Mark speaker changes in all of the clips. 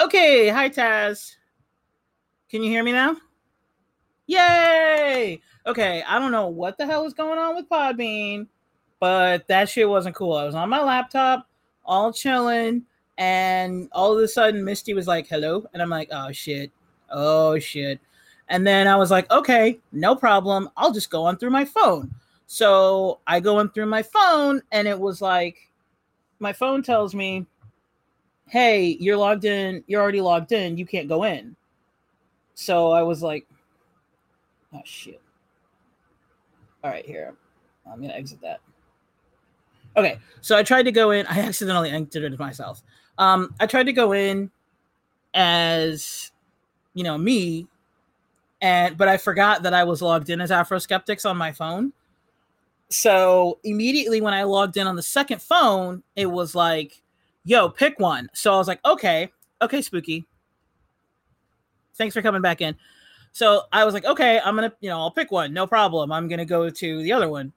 Speaker 1: Okay, hi Taz. Can you hear me now? Yay! Okay, I don't know what the hell is going on with Podbean, but that shit wasn't cool. I was on my laptop, all chilling, and all of a sudden Misty was like, "Hello," and I'm like, "Oh shit, oh shit," and then I was like, "Okay, no problem. I'll just go on through my phone." So I go on through my phone, and it was like, my phone tells me, "Hey, you're logged in. You're already logged in. You can't go in." So I was like, "Oh shit." All right, here. I'm gonna exit that. Okay, so I tried to go in. I accidentally entered it myself. Um, I tried to go in as you know me, and but I forgot that I was logged in as Afro Skeptics on my phone. So immediately when I logged in on the second phone, it was like, "Yo, pick one." So I was like, "Okay, okay, spooky. Thanks for coming back in." So I was like, "Okay, I'm gonna, you know, I'll pick one, no problem. I'm gonna go to the other one."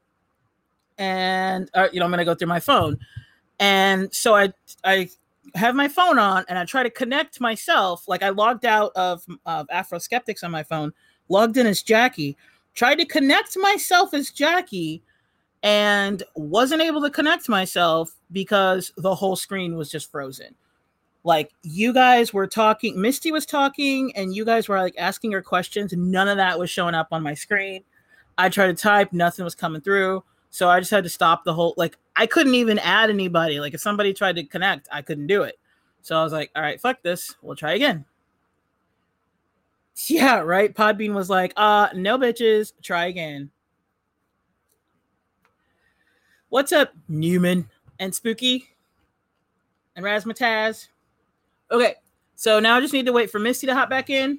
Speaker 1: and uh, you know I'm gonna go through my phone, and so I I have my phone on and I try to connect myself. Like I logged out of of Afro Skeptics on my phone, logged in as Jackie, tried to connect myself as Jackie, and wasn't able to connect myself because the whole screen was just frozen. Like you guys were talking, Misty was talking, and you guys were like asking her questions. None of that was showing up on my screen. I tried to type, nothing was coming through. So I just had to stop the whole like I couldn't even add anybody. Like if somebody tried to connect, I couldn't do it. So I was like, all right, fuck this. We'll try again. Yeah, right. Podbean was like, uh, no bitches, try again. What's up, Newman and Spooky and Razmataz? Okay, so now I just need to wait for Misty to hop back in.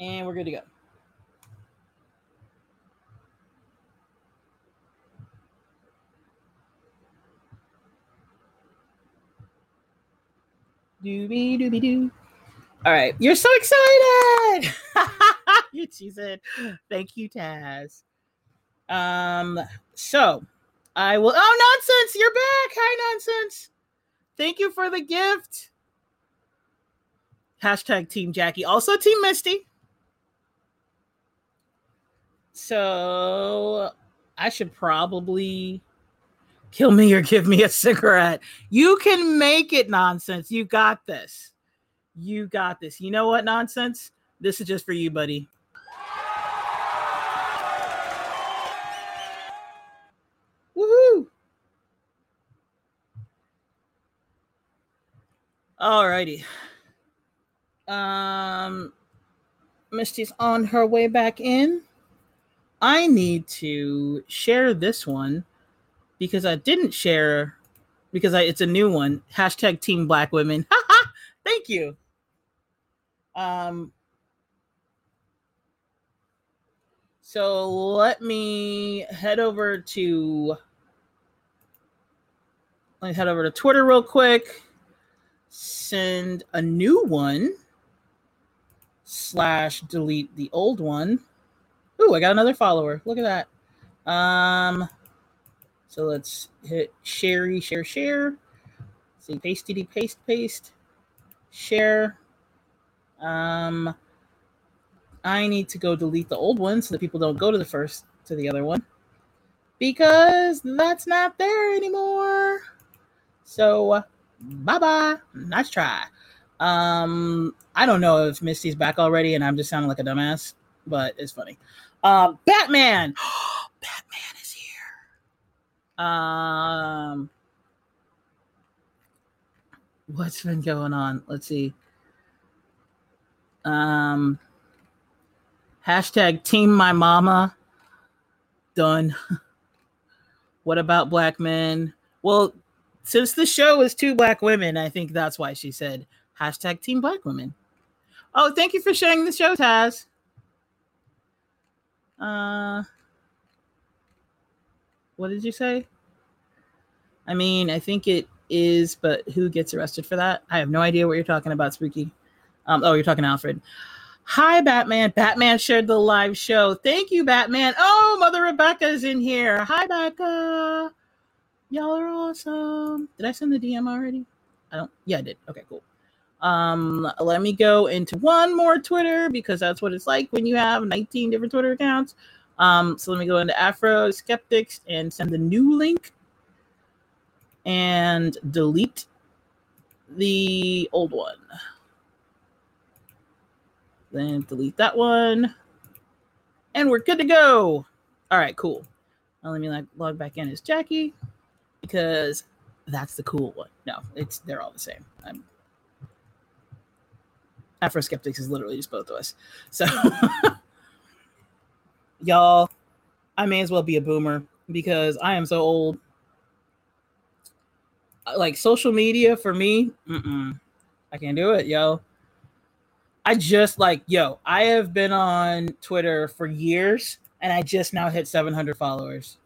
Speaker 1: And we're good to go. Doobie doobie doo. All right, you're so excited. you cheesing. Thank you, Taz. Um, so I will. Oh, nonsense! You're back. Hi, nonsense. Thank you for the gift. Hashtag Team Jackie. Also, Team Misty. So I should probably kill me or give me a cigarette. You can make it nonsense. You got this. You got this. You know what, nonsense? This is just for you, buddy. Alrighty. Um, Misty's on her way back in. I need to share this one because I didn't share because I, it's a new one. Hashtag Team Black Women. Thank you. Um. So let me head over to. Let me head over to Twitter real quick. Send a new one. Slash delete the old one. Ooh, I got another follower. Look at that. Um. So let's hit share, share, share. See, pasty, paste, paste, share. Um, I need to go delete the old one so that people don't go to the first to the other one because that's not there anymore. So bye bye. Nice try. Um, I don't know if Misty's back already and I'm just sounding like a dumbass, but it's funny. Uh, Batman. Batman is here. um, what's been going on? Let's see. Um, hashtag Team My Mama. Done. what about black men? Well, since the show is two black women, I think that's why she said hashtag Team Black Women. Oh, thank you for sharing the show, Taz. Uh, what did you say? I mean, I think it is, but who gets arrested for that? I have no idea what you're talking about, Spooky. Um, oh, you're talking Alfred. Hi, Batman. Batman shared the live show. Thank you, Batman. Oh, Mother Rebecca is in here. Hi, Becca. Y'all are awesome. Did I send the DM already? I don't. Yeah, I did. Okay, cool. Um, let me go into one more Twitter because that's what it's like when you have 19 different Twitter accounts. Um, so let me go into Afro Skeptics and send the new link and delete the old one. Then delete that one. And we're good to go. All right, cool. Now let me log back in as Jackie because that's the cool one. No, it's they're all the same. I'm Afro Skeptics is literally just both of us. So y'all, I may as well be a boomer because I am so old. Like social media for me, I can't do it, yo. I just like, yo, I have been on Twitter for years and I just now hit 700 followers.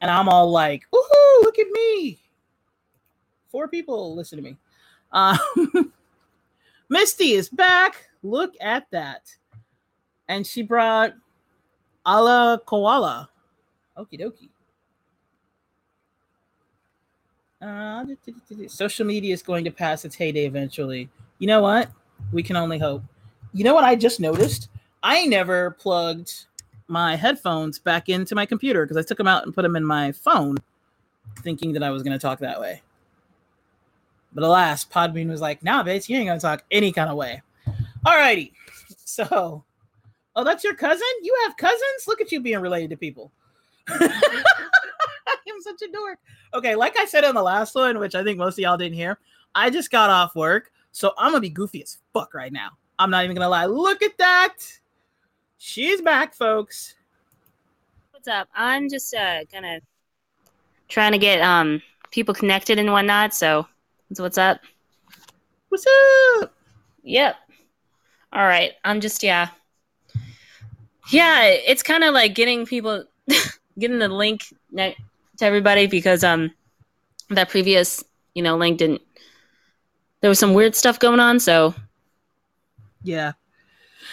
Speaker 1: And I'm all like, woohoo, look at me. Four people listen to me. Um, Misty is back. Look at that. And she brought Ala Koala. Okie dokie. Uh, social media is going to pass its heyday eventually. You know what? We can only hope. You know what I just noticed? I never plugged my headphones back into my computer because I took them out and put them in my phone, thinking that I was going to talk that way. But alas, Podbean was like, nah, bitch, you ain't going to talk any kind of way. Alrighty. So, oh, that's your cousin? You have cousins? Look at you being related to people. I'm such a dork. Okay, like I said in the last one, which I think most of y'all didn't hear, I just got off work, so I'm gonna be goofy as fuck right now. I'm not even gonna lie. Look at that. She's back, folks.
Speaker 2: What's up? I'm just uh gonna trying to get um people connected and whatnot. So that's what's up.
Speaker 1: What's up?
Speaker 2: Yep. All right. I'm just yeah. Yeah, it's kind of like getting people getting the link ne- to everybody because um that previous you know link didn't there was some weird stuff going on so
Speaker 1: Yeah.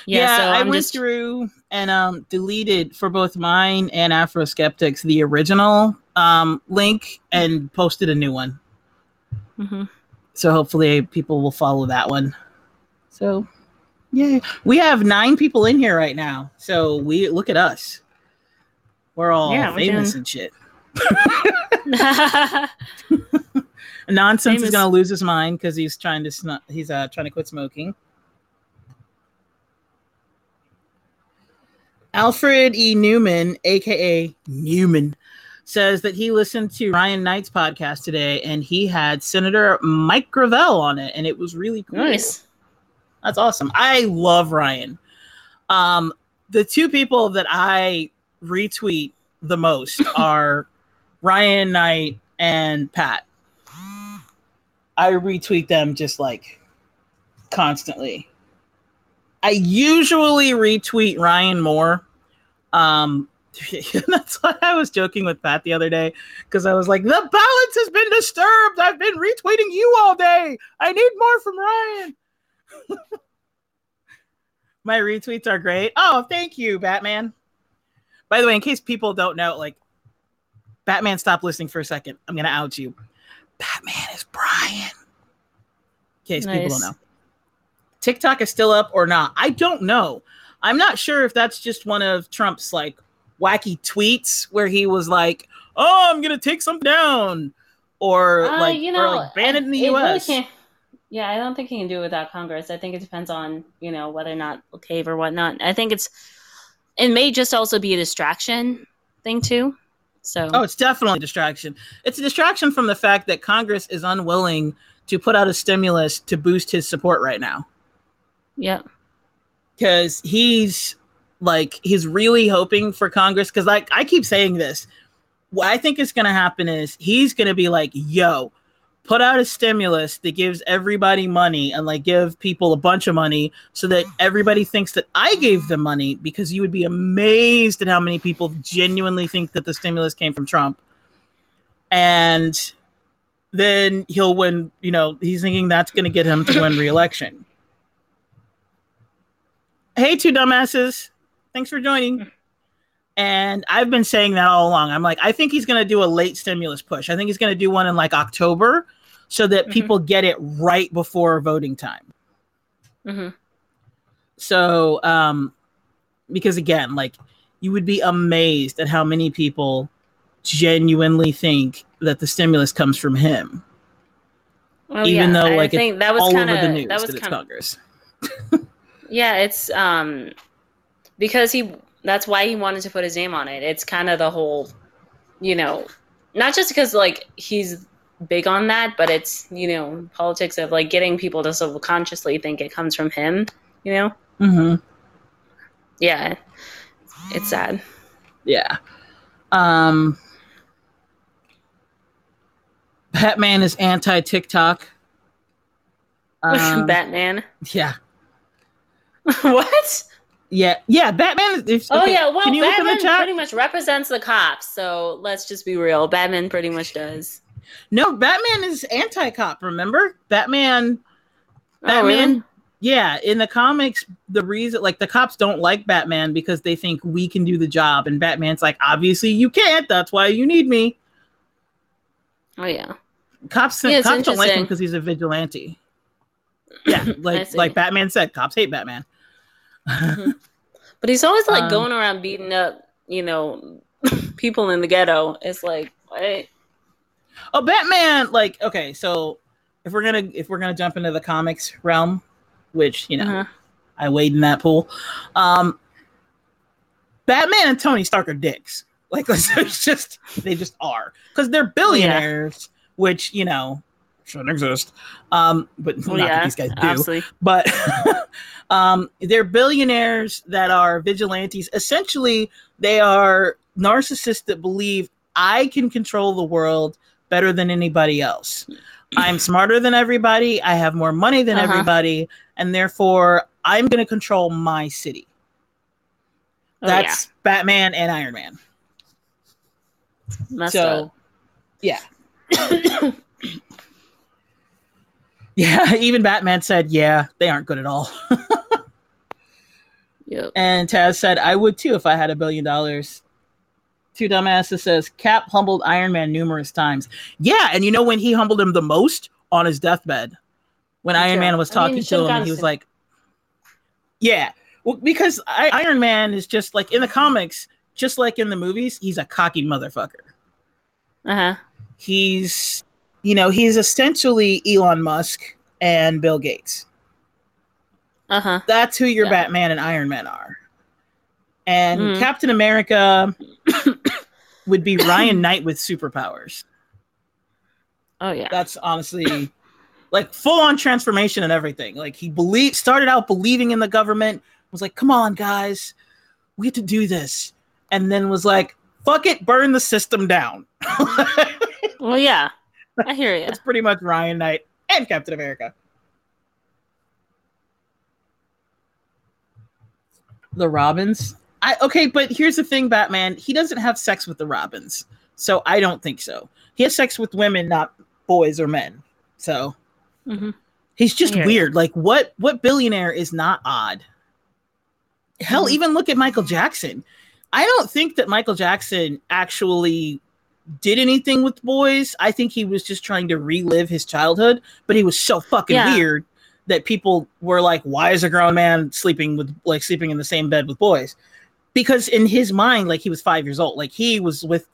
Speaker 2: Yeah,
Speaker 1: Yeah,
Speaker 2: so
Speaker 1: I
Speaker 2: I'm
Speaker 1: went
Speaker 2: just
Speaker 1: through and um deleted for both mine and Afro Skeptics the original um link and posted a new one.
Speaker 2: Mhm.
Speaker 1: So hopefully people will follow that one. So yeah, we have nine people in here right now. So we look at us. We're all
Speaker 2: Yeah, we're
Speaker 1: famous
Speaker 2: doing-
Speaker 1: and shit. Nonsense is gonna lose his mind because he's trying to snu- he's uh trying to quit smoking. Alfred E. Newman, aka Newman, says that he listened to Ryan Knight's podcast today and he had Senator Mike Gravel on it, and it was really cool.
Speaker 2: nice
Speaker 1: That's awesome. I love Ryan. Um, the two people that I retweet the most are Ryan Knight and Pat. I retweet them just like constantly. I usually retweet Ryan more. Um, that's why I was joking with Pat the other day because I was like, the balance has been disturbed. I've been retweeting you all day. I need more from Ryan. My retweets are great. Oh, thank you, Batman. By the way, in case people don't know, like Batman, stop listening for a second. I'm gonna out you. Batman is Brian. In case people don't know. TikTok is still up or not. I don't know. I'm not sure if that's just one of Trump's like wacky tweets where he was like, "Oh, I'm gonna take some down," or
Speaker 2: Uh,
Speaker 1: like,
Speaker 2: you
Speaker 1: or
Speaker 2: know
Speaker 1: like ban it in the
Speaker 2: it
Speaker 1: U.S.
Speaker 2: can't- yeah i don't think he can do it without congress i think it depends on you know whether or not cave or whatnot i think it's it may just also be a distraction thing too so
Speaker 1: Oh, it's definitely a distraction. It's a distraction from the fact that Congress is unwilling to put out a stimulus to boost his support right now.
Speaker 2: yeah
Speaker 1: Because he's like, he's really hoping for Congress. Because, like, I keep saying this. What I think is going to happen is he's going to be like, yo, put out a stimulus that gives everybody money and like give people a bunch of money so that everybody thinks that I gave them money because you would be amazed at how many people genuinely think that the stimulus came from Trump. And then he'll win, you know, he's thinking that's going to get him to win re-election. Hey, two dumbasses. Thanks for joining. And I've been saying that all along. I'm like, I think he's going to do a late stimulus push. I think he's going to do one in like October so that
Speaker 2: Mhm.
Speaker 1: people get it right before voting time.
Speaker 2: hmm
Speaker 1: So, um, because again, like you would be amazed at how many people genuinely think that the stimulus comes from him,
Speaker 2: Oh,
Speaker 1: even
Speaker 2: yeah.
Speaker 1: though
Speaker 2: I
Speaker 1: like it's
Speaker 2: think that was
Speaker 1: all
Speaker 2: kind
Speaker 1: over the
Speaker 2: of
Speaker 1: news
Speaker 2: that was
Speaker 1: it's
Speaker 2: kind of
Speaker 1: Congress.
Speaker 2: yeah. It's um because he that's why he wanted to put his name on it. It's kind of the whole, you know, not just because like he's big on that, but it's you know politics of like getting people to subconsciously think it comes from him. You know,
Speaker 1: hmm
Speaker 2: yeah, it's sad.
Speaker 1: Yeah. Um, Batman is anti TikTok. Um,
Speaker 2: Batman.
Speaker 1: yeah.
Speaker 2: what?
Speaker 1: Yeah. Yeah. Batman. If,
Speaker 2: Oh
Speaker 1: okay,
Speaker 2: yeah, well,
Speaker 1: can you look in
Speaker 2: Batman pretty much represents the cops. So let's just be real. Batman pretty much does.
Speaker 1: No, Batman is anti cop, remember? Batman.
Speaker 2: Oh,
Speaker 1: Batman.
Speaker 2: really?
Speaker 1: Yeah, in the comics, the reason like the cops don't like Batman because they think we can do the job, and Batman's like, obviously you can't. That's why you need me.
Speaker 2: Oh yeah.
Speaker 1: Cops,
Speaker 2: Yeah,
Speaker 1: cops don't like him because he's a vigilante. Yeah, like like Batman said, cops hate Batman.
Speaker 2: But he's always like
Speaker 1: Um,
Speaker 2: going around beating up, you know, people in the ghetto. It's like, what?
Speaker 1: Oh, Batman! Like, okay, so if we're gonna if we're gonna jump into the comics realm, which you know
Speaker 2: Uh-huh.
Speaker 1: I wade in that pool, um, Batman and Tony Stark are dicks. Like, it's just they just are because they're billionaires, which you know shouldn't exist. Um, but
Speaker 2: Well,
Speaker 1: not that these guys do.
Speaker 2: absolutely.
Speaker 1: but um, they're billionaires that are vigilantes. Essentially, they are narcissists that believe I can control the world better than anybody else. I'm smarter than everybody. I have more money than
Speaker 2: Uh-huh.
Speaker 1: everybody, and therefore I'm going to control my city.
Speaker 2: Oh,
Speaker 1: That's Batman and Iron Man.
Speaker 2: Messed
Speaker 1: so,
Speaker 2: up.
Speaker 1: yeah, yeah. Even Batman said, "Yeah, they aren't good at all."
Speaker 2: Yep.
Speaker 1: And Taz said, I would too if I had a billion dollars. Two dumbasses says, Cap humbled Iron Man numerous times. Yeah, and you know when he humbled him the most? On his deathbed. When Iron. Man was
Speaker 2: I mean,
Speaker 1: talking to him, and he was like, Yeah. Well, because I, Iron Man is just like in the comics, just like in the movies, he's a cocky motherfucker.
Speaker 2: Uh huh.
Speaker 1: He's, you know, he's essentially Elon Musk and Bill Gates.
Speaker 2: Uh huh.
Speaker 1: That's who your
Speaker 2: Yeah.
Speaker 1: Batman and Iron Man are. And
Speaker 2: Mhm.
Speaker 1: Captain America would be Ryan Knight with superpowers.
Speaker 2: Oh yeah.
Speaker 1: That's honestly like full on transformation and everything. Like he believed started out believing in the government, was like, "Come on, guys. We have to do this." And then was like, "Fuck it, burn the system down."
Speaker 2: Well, yeah. I hear you.
Speaker 1: That's pretty much Ryan Knight and Captain America. The Robins. I okay, but here's the thing, Batman. He doesn't have sex with the Robins, so I don't think so. He has sex with women, not boys or men. So
Speaker 2: hmm
Speaker 1: he's just
Speaker 2: I hear
Speaker 1: weird. Like what? What billionaire is not odd? Hell,
Speaker 2: Mhm.
Speaker 1: even look at Michael Jackson. I don't think that Michael Jackson actually did anything with boys. I think he was just trying to relive his childhood, but he was so fucking
Speaker 2: Yeah.
Speaker 1: weird that people were like, why is a grown man sleeping with like sleeping in the same bed with boys? Because in his mind, like he was five years old, like he was with,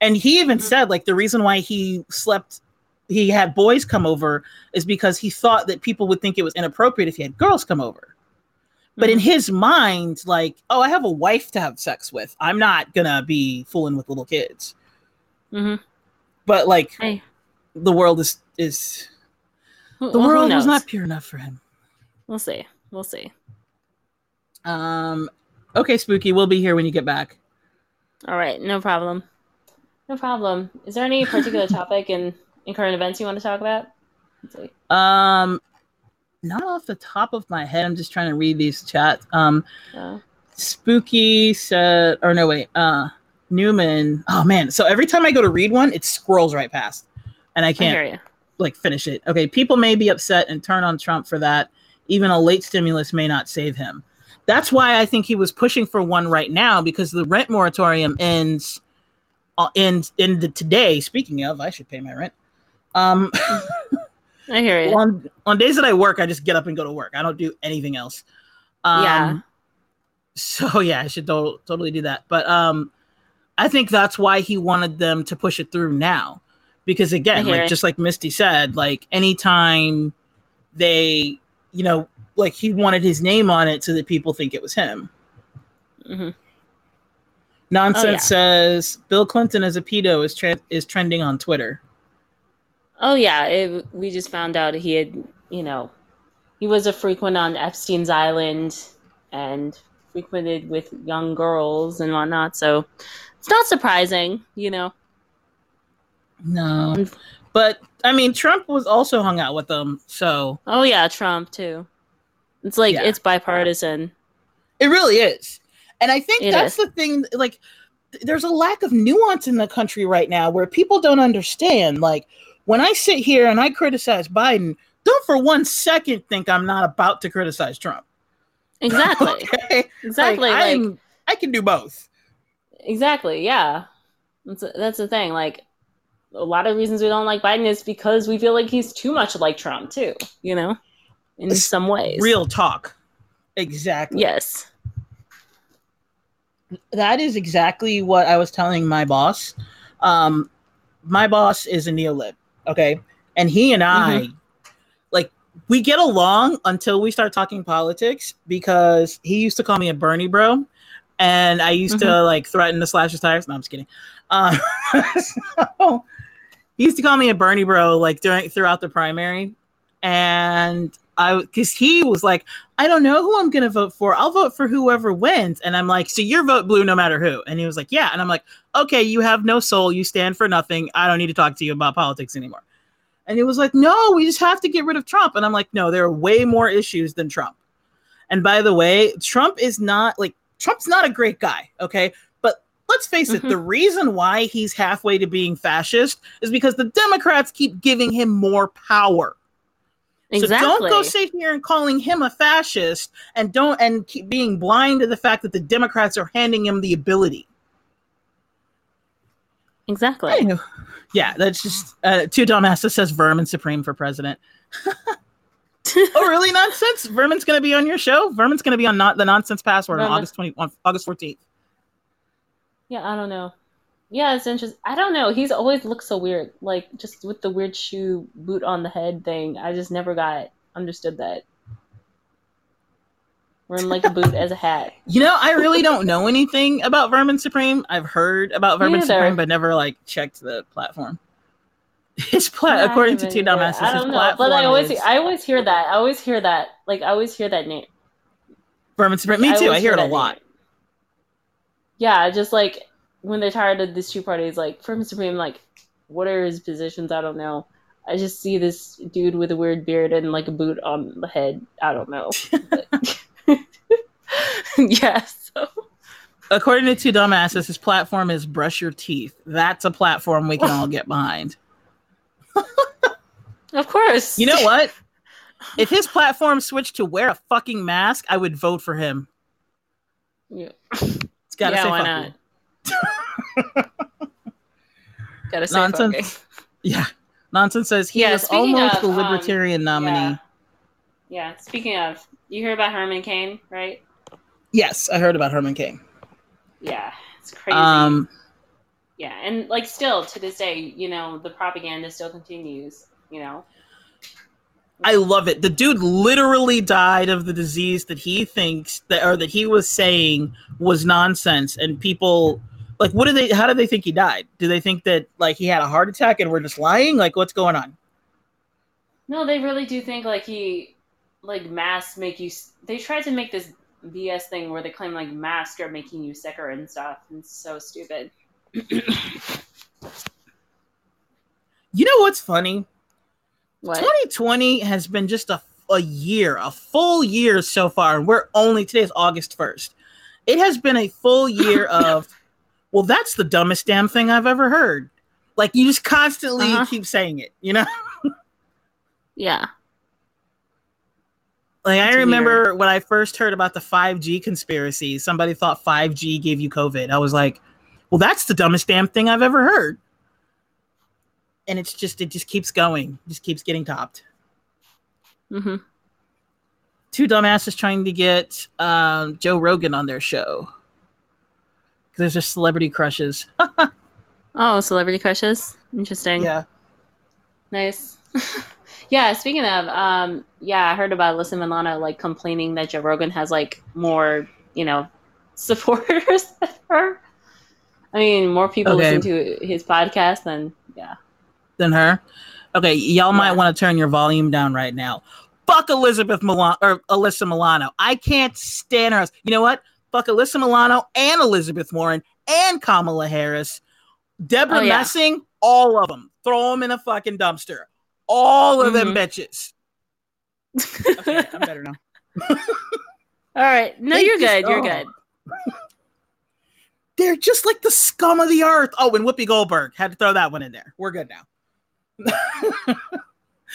Speaker 1: and he even
Speaker 2: Mhm.
Speaker 1: said like the reason why he slept, he had boys come over is because he thought that people would think it was inappropriate if he had girls come over. But in his mind, like, oh, I have a wife to have sex with. I'm not gonna be fooling with little kids.
Speaker 2: Hmm
Speaker 1: But like,
Speaker 2: Hey,
Speaker 1: the world is is the
Speaker 2: well,
Speaker 1: world was not pure enough for him.
Speaker 2: We'll see. We'll see.
Speaker 1: Um, okay, spooky. We'll be here when you get back.
Speaker 2: All right. No problem. No problem. Is there any particular topic in in current events you want to talk about?
Speaker 1: Um, not off the top of my head. I'm just trying to read these chats. Um,
Speaker 2: Uh,
Speaker 1: spooky said, or no, wait. Uh, Newman. Oh man. So every time I go to read one, it scrolls right past, and I
Speaker 2: I
Speaker 1: can't
Speaker 2: you.
Speaker 1: like finish it. Okay, people may be upset and turn on Trump for that. Even a late stimulus may not save him. That's why I think he was pushing for one right now because the rent moratorium ends uh, in in the today. Speaking of, I should pay my rent. Um,
Speaker 2: I hear you.
Speaker 1: on on days that I work, I just get up and go to work. I don't do anything else. Um,
Speaker 2: Yeah.
Speaker 1: So yeah, I should to- totally do that. But um, I think that's why he wanted them to push it through now, because again, like
Speaker 2: it.
Speaker 1: just like Misty said, like anytime they, you know, like he wanted his name on it so that people think it was him.
Speaker 2: hmm
Speaker 1: Nonsense
Speaker 2: Oh, yeah.
Speaker 1: says Bill Clinton as a pedo is tre- is trending on Twitter.
Speaker 2: Oh yeah, it, we just found out he had, you know, he was a frequent on Epstein's island and frequented with young girls and whatnot. So it's not surprising, you know.
Speaker 1: No, um, but I mean, Trump was also hung out with them, so
Speaker 2: Oh yeah, Trump too. It's like
Speaker 1: Yeah.
Speaker 2: it's bipartisan.
Speaker 1: it really is. And I think
Speaker 2: It
Speaker 1: that's the thing. Like, there's a lack of nuance in the country right now where people don't understand. Like, when I sit here and I criticize Biden, don't for one second think I'm not about to criticize Trump.
Speaker 2: Exactly.
Speaker 1: okay,
Speaker 2: exactly.
Speaker 1: Like,
Speaker 2: Like,
Speaker 1: I'm- I can do both.
Speaker 2: Exactly. Yeah. That's that's the thing. Like a lot of reasons we don't like Biden is because we feel like he's too much like Trump too. You know, in
Speaker 1: It's
Speaker 2: some ways.
Speaker 1: Real talk. Exactly.
Speaker 2: Yes.
Speaker 1: that is exactly what I was telling my boss. Um, my boss is a neolib, okay, and he and I, like, we get along until we start talking politics because he used to call me a Bernie bro, and I used to like threaten to slash his tires. No, I'm just kidding. Um, so, he used to call me a Bernie bro like during throughout the primary, and I because he was like, I don't know who I'm gonna vote for. I'll vote for whoever wins. And I'm like, so your vote blue no matter who. And he was like, yeah. And I'm like, okay, you have no soul. You stand for nothing. I don't need to talk to you about politics anymore. And he was like, no, we just have to get rid of Trump. And I'm like, no, there are way more issues than Trump. And by the way, Trump is not like Trump's not a great guy. Okay. But let's face it,
Speaker 2: Mhm.
Speaker 1: the reason why he's halfway to being fascist is because the Democrats keep giving him more power.
Speaker 2: Exactly.
Speaker 1: So don't go sit here and calling him a fascist and don't and keep being blind to the fact that the Democrats are handing him the ability.
Speaker 2: exactly.
Speaker 1: Yeah, that's just uh, two dumbasses says Vermin Supreme for president. Oh, really? Nonsense. Vermin's going to be on your show. Vermin's going to be on not the nonsense password on August twenty on August fourteenth.
Speaker 2: Yeah, I don't know. Yeah, it's interesting. I don't know. He's always looked so weird, like just with the weird shoe boot on the head thing. I just never got understood that. Wearing like a boot as a hat.
Speaker 1: You know, I really don't know anything about Vermin Supreme. I've heard about Vermin. Supreme, but never like checked the platform. His
Speaker 2: Yeah,
Speaker 1: plat, according to two dumbasses,
Speaker 2: I don't know, but I always,
Speaker 1: is
Speaker 2: I always hear that. I always hear that. Like I always hear that name.
Speaker 1: Vermin Supreme. Me too. I
Speaker 2: always
Speaker 1: hear it a lot.
Speaker 2: name. Yeah, just like when they're tired of these two parties, like Vermin Supreme, like what are his positions? I don't know. I just see this dude with a weird beard and like a boot on the head. I don't know. yeah, so
Speaker 1: According to two dumbasses, his platform is brush your teeth. That's a platform we can all get behind.
Speaker 2: of course.
Speaker 1: You know what? If his platform switched to wear a fucking mask, I would vote for him.
Speaker 2: Yeah,
Speaker 1: It's gotta
Speaker 2: Yeah,
Speaker 1: say
Speaker 2: why not? gotta say
Speaker 1: Nonsense.
Speaker 2: fucking.
Speaker 1: Yeah. Nonsense says he
Speaker 2: Yeah, speaking
Speaker 1: almost
Speaker 2: of,
Speaker 1: the
Speaker 2: um,
Speaker 1: libertarian nominee.
Speaker 2: Yeah. yeah. Speaking of, you hear about Herman Cain, right?
Speaker 1: Yes, I heard about Herman King.
Speaker 2: Yeah, it's crazy.
Speaker 1: Um,
Speaker 2: yeah, and like still to this day, you know, the propaganda still continues. You know.
Speaker 1: I love it. The dude literally died of the disease that he thinks that or that he was saying was nonsense and people like what do they how do they think he died? Do they think that like he had a heart attack and we're just lying? Like what's going on?
Speaker 2: No, they really do think like he, like masks make you. They tried to make this BS thing where they claim like masks are making you sicker and stuff. And it's so stupid.
Speaker 1: You know what's funny?
Speaker 2: What?
Speaker 1: 2020 has been just a, a year, a full year so far, and we're only today's August 1st. It has been a full year of, well, that's the dumbest damn thing I've ever heard. Like you just constantly
Speaker 2: Uh-huh.
Speaker 1: keep saying it, you know?
Speaker 2: Yeah.
Speaker 1: Like I
Speaker 2: It's
Speaker 1: remember when I first heard about the 5G conspiracy, somebody thought 5G gave you COVID. I was like, well, that's the dumbest damn thing I've ever heard. and it's just it just keeps going, just keeps getting topped.
Speaker 2: Mm-hmm.
Speaker 1: Two dumbasses trying to get um, Joe Rogan on their show because there's just celebrity crushes.
Speaker 2: Oh, celebrity crushes. Interesting.
Speaker 1: yeah,
Speaker 2: Nice. yeah, speaking of, um, yeah, I heard about Alyssa Milano like complaining that Joe Rogan has like more, you know, supporters than her. I mean, more people
Speaker 1: Okay.
Speaker 2: listen to his podcast than yeah.
Speaker 1: than her. Okay, y'all might want to turn your volume down right now. Fuck Elizabeth Milano or Alyssa Milano. I can't stand her. You know what? Fuck Alyssa Milano and Elizabeth Warren and Kamala Harris, Debra
Speaker 2: Oh, yeah.
Speaker 1: Messing, all of them. Throw them in a fucking dumpster. All of them
Speaker 2: Mhm.
Speaker 1: bitches. Okay, I'm better now.
Speaker 2: All right. No, you're good. You're good.
Speaker 1: They're just like the scum of the earth. Oh, and Whoopi Goldberg had to throw that one in there. We're good now.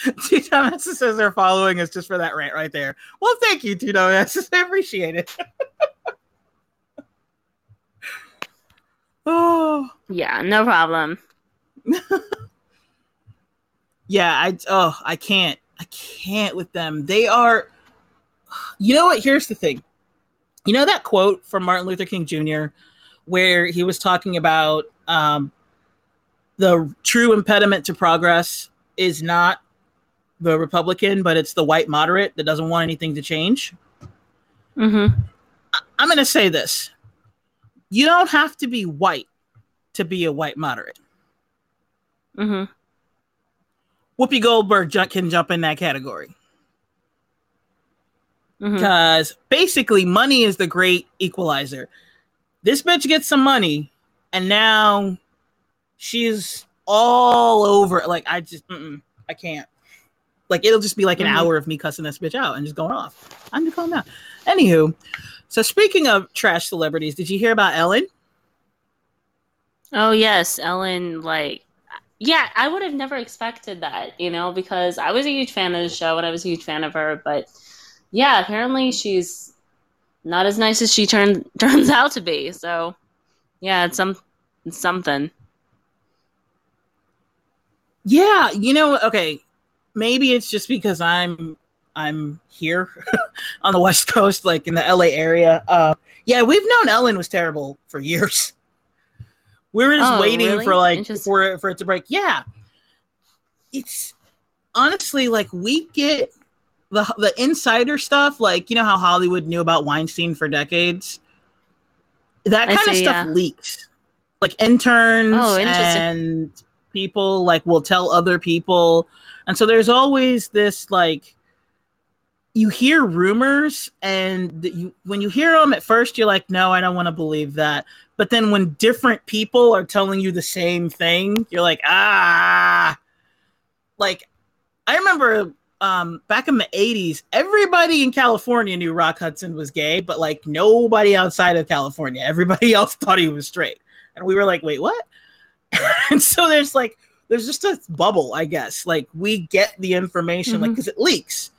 Speaker 1: Two dumbasses says they're following us just for that rant right there. Well, thank you, two dumbasses. I appreciate it. oh,
Speaker 2: Yeah, no problem.
Speaker 1: yeah. I oh, I can't. I can't with them. They are. You know what? Here's the thing. You know that quote from Martin Luther King Jr. where he was talking about um, the true impediment to progress is not the Republican, but it's the white moderate that doesn't want anything to change.
Speaker 2: Mm-hmm.
Speaker 1: I- I'm going to say this: you don't have to be white to be a white moderate.
Speaker 2: Mm-hmm.
Speaker 1: Whoopi Goldberg can jump in that category
Speaker 2: Mm-hmm.
Speaker 1: because basically money is the great equalizer. This bitch gets some money, and now she's all over. Like I just, I can't. Like it'll just be like an
Speaker 2: Mhm.
Speaker 1: hour of me cussing this bitch out and just going off. I'm just calm down. Anywho, so speaking of trash celebrities, did you hear about Ellen?
Speaker 2: Oh yes, Ellen. Like, yeah, I would have never expected that, you know, because I was a huge fan of the show and I was a huge fan of her. But yeah, apparently she's not as nice as she turned turns out to be. So yeah, it's some it's something.
Speaker 1: Yeah, you know, okay, maybe it's just because I'm I'm here on the West Coast, like in the LA area. Uh, yeah, we've known Ellen was terrible for years. We were just
Speaker 2: Oh,
Speaker 1: waiting
Speaker 2: really?
Speaker 1: for like for it- for it to break. Yeah, it's honestly like we get the the insider stuff. Like you know how Hollywood knew about Weinstein for decades. That kind of stuff
Speaker 2: yeah.
Speaker 1: leaks. Like interns
Speaker 2: Oh,
Speaker 1: and people like will tell other people, and so there's always this like you hear rumors and you when you hear them at first you're like no i don't want to believe that but then when different people are telling you the same thing you're like ah like i remember um back in the 80s everybody in california knew rock hudson was gay but like nobody outside of california everybody else thought he was straight. And we were like wait what? And so there's like there's just a bubble i guess. Like we get the information like
Speaker 2: Mhm.
Speaker 1: because it leaks.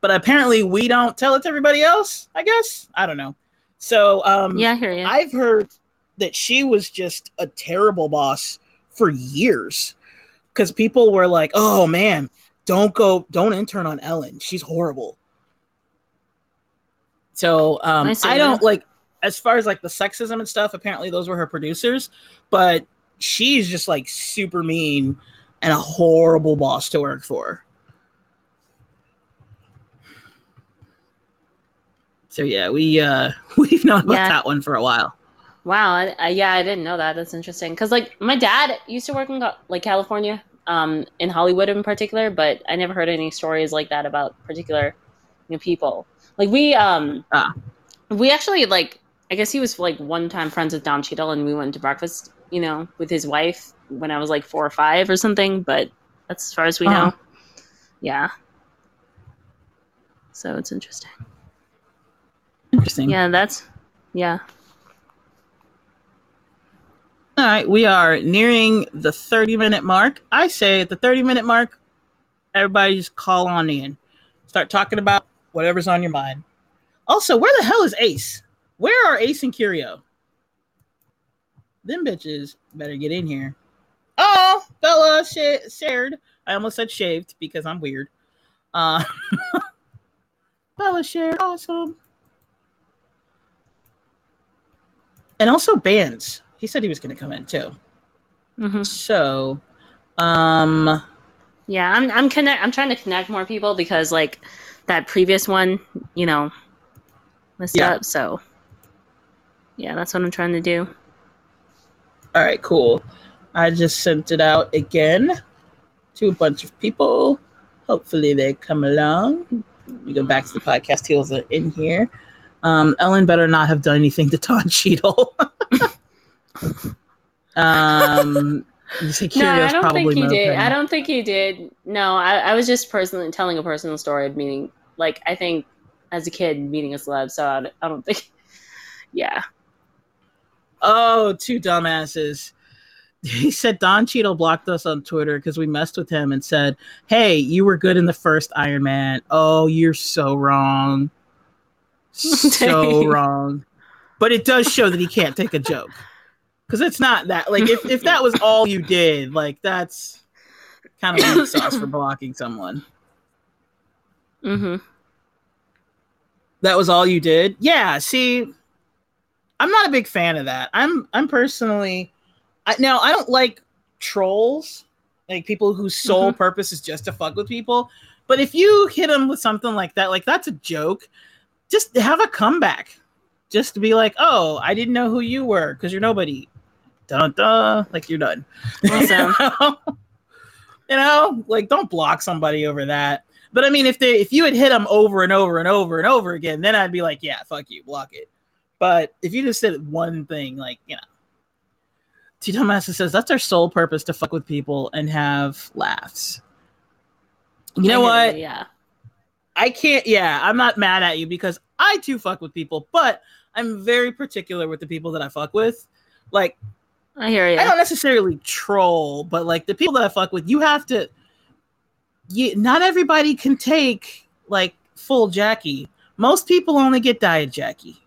Speaker 1: But apparently we don't tell it to everybody else i guess? I don't know. So um
Speaker 2: Yeah, I hear you.
Speaker 1: i've heard that she was just a terrible boss for years. Because people were like oh man don't go don't intern on ellen she's horrible so um
Speaker 2: I
Speaker 1: i don't
Speaker 2: that.
Speaker 1: like as far as like the sexism and stuff apparently those were her producers but she's just like super mean and a horrible boss to work for so yeah we uh we've known about
Speaker 2: Yeah.
Speaker 1: that one for a while
Speaker 2: Wow. I, I, yeah, I didn't know that. That's interesting. Because like my dad used to work in like California, um, in Hollywood in particular, but I never heard any stories like that about particular you know, people. Like we, um,
Speaker 1: Ah.
Speaker 2: we actually like. I guess he was like one time friends with Don Cheadle, and we went to breakfast, you know, with his wife when I was like four or five or something. But that's as far as we
Speaker 1: Uh-huh.
Speaker 2: know. Yeah. So it's interesting.
Speaker 1: interesting
Speaker 2: Yeah, that's yeah.
Speaker 1: All right, we are nearing the 30 minute mark. I say at the 30 minute mark, everybody just call on in. Start talking about whatever's on your mind. Also, where the hell is Ace? Where are Ace and Curio? Them bitches better get in here. Oh, Bella sh- shared. I almost said shaved because I'm weird. Uh, Bella shared. Awesome. And also bands. He said he was going to come in too.
Speaker 2: hmm
Speaker 1: So, um,
Speaker 2: Yeah, I'm I'm connect. I'm trying to connect more people because like that previous one, you know, messed
Speaker 1: Yeah.
Speaker 2: up. So yeah, that's what I'm trying to do.
Speaker 1: all right, cool. I just sent it out again to a bunch of people. Hopefully they come along. We go back to the podcast heels are in here. Um, Ellen better not have done anything to Don Cheadle. um,
Speaker 2: No, I don't think he did. I don't think he did. No, I, I was just personally telling a personal story of meeting, like, I think as a kid meeting a celeb. So I, I don't think, yeah.
Speaker 1: Oh, two dumbasses. He said Don Cheadle blocked us on Twitter because we messed with him and said, Hey, you were good in the first Iron Man. Oh, you're so wrong. So wrong. But it does show that he can't take a joke. Because it's not that like if, if that was all you did, like that's kind of weak sauce for blocking someone.
Speaker 2: Mm-hmm.
Speaker 1: That was all you did? Yeah, see, I'm not a big fan of that. I'm I'm personally I, now I don't like trolls, like people whose sole purpose is just to fuck with people. But if you hit them with something like that, like that's a joke, just have a comeback. Just to be like, oh, I didn't know who you were because you're nobody. Dun dun, like you're done.
Speaker 2: Awesome.
Speaker 1: you know, like don't block somebody over that. But I mean, if they if you had hit them over and over and over and over again, then I'd be like, yeah, fuck you, block it. But if you just did one thing, like you know, T. Dumbass says that's our sole purpose to fuck with people and have laughs. You know what?
Speaker 2: Yeah.
Speaker 1: I can't. Yeah, I'm not mad at you because I too fuck with people, but I'm very particular with the people that I fuck with. Like
Speaker 2: I hear you.
Speaker 1: I don't necessarily troll, but like the people that I fuck with, you have to. You, not everybody can take like full Jackie. Most people only get diet Jackie.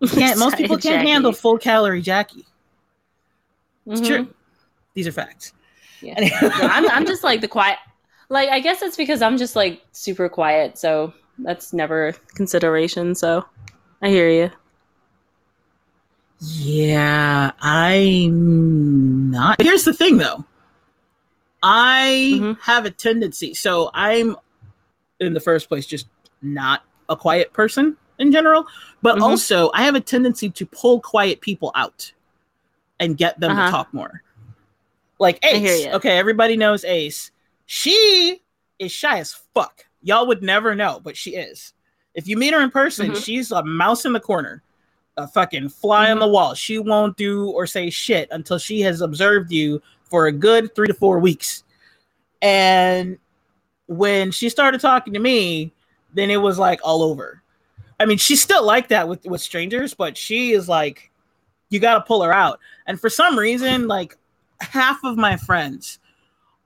Speaker 1: Can't, most people can't
Speaker 2: Jackie.
Speaker 1: handle full calorie Jackie. It's
Speaker 2: Mhm.
Speaker 1: true. These are facts.
Speaker 2: Yeah.
Speaker 1: Anyway.
Speaker 2: Yeah, I'm, I'm just like the quiet. Like, I guess it's because I'm just like super quiet. So that's never a consideration. So I hear you.
Speaker 1: Yeah, I'm not. Here's the thing, though. I
Speaker 2: Mhm.
Speaker 1: have a tendency. So I'm, in the first place, just not a quiet person in general. But
Speaker 2: Mhm.
Speaker 1: also, I have a tendency to pull quiet people out and get them
Speaker 2: Uh-huh.
Speaker 1: to talk more. Like Ace. Okay, everybody knows Ace. She is shy as fuck. Y'all would never know, but she is. If you meet her in person,
Speaker 2: Mhm.
Speaker 1: she's a mouse in the corner a fucking fly on the wall. She won't do or say shit until she has observed you for a good three to four weeks. And when she started talking to me, then it was like all over. I mean, she's still like that with, with strangers, but she is like, you got to pull her out. And for some reason, like half of my friends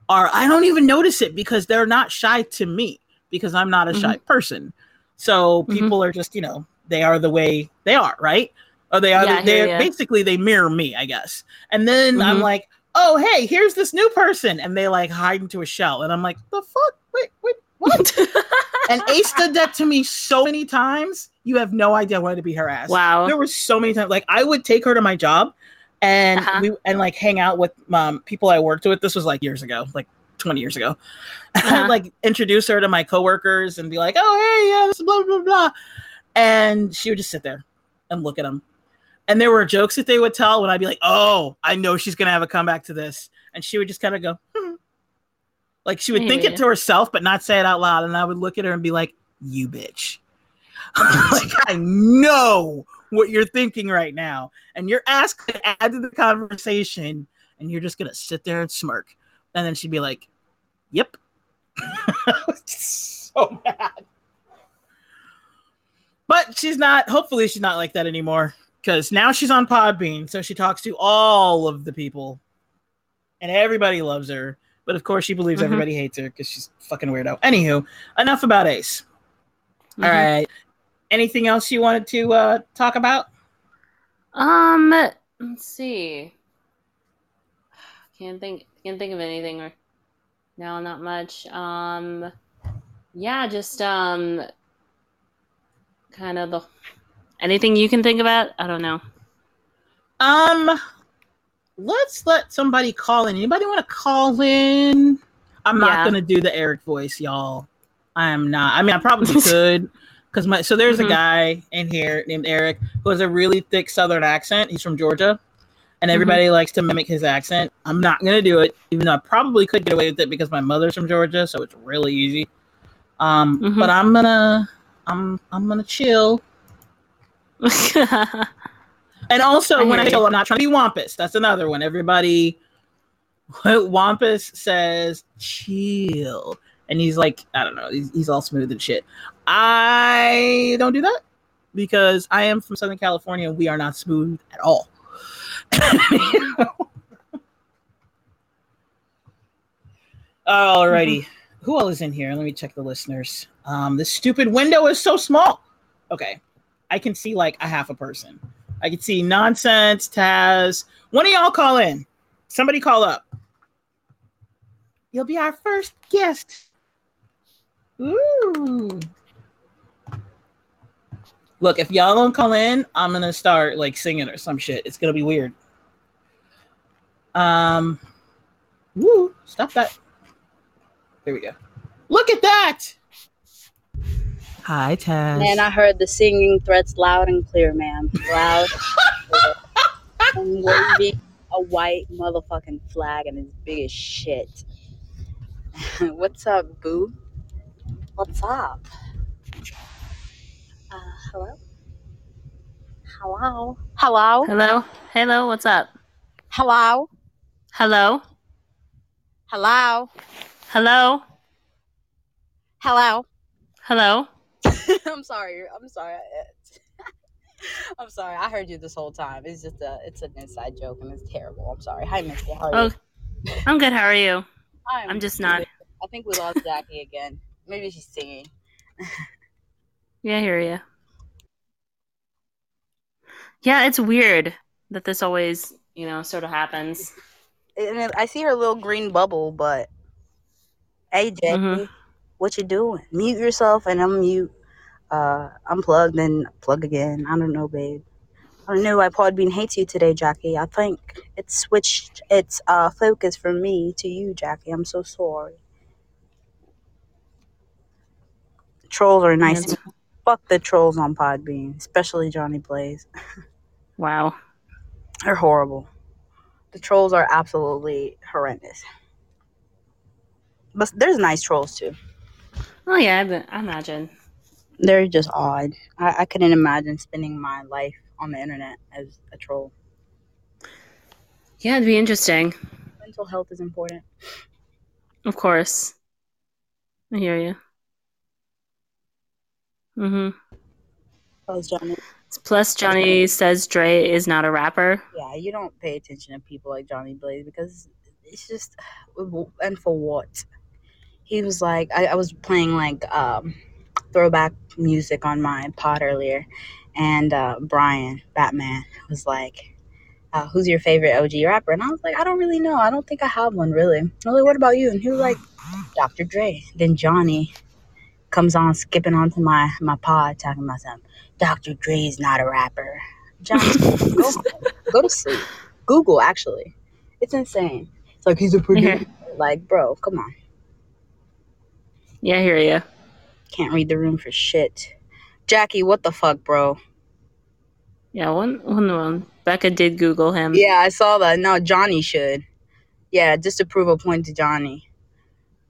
Speaker 1: are, I don't even notice it because they're not shy to me because I'm not a shy person. So
Speaker 2: Mhm.
Speaker 1: people are just, you know, they are the way they are, right? Or they are,
Speaker 2: Yeah, I
Speaker 1: they
Speaker 2: hear
Speaker 1: are
Speaker 2: ya.
Speaker 1: basically they mirror me, I guess. And then I'm
Speaker 2: Mhm.
Speaker 1: like, oh, hey, here's this new person. And they like hide into a shell. And I'm like, the fuck? Wait, wait, what? and Ace did that to me so many times. You have no idea why to be her ass.
Speaker 2: wow.
Speaker 1: There were so many times. Like I would take her to my job and
Speaker 2: Uh-huh.
Speaker 1: we and like hang out with um, people I worked with. This was like years ago, like 20 years ago.
Speaker 2: Uh-huh.
Speaker 1: like introduce her to my coworkers and be like, oh hey, yeah, this is blah blah blah. And she would just sit there and look at them. And there were jokes that they would tell when I'd be like, oh, I know she's gonna have a comeback to this. And she would just kind of go, hmm. like she would think it to herself, but not say it out loud. And I would look at her and be like, you bitch. like I know what you're thinking right now. And you're asked to add to the conversation, and you're just gonna sit there and smirk. And then she'd be like, Yep. I was so mad. But she's not, hopefully, she's not like that anymore. Because now she's on Podbean, so she talks to all of the people. And everybody loves her. But of course, she believes
Speaker 2: Mhm.
Speaker 1: everybody hates her because she's fucking weirdo. Anywho, enough about Ace. All
Speaker 2: Mhm.
Speaker 1: right. Anything else you wanted to uh, talk about?
Speaker 2: Um, let's see. can't think can't think of anything or no, not much. Um yeah, just um kind of the anything you can think about? I don't know.
Speaker 1: Um, let's let somebody call in. Anybody want to call in? I'm not
Speaker 2: Yeah.
Speaker 1: gonna do the Eric voice, y'all. I am not. I mean, I probably could, because my so there's
Speaker 2: Mhm.
Speaker 1: a guy in here named Eric who has a really thick Southern accent. He's from Georgia, and everybody likes to mimic his accent. I'm not gonna do it, even though I probably could get away with it because my mother's from Georgia, so it's really easy. Um,
Speaker 2: Mhm.
Speaker 1: but I'm gonna, I'm, I'm gonna chill. And also,
Speaker 2: I
Speaker 1: when I
Speaker 2: you.
Speaker 1: I'm not trying to be wampus, that's another one. Everybody, wampus says chill, and he's like, I don't know, he's, he's all smooth and shit. I don't do that because I am from Southern California. and We are not smooth at all. Alrighty, mm-hmm. who all is in here? Let me check the listeners. Um, this stupid window is so small. Okay, I can see like a half a person. I can see nonsense, Taz. One of y'all call in. Somebody call up. You'll be our first guest. Ooh. Look, if y'all don't call in, I'm gonna start like singing or some shit. It's gonna be weird. Um, woo, stop that. There we go. Look at that. Hi, Taz.
Speaker 3: Man, I heard the singing threats loud and clear, man. Loud. and clear. I'm waving a white motherfucking flag and it's big as shit. What's up, boo? What's up? Uh, hello? Hello? Hello?
Speaker 2: Hello? Hello, what's up?
Speaker 3: Hello?
Speaker 2: Hello?
Speaker 3: Hello?
Speaker 2: Hello?
Speaker 3: Hello?
Speaker 2: Hello?
Speaker 3: I'm sorry. I'm sorry. I'm sorry. I heard you this whole time. It's just a, it's an inside joke and it's terrible. I'm sorry. Hi, Misty. How are you?
Speaker 2: Oh, I'm good. How are you?
Speaker 3: I'm,
Speaker 2: I'm just not.
Speaker 3: I think we lost Jackie again. Maybe she's singing.
Speaker 2: Yeah, I hear you. Yeah, it's weird that this always, you know, sort of happens.
Speaker 3: And I see her little green bubble, but hey, Jackie,
Speaker 2: Mhm.
Speaker 3: what you doing? Mute yourself and unmute. Uh, unplug, then plug again. I don't know, babe. I don't know why Podbean hates you today, Jackie. I think it switched its uh, focus from me to you, Jackie. I'm so sorry. Trolls are nice.
Speaker 2: Yes.
Speaker 3: Fuck the trolls on Podbean, especially Johnny Blaze.
Speaker 2: Wow.
Speaker 3: They're horrible. The trolls are absolutely horrendous. But there's nice trolls too.
Speaker 2: Oh yeah, I, I imagine.
Speaker 3: They're just odd. I, I couldn't imagine spending my life on the internet as a troll.
Speaker 2: Yeah, it'd be interesting.
Speaker 3: Mental health is important.
Speaker 2: Of course. I hear you. Mm-hmm.
Speaker 3: Because Johnny,
Speaker 2: Plus, Johnny says Dre is not a rapper.
Speaker 3: yeah, you don't pay attention to people like Johnny Blaze because it's just, and for what? He was like, I, I was playing like um, throwback music on my pod earlier, and uh, Brian Batman was like, uh, "Who's your favorite OG rapper?" And I was like, "I don't really know. I don't think I have one really." I was like, "What about you?" And he was like, "Dr. Dre." Then Johnny comes on skipping onto my my pod talking about something. Dr. Dre is not a rapper. Johnny, go, go to sleep. Google actually, it's insane. It's like he's a producer. Like, bro, come on.
Speaker 2: Yeah, I hear you.
Speaker 3: Can't read the room for shit. Jackie, what the fuck, bro?
Speaker 2: Yeah, one, one, one. Becca did Google him.
Speaker 3: Yeah, I saw that. No, Johnny should. Yeah, just to prove a point to Johnny.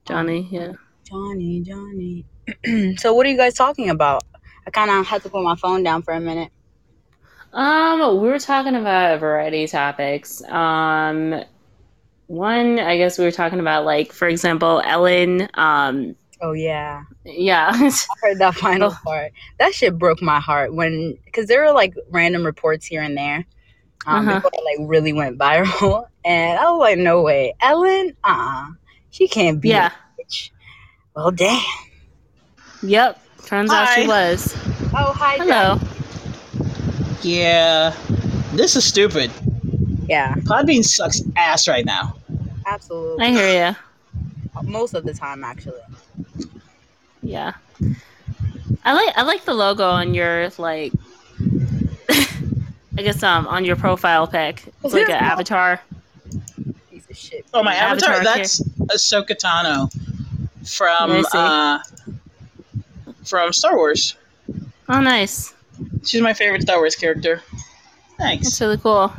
Speaker 2: Johnny. Yeah.
Speaker 3: Johnny, Johnny. so, what are you guys talking about? I kind of had to put my phone down for a minute.
Speaker 2: Um, we were talking about a variety of topics. Um, one, I guess we were talking about like, for example, Ellen. Um,
Speaker 3: Oh yeah,
Speaker 2: yeah,
Speaker 3: I heard that final
Speaker 2: Oh.
Speaker 3: part. That shit broke my heart when, because there were like random reports here and there. Um,
Speaker 2: Uh-huh.
Speaker 3: before it like really went viral, and I was like, no way, Ellen, uh, uh she can't be.
Speaker 2: yeah,
Speaker 3: a bitch. Well, damn.
Speaker 2: yep. Turns out she was.
Speaker 3: Oh hi,
Speaker 2: Hello.
Speaker 1: Yeah, this is stupid.
Speaker 3: Yeah.
Speaker 1: Podbean sucks ass right now.
Speaker 3: Absolutely.
Speaker 2: I hear ya.
Speaker 3: Most of the time, actually.
Speaker 2: You. Yeah. I like I like the logo on your like I guess um on your profile pic. It's like an avatar.
Speaker 3: Piece of shit.
Speaker 1: Oh, my avatar.
Speaker 2: Avatar
Speaker 1: that's Ahsoka Tano from
Speaker 2: Let me see.
Speaker 1: uh, from Star Wars.
Speaker 2: Oh nice.
Speaker 1: She's my favorite Star Wars character. Thanks.
Speaker 2: That's really cool.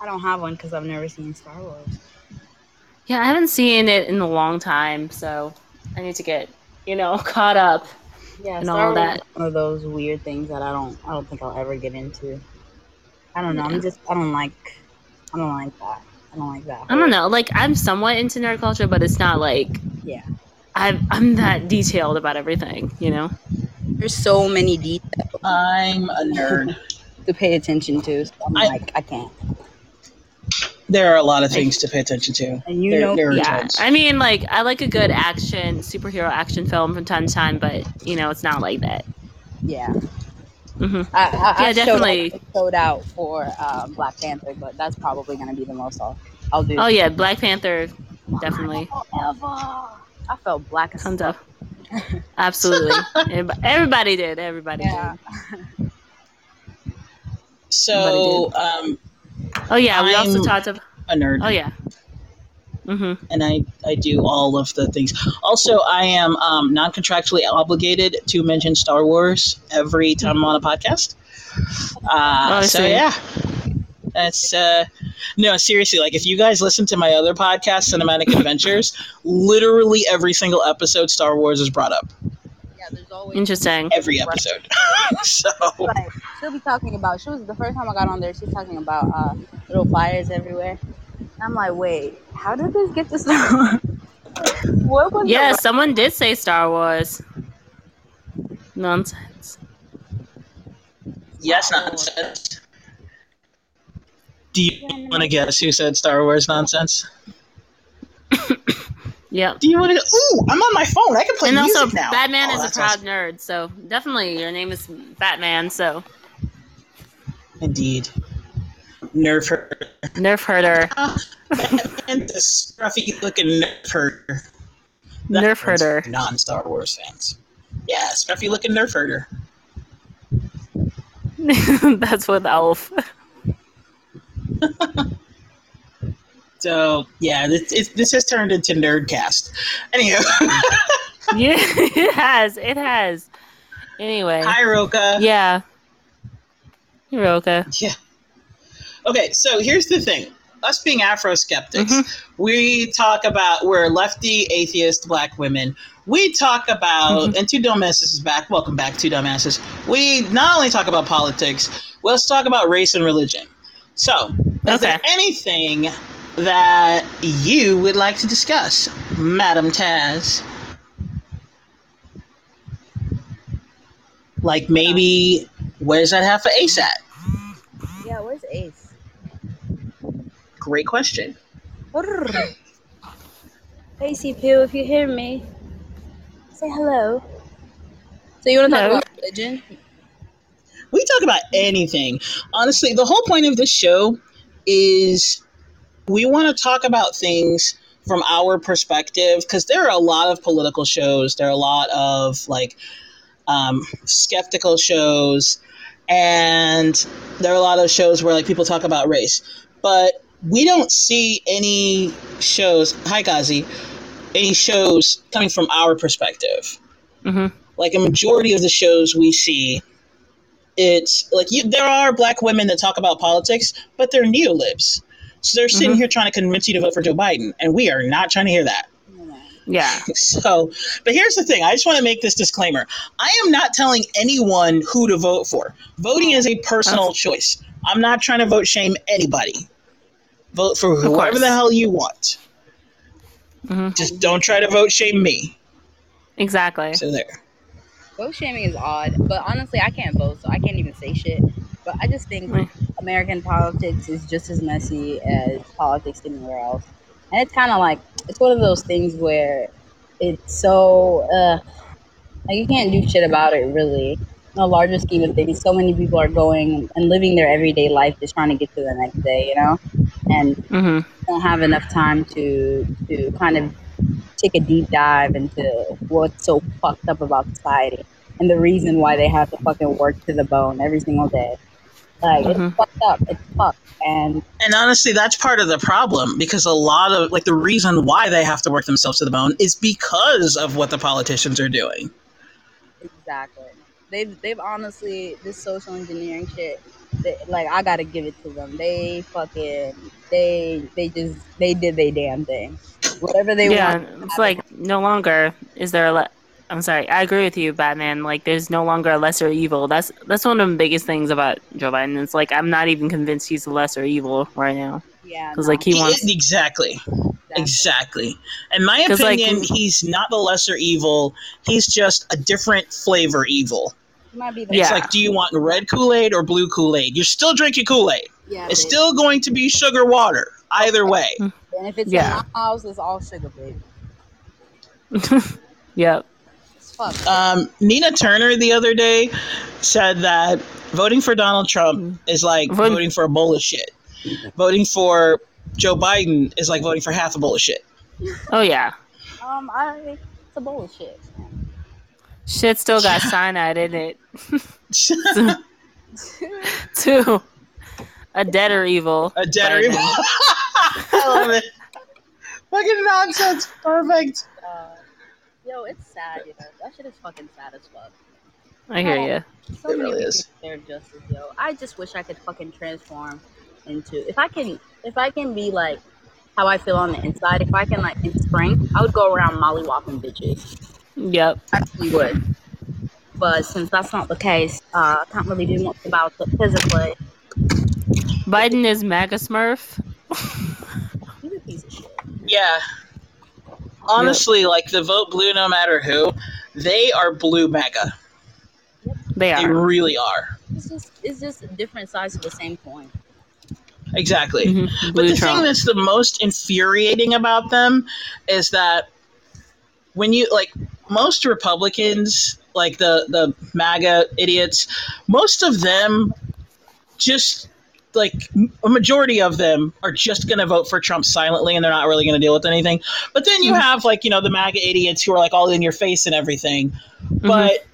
Speaker 3: I don't have one because I've never seen Star Wars.
Speaker 2: Yeah, I haven't seen it in a long time, so I need to get, you know, caught up.
Speaker 3: Yeah,
Speaker 2: And
Speaker 3: Star
Speaker 2: all
Speaker 3: Wars
Speaker 2: that.
Speaker 3: is one of those weird things that I don't. I don't think I'll ever get into. I don't know.
Speaker 2: Yeah.
Speaker 3: I'm just. I don't like. I don't like that. I don't like that.
Speaker 2: I don't know. Like I'm somewhat into nerd culture, but it's not like
Speaker 3: Yeah.
Speaker 2: I'm I'm that detailed about everything, you know?
Speaker 3: There's so many details
Speaker 1: I'm a nerd.
Speaker 3: to pay attention to. So I'm
Speaker 1: I-
Speaker 3: like, I can't.
Speaker 1: There are a lot of things to pay attention to.
Speaker 3: And you
Speaker 1: There-
Speaker 3: know,
Speaker 1: there
Speaker 2: Yeah.
Speaker 1: tons.
Speaker 2: I mean like I like a good action superhero action film from time to time, but you know, it's not like that.
Speaker 3: yeah.
Speaker 2: hmm
Speaker 3: I, I,
Speaker 2: Yeah,
Speaker 3: I
Speaker 2: definitely.
Speaker 3: Showed, I showed out for uh, Black Panther, but that's probably gonna be the most I'll, I'll do.
Speaker 2: Oh yeah, Black Panther definitely
Speaker 3: Forever. I felt black as
Speaker 2: tons
Speaker 3: fuck.
Speaker 2: absolutely. Everybody, everybody did. Everybody
Speaker 3: Yeah.
Speaker 2: did.
Speaker 1: So, um,
Speaker 2: Oh yeah, we also
Speaker 1: I'm-
Speaker 2: talked about
Speaker 1: a nerd.
Speaker 2: Oh yeah. Mm-hmm.
Speaker 1: and I, I do all of the things. Also, I am um, non contractually obligated to mention Star Wars every time I'm on a podcast. Uh,
Speaker 2: I
Speaker 1: so, yeah. That's, uh, no, seriously, like if you guys listen to my other podcast, Cinematic Adventures, literally every single episode, Star Wars is brought up.
Speaker 3: Yeah, there's always
Speaker 2: Interesting.
Speaker 1: Every episode. so,
Speaker 3: like she'll be talking about. She was the first time I got on there. She's talking about uh, little fires everywhere. And I'm like, wait, how did this get to Star what was
Speaker 2: Yeah,
Speaker 3: the-
Speaker 2: someone did say Star Wars. Nonsense.
Speaker 1: yes, nonsense. Do you want to guess who said Star Wars nonsense?
Speaker 2: Yep.
Speaker 1: Do you want to? Ooh, I'm on my phone. I can play
Speaker 2: And
Speaker 1: music
Speaker 2: also,
Speaker 1: now.
Speaker 2: Batman
Speaker 1: Oh,
Speaker 2: is a proud
Speaker 1: awesome.
Speaker 2: nerd, so definitely your name is Batman. So
Speaker 1: Indeed. Nerf herder.
Speaker 2: nerf herder,
Speaker 1: and the scruffy looking nerf herder.
Speaker 2: nerf herder.
Speaker 1: Non Star Wars fans. Yeah, scruffy looking nerf herder.
Speaker 2: That's with Elf.
Speaker 1: So yeah, this, it's, this has turned into Nerdcast. Anywho,
Speaker 2: yeah, it has. It has. Anyway,
Speaker 1: hi Roka.
Speaker 2: yeah. Hiroka.
Speaker 1: Yeah. Okay, so here's the thing. Us being Afro skeptics,
Speaker 2: Mm-hmm.
Speaker 1: we talk about we're lefty atheist black women. We talk about
Speaker 2: Mm-hmm.
Speaker 1: and two dumbasses is back. Welcome back, two dumbasses. We not only talk about politics, let's talk about race and religion. So, is there anything that you would like to discuss, Madam Taz? Like maybe where's that half of Ace at?
Speaker 3: Yeah, where's Ace?
Speaker 1: Great question.
Speaker 3: Acey Peel, if you hear me, say hello. So you want to talk
Speaker 2: Hello.
Speaker 3: about religion?
Speaker 1: We talk about anything. Honestly, the whole point of this show is we want to talk about things from our perspective because there are a lot of political shows, there are a lot of like um, skeptical shows, and there are a lot of shows where like people talk about race, but we don't see any shows. Hi, Gazi. Any shows coming from our perspective
Speaker 2: hmm
Speaker 1: like a majority of the shows we see it's like you, there are black women that talk about politics but they're neolibs so they're sitting
Speaker 2: Mhm.
Speaker 1: here trying to convince you to vote for joe biden and we are not trying to hear that.
Speaker 2: Yeah.
Speaker 1: so but here's the thing. I just want to make this disclaimer. I am not telling anyone who to vote for. Voting is a personal choice. I'm not trying to vote shame anybody. Vote for whoever the hell you want.
Speaker 2: Hmm
Speaker 1: just don't try to vote shame me.
Speaker 2: Exactly.
Speaker 1: so there.
Speaker 3: Vote shaming is odd, but honestly, I can't vote, so I can't even say shit. But I just think
Speaker 2: Right.
Speaker 3: American politics is just as messy as politics anywhere else, and it's kind of like it's one of those things where it's so uh, like you can't do shit about it really. In the larger scheme of things, so many people are going and living their everyday life just trying to get to the next day, you know. and
Speaker 2: hmm
Speaker 3: don't have enough time to to kind of take a deep dive into what's so fucked up about society and the reason why they have to fucking work to the bone every single day. Like
Speaker 2: Mhm.
Speaker 3: it's fucked up. It's fucked. And
Speaker 1: And honestly, that's part of the problem because a lot of like the reason why they have to work themselves to the bone is because of what the politicians are doing.
Speaker 3: exactly, they've they've honestly this social engineering shit. They, like I gotta give it to them. They fucking they they just they did their damn thing. Whatever they
Speaker 2: yeah,
Speaker 3: want.
Speaker 2: it's like no longer is there a le- I'm sorry, I agree with you, Batman. Like there's no longer a lesser evil. That's that's one of the biggest things about Joe Biden. It's like I'm not even convinced he's the lesser evil right now.
Speaker 3: Yeah,
Speaker 2: Because
Speaker 3: no,
Speaker 2: like he wants
Speaker 1: exactly,
Speaker 3: exactly.
Speaker 1: exactly. In my
Speaker 2: 'Cause, like,
Speaker 1: opinion, he's not the lesser evil. He's just a different flavor evil.
Speaker 3: Might be the
Speaker 1: It's
Speaker 2: Yeah.
Speaker 1: like, do you want red Kool Aid or blue Kool Aid? You're still drinking Kool Aid.
Speaker 3: yeah.
Speaker 1: It's
Speaker 3: baby.
Speaker 1: still going to be sugar water. Either way.
Speaker 3: and if it's
Speaker 2: Yeah.
Speaker 3: in my house, it's all sugar, baby.
Speaker 2: Yep.
Speaker 3: It's.
Speaker 1: Um, Nina Turner the other day said that voting for Donald Trump is like
Speaker 2: Vote-
Speaker 1: voting for a bowl of shit. Voting for Joe Biden is like voting for half a bowl of shit.
Speaker 2: Oh yeah.
Speaker 3: Um, I it's a bullshit.
Speaker 2: Shit Shit still got cyanide in it. Too. A dead or evil.
Speaker 1: a dead
Speaker 2: Biden.
Speaker 1: I love it. Fucking nonsense. Perfect.
Speaker 3: Uh, yo, it's sad, you know. That shit is fucking sad as fuck.
Speaker 2: I hear you.
Speaker 3: So
Speaker 1: It
Speaker 3: many
Speaker 1: really
Speaker 3: people
Speaker 1: is.
Speaker 3: deserve justice, yo. I just wish I could fucking transform into if I can if I can be like how I feel on the inside, if I can like in spring, I would go around mollywopping bitches.
Speaker 2: Yep.
Speaker 3: I actually would. But since that's not the case, uh, I can't really do much about it physically.
Speaker 2: Biden is MAGA Smurf.
Speaker 3: He's a piece of shit.
Speaker 1: Yeah. Honestly, like the vote blue no matter who, they are blue MAGA.
Speaker 2: They
Speaker 1: They
Speaker 2: are.
Speaker 1: really are.
Speaker 3: It's just it's just a different sides of the same coin.
Speaker 1: Exactly.
Speaker 2: Mhm.
Speaker 1: But
Speaker 2: Blue
Speaker 1: the thing that's the most infuriating about them is that when you like most Republicans, like the the MAGA idiots, most of them just like a majority of them are just going to vote for Trump silently and they're not really going to deal with anything. But then you
Speaker 2: Mhm.
Speaker 1: have like, you know, the MAGA idiots who are like all in your face and everything.
Speaker 2: Mhm.
Speaker 1: But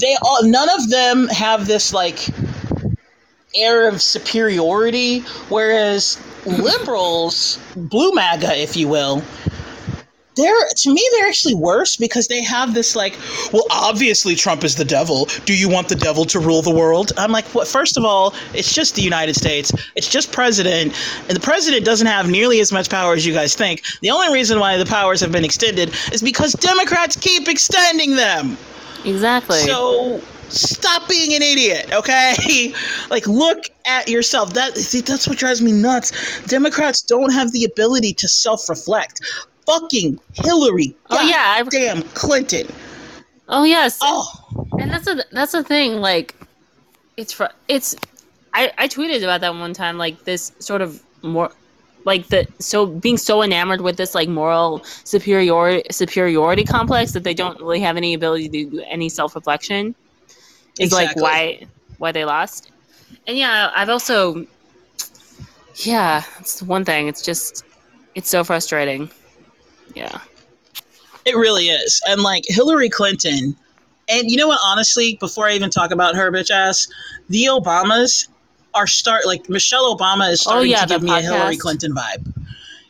Speaker 1: they all none of them have this like air of superiority whereas liberals blue maga if you will they're to me they're actually worse because they have this like well obviously trump is the devil do you want the devil to rule the world i'm like well, first of all it's just the united states it's just president and the president doesn't have nearly as much power as you guys think the only reason why the powers have been extended is because democrats keep extending them
Speaker 2: Exactly.
Speaker 1: so stop being an idiot, okay? like look at yourself. That see, that's what drives me nuts. Democrats don't have the ability to self-reflect. Fucking Hillary.
Speaker 2: oh yeah. I,
Speaker 1: Damn Clinton.
Speaker 2: oh yes.
Speaker 1: Oh,
Speaker 2: And that's a that's the thing. Like, it's fr- it's. I I tweeted about that one time. Like this sort of more, like the so being so enamored with this like moral superiority superiority complex that they don't really have any ability to do any self reflection. Is like why why they lost. And yeah, I've also. Yeah, it's one thing. It's just, it's so frustrating. Yeah.
Speaker 1: it really is. And like Hillary Clinton, and you know what? Honestly, before I even talk about her bitch ass, the Obamas are start like Michelle Obama is
Speaker 2: Oh,
Speaker 1: starting
Speaker 2: yeah,
Speaker 1: to give
Speaker 2: the
Speaker 1: me a Hillary. Clinton vibe.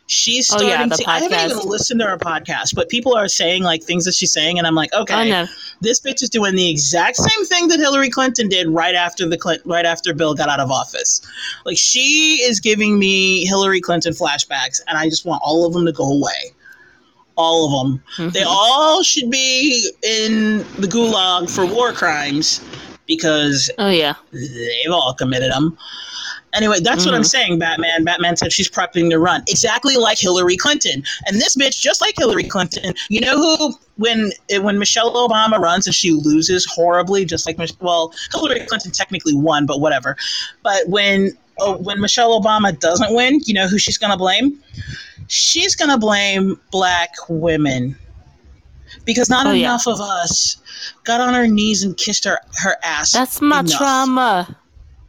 Speaker 1: She's
Speaker 2: Oh,
Speaker 1: starting
Speaker 2: yeah, the
Speaker 1: to. I haven't even listened to her podcast, but people are saying like things that she's saying, and I'm like, okay,
Speaker 2: Oh no.
Speaker 1: this bitch is doing the exact same thing that Hillary Clinton did right after the Clint, right after Bill got out of office. Like she is giving me Hillary Clinton flashbacks, and I just want all of them to go away. All of them. They
Speaker 2: Mhm.
Speaker 1: all should be in the gulag for war crimes because
Speaker 2: Oh yeah.
Speaker 1: they've all committed them. Anyway, that's what I'm
Speaker 2: Mhm.
Speaker 1: saying, Batman. Batman said she's prepping to run. Exactly like Hillary Clinton. And this bitch, just like Hillary Clinton, you know who, when when Michelle Obama runs and she loses horribly, just like, well, Hillary Clinton technically won, but whatever. But when oh, when Michelle Obama doesn't win, you know who she's going to blame? She's going to blame black women. Because not
Speaker 2: Oh, yeah.
Speaker 1: enough of us got on our knees and kissed her, her ass.
Speaker 2: That's my
Speaker 1: enough.
Speaker 2: trauma.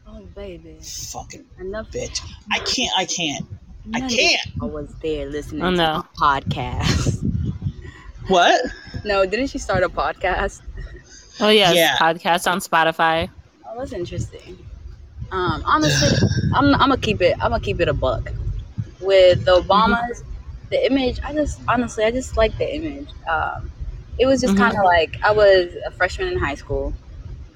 Speaker 3: Oh, baby.
Speaker 1: Fucking
Speaker 3: Enough.
Speaker 1: bitch. I can't. I can't. I
Speaker 3: none of
Speaker 1: can't.
Speaker 3: I was there listening
Speaker 2: Oh,
Speaker 3: to
Speaker 2: no.
Speaker 3: a podcast.
Speaker 1: What?
Speaker 3: no, didn't she start a podcast?
Speaker 2: Oh yes,
Speaker 1: Yeah.
Speaker 2: podcast on Spotify.
Speaker 3: Oh, that's interesting. Um, honestly, I'm, I'm gonna keep it. I'm gonna keep it a buck. With the Obamas, the image. I just honestly, I just like the image. Um, it was just
Speaker 2: Mhm.
Speaker 3: kind of like I was a freshman in high school.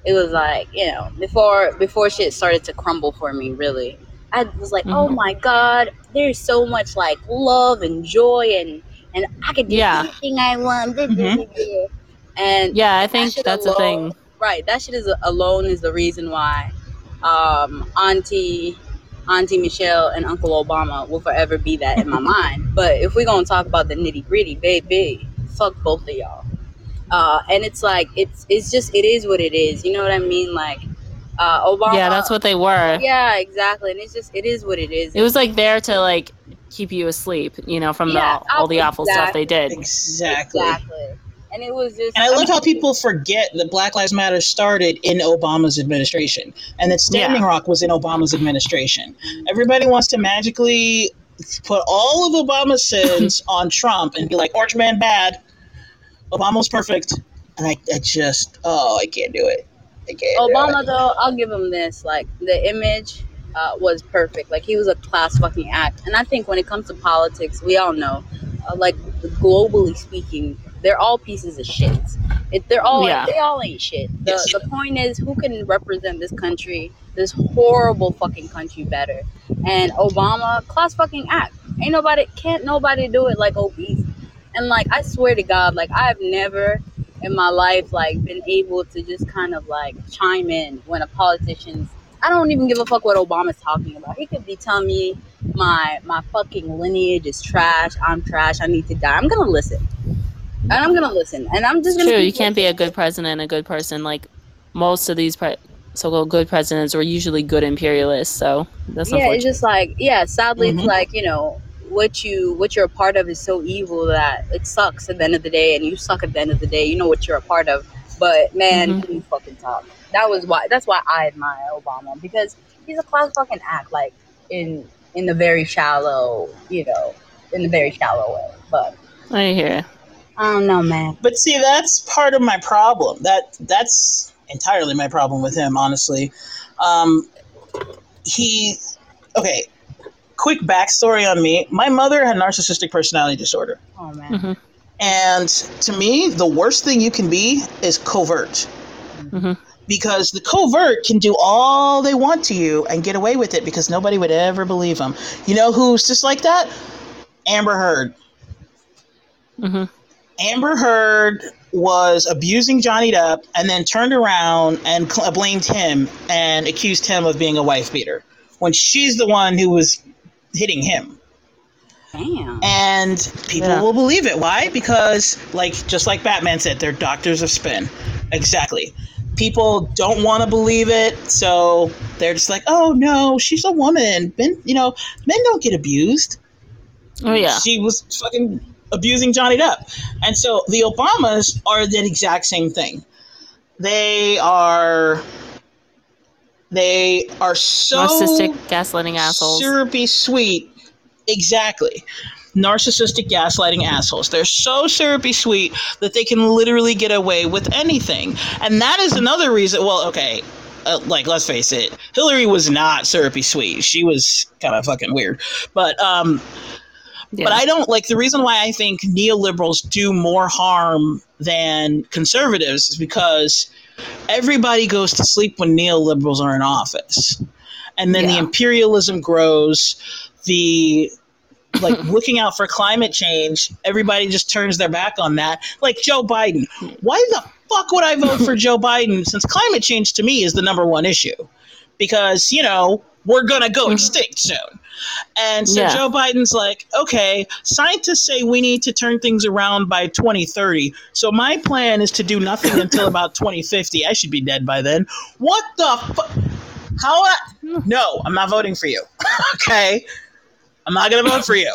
Speaker 3: It was like you know before before shit started to crumble for me. Really, I was like, oh
Speaker 2: Mhm.
Speaker 3: my god, there's so much like love and joy and and I could do
Speaker 2: Yeah.
Speaker 3: anything I want.
Speaker 1: Mhm.
Speaker 3: blah. And
Speaker 2: Yeah, I think
Speaker 3: shit
Speaker 2: that's
Speaker 3: alone-
Speaker 2: thing.
Speaker 3: right that shit is alone is the reason why um auntie auntie michelle and uncle obama will forever be that in my mind. But if we're gonna talk about the nitty-gritty baby fuck both of y'all. Uh and it's like it's it's just it is what it is. You know what i mean? Like uh obama
Speaker 2: Yeah, that's what they were.
Speaker 3: yeah exactly. And it's just it is what it is.
Speaker 2: It was like there to like keep you asleep, you know, from
Speaker 3: Yeah,
Speaker 2: the all the awful stuff they did.
Speaker 1: Exactly.
Speaker 3: exactly and it was just
Speaker 1: And I love how people forget that Black Lives Matter started in Obama's administration and that Standing
Speaker 2: Yeah.
Speaker 1: Rock was in Obama's administration. Everybody wants to magically put all of Obama's sins on Trump and be like, Orange Man bad, Obama's perfect. And I, I just, oh, I can't do it. I can't. do
Speaker 3: Obama
Speaker 1: it.
Speaker 3: though, I'll give him this. Like the image uh, was perfect. Like he was a class fucking act. And I think when it comes to politics, we all know, uh, like globally speaking, they're all pieces of shit. It, they're all
Speaker 2: Yeah.
Speaker 3: they all ain't shit. The
Speaker 1: Yes.
Speaker 3: the point is who can represent this country, this horrible fucking country better. And Obama, class fucking act. Ain't nobody can't nobody do it like obese. And like I swear to God, like I have never in my life like been able to just kind of like chime in when a politician's I don't even give a fuck what Obama's talking about. He could be telling me my my fucking lineage is trash, I'm trash, I need to die. I'm gonna listen. And I'm gonna listen. And I'm just gonna
Speaker 2: True, you can't be a good president, and a good person. Like most of these pre- so-called good presidents were usually good imperialists. So that's
Speaker 3: Yeah, it's just like yeah, sadly
Speaker 1: Mhm.
Speaker 3: it's like, you know, what you what you're a part of is so evil that it sucks at the end of the day and you suck at the end of the day. You know what you're a part of. But man,
Speaker 2: Mhm.
Speaker 3: you fucking talk. That was why that's why I admire Obama because he's a class fucking act like in in the very shallow, you know, in the very shallow way. But
Speaker 2: I hear.
Speaker 3: I don't know, man.
Speaker 1: But see, that's part of my problem. That that's entirely my problem with him, honestly. Um, he, okay. Quick backstory on me: my mother had narcissistic personality disorder,
Speaker 3: Oh man.
Speaker 2: hmm
Speaker 1: and to me, the worst thing you can be is covert.
Speaker 2: hmm
Speaker 1: Because the covert can do all they want to you and get away with it because nobody would ever believe them. You know who's just like that? Amber Heard.
Speaker 2: hmm
Speaker 1: Amber Heard was abusing Johnny Depp and then turned around and cl- uh, blamed him and accused him of being a wife beater when she's the one who was hitting him.
Speaker 3: Damn.
Speaker 1: And people
Speaker 2: Yeah.
Speaker 1: will believe it. Why? Because, like, just like Batman said, they're doctors of spin. Exactly. People don't want to believe it, so they're just like, "Oh no, she's a woman. Men, you know, men don't get abused."
Speaker 2: Oh yeah.
Speaker 1: she was fucking abusing Johnny Depp. And so the Obamas are the exact same thing. They are they are so
Speaker 2: Narcissistic, gaslighting assholes.
Speaker 1: syrupy sweet. Exactly. Narcissistic gaslighting assholes. They're so syrupy sweet that they can literally get away with anything. And that is another reason. Well, okay, uh, like let's face it, Hillary was not syrupy sweet. She was kind of fucking weird. But um,
Speaker 2: Yeah.
Speaker 1: but I don't like the reason why I think neoliberals do more harm than conservatives is because everybody goes to sleep when neoliberals are in office. And then the imperialism grows, the like looking out for climate change, everybody just turns their back on that. Like Joe Biden. Why the fuck would I vote for Joe Biden since climate change to me is the number one issue? Because, you know, we're going to go mm-hmm. extinct soon. And so
Speaker 2: Yeah.
Speaker 1: Joe Biden's like, okay, scientists say we need to turn things around by 2030. So my plan is to do nothing until about 2050. I should be dead by then. What the fuck? How? I- no, I'm not voting for you. okay? I'm not going to vote for you.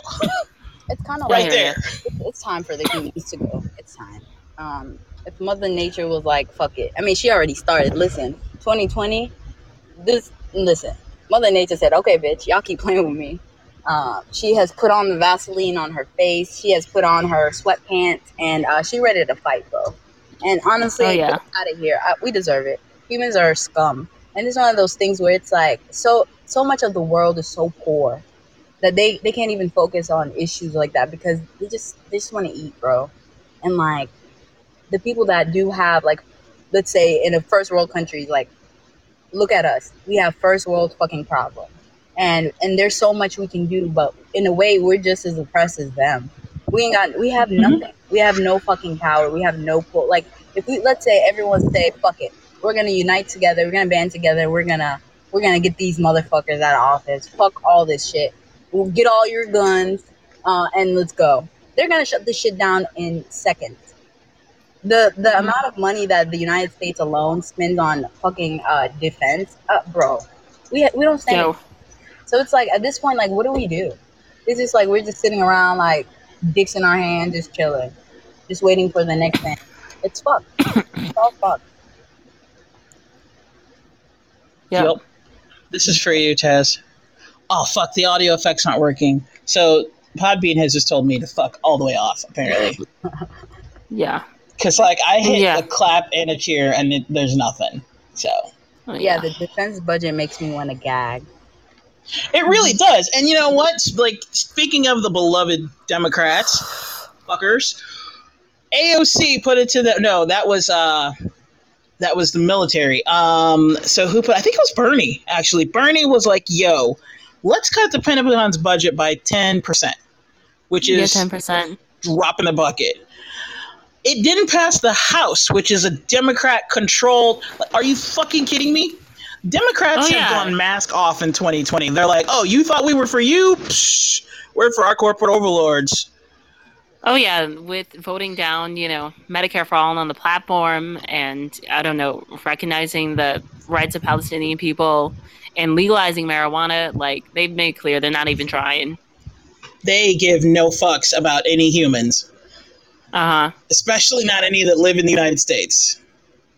Speaker 3: It's kind of
Speaker 1: Right
Speaker 3: like
Speaker 1: there.
Speaker 3: it's, it's time for the humans to go. It's time. Um, if Mother Nature was like, "Fuck it," I mean, she already started. Listen, 2020. This listen. Mother Nature said, "Okay, bitch, y'all keep playing with me." Uh, she has put on the Vaseline on her face. She has put on her sweatpants, and uh, she ready to fight, bro. And honestly,
Speaker 2: Oh, yeah.
Speaker 3: out of here. I, we deserve it. Humans are scum, and it's one of those things where it's like so so much of the world is so poor that they they can't even focus on issues like that because they just they just want to eat, bro. And like the people that do have like, let's say in a first world countries, like look at us, we have first world fucking problem, and and there's so much we can do, but in a way we're just as oppressed as them. We ain't got we have nothing. We have no fucking power. We have no pull. Like if we let's say everyone say fuck it, we're gonna unite together. We're gonna band together. We're gonna we're gonna get these motherfuckers out of office. Fuck all this shit. We'll get all your guns uh, and let's go. They're gonna shut this shit down in seconds. The the amount of money that the United States alone spends on fucking uh, defense, uh, bro, we we don't stand.
Speaker 2: Yo,
Speaker 3: So it's like at this point, like, what do we do? It's just like we're just sitting around, like dicks in our hand, just chilling, just waiting for the next thing. It's fucked. it's all fucked.
Speaker 2: yeah.
Speaker 1: Yep. This is for you, Taz. Oh fuck, the audio effects aren't working. So Podbean has just told me to fuck all the way off, apparently.
Speaker 2: Yeah.
Speaker 1: Because like I hit
Speaker 2: Yeah.
Speaker 1: a clap and a cheer, and it, there's nothing. So
Speaker 2: Oh,
Speaker 3: Yeah, the defense budget makes me want to gag.
Speaker 1: it really does. And you know what? Like speaking of the beloved Democrats, fuckers, AOC put it to the no. That was uh, that was the military. Um, so who put? I think it was Bernie. Actually, Bernie was like, "Yo, let's cut the Pentagon's budget by ten percent," which is
Speaker 2: ten percent.
Speaker 1: drop in the bucket. It didn't pass the House, which is a Democrat controlled. Are you fucking kidding me? Democrats
Speaker 2: Oh, yeah.
Speaker 1: have gone mask off in 2020. They're like, oh, you thought we were for you? Psh, we're for our corporate overlords.
Speaker 2: Oh yeah, with voting down, you know, Medicare for all on the platform, and I don't know, recognizing the rights of Palestinian people and legalizing marijuana, like they've made clear they're not even trying.
Speaker 1: They give no fucks about any humans,
Speaker 2: Uh huh.
Speaker 1: especially not any that live in the United States.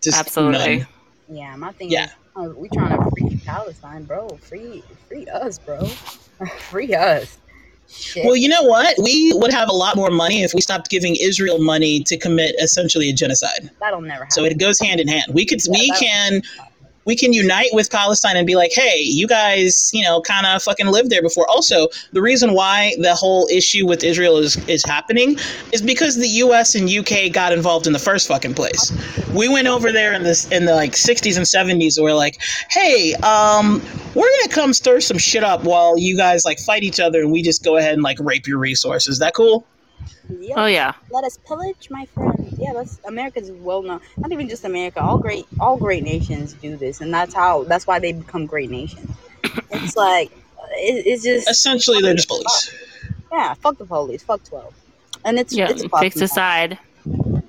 Speaker 1: Just
Speaker 2: Absolutely.
Speaker 1: none.
Speaker 3: Yeah, my thing
Speaker 1: Yeah.
Speaker 3: is, uh, we trying to free Palestine, bro. Free, free us, bro. free us. Shit.
Speaker 1: Well, you know what? We would have a lot more money if we stopped giving Israel money to commit essentially a genocide.
Speaker 3: That'll never happen.
Speaker 1: So it goes hand in hand. We could we
Speaker 3: that-
Speaker 1: can we can unite with Palestine and be like, hey, you guys, you know, kind of fucking lived there before. Also, the reason why the whole issue with Israel is is happening is because the U.S. and UK got involved in the first fucking place. We went over there in this in the like 60s and 70s. And we're like, hey, um, we're gonna come stir some shit up while you guys like fight each other, and we just go ahead and like rape your resources. Is that cool?
Speaker 3: Yeah,
Speaker 2: Oh yeah.
Speaker 3: let us pillage, my friend. Yeah, that's America's well known. Not even just America. All great, all great nations do this, and that's how. That's why they become great nations. It's like it, it's just
Speaker 1: Essentially, they're just bullies.
Speaker 3: yeah. Fuck the police. Fuck twelve. And it's
Speaker 2: Yeah.
Speaker 3: it's
Speaker 2: Fix
Speaker 3: fucking
Speaker 2: the
Speaker 3: fine.
Speaker 2: side.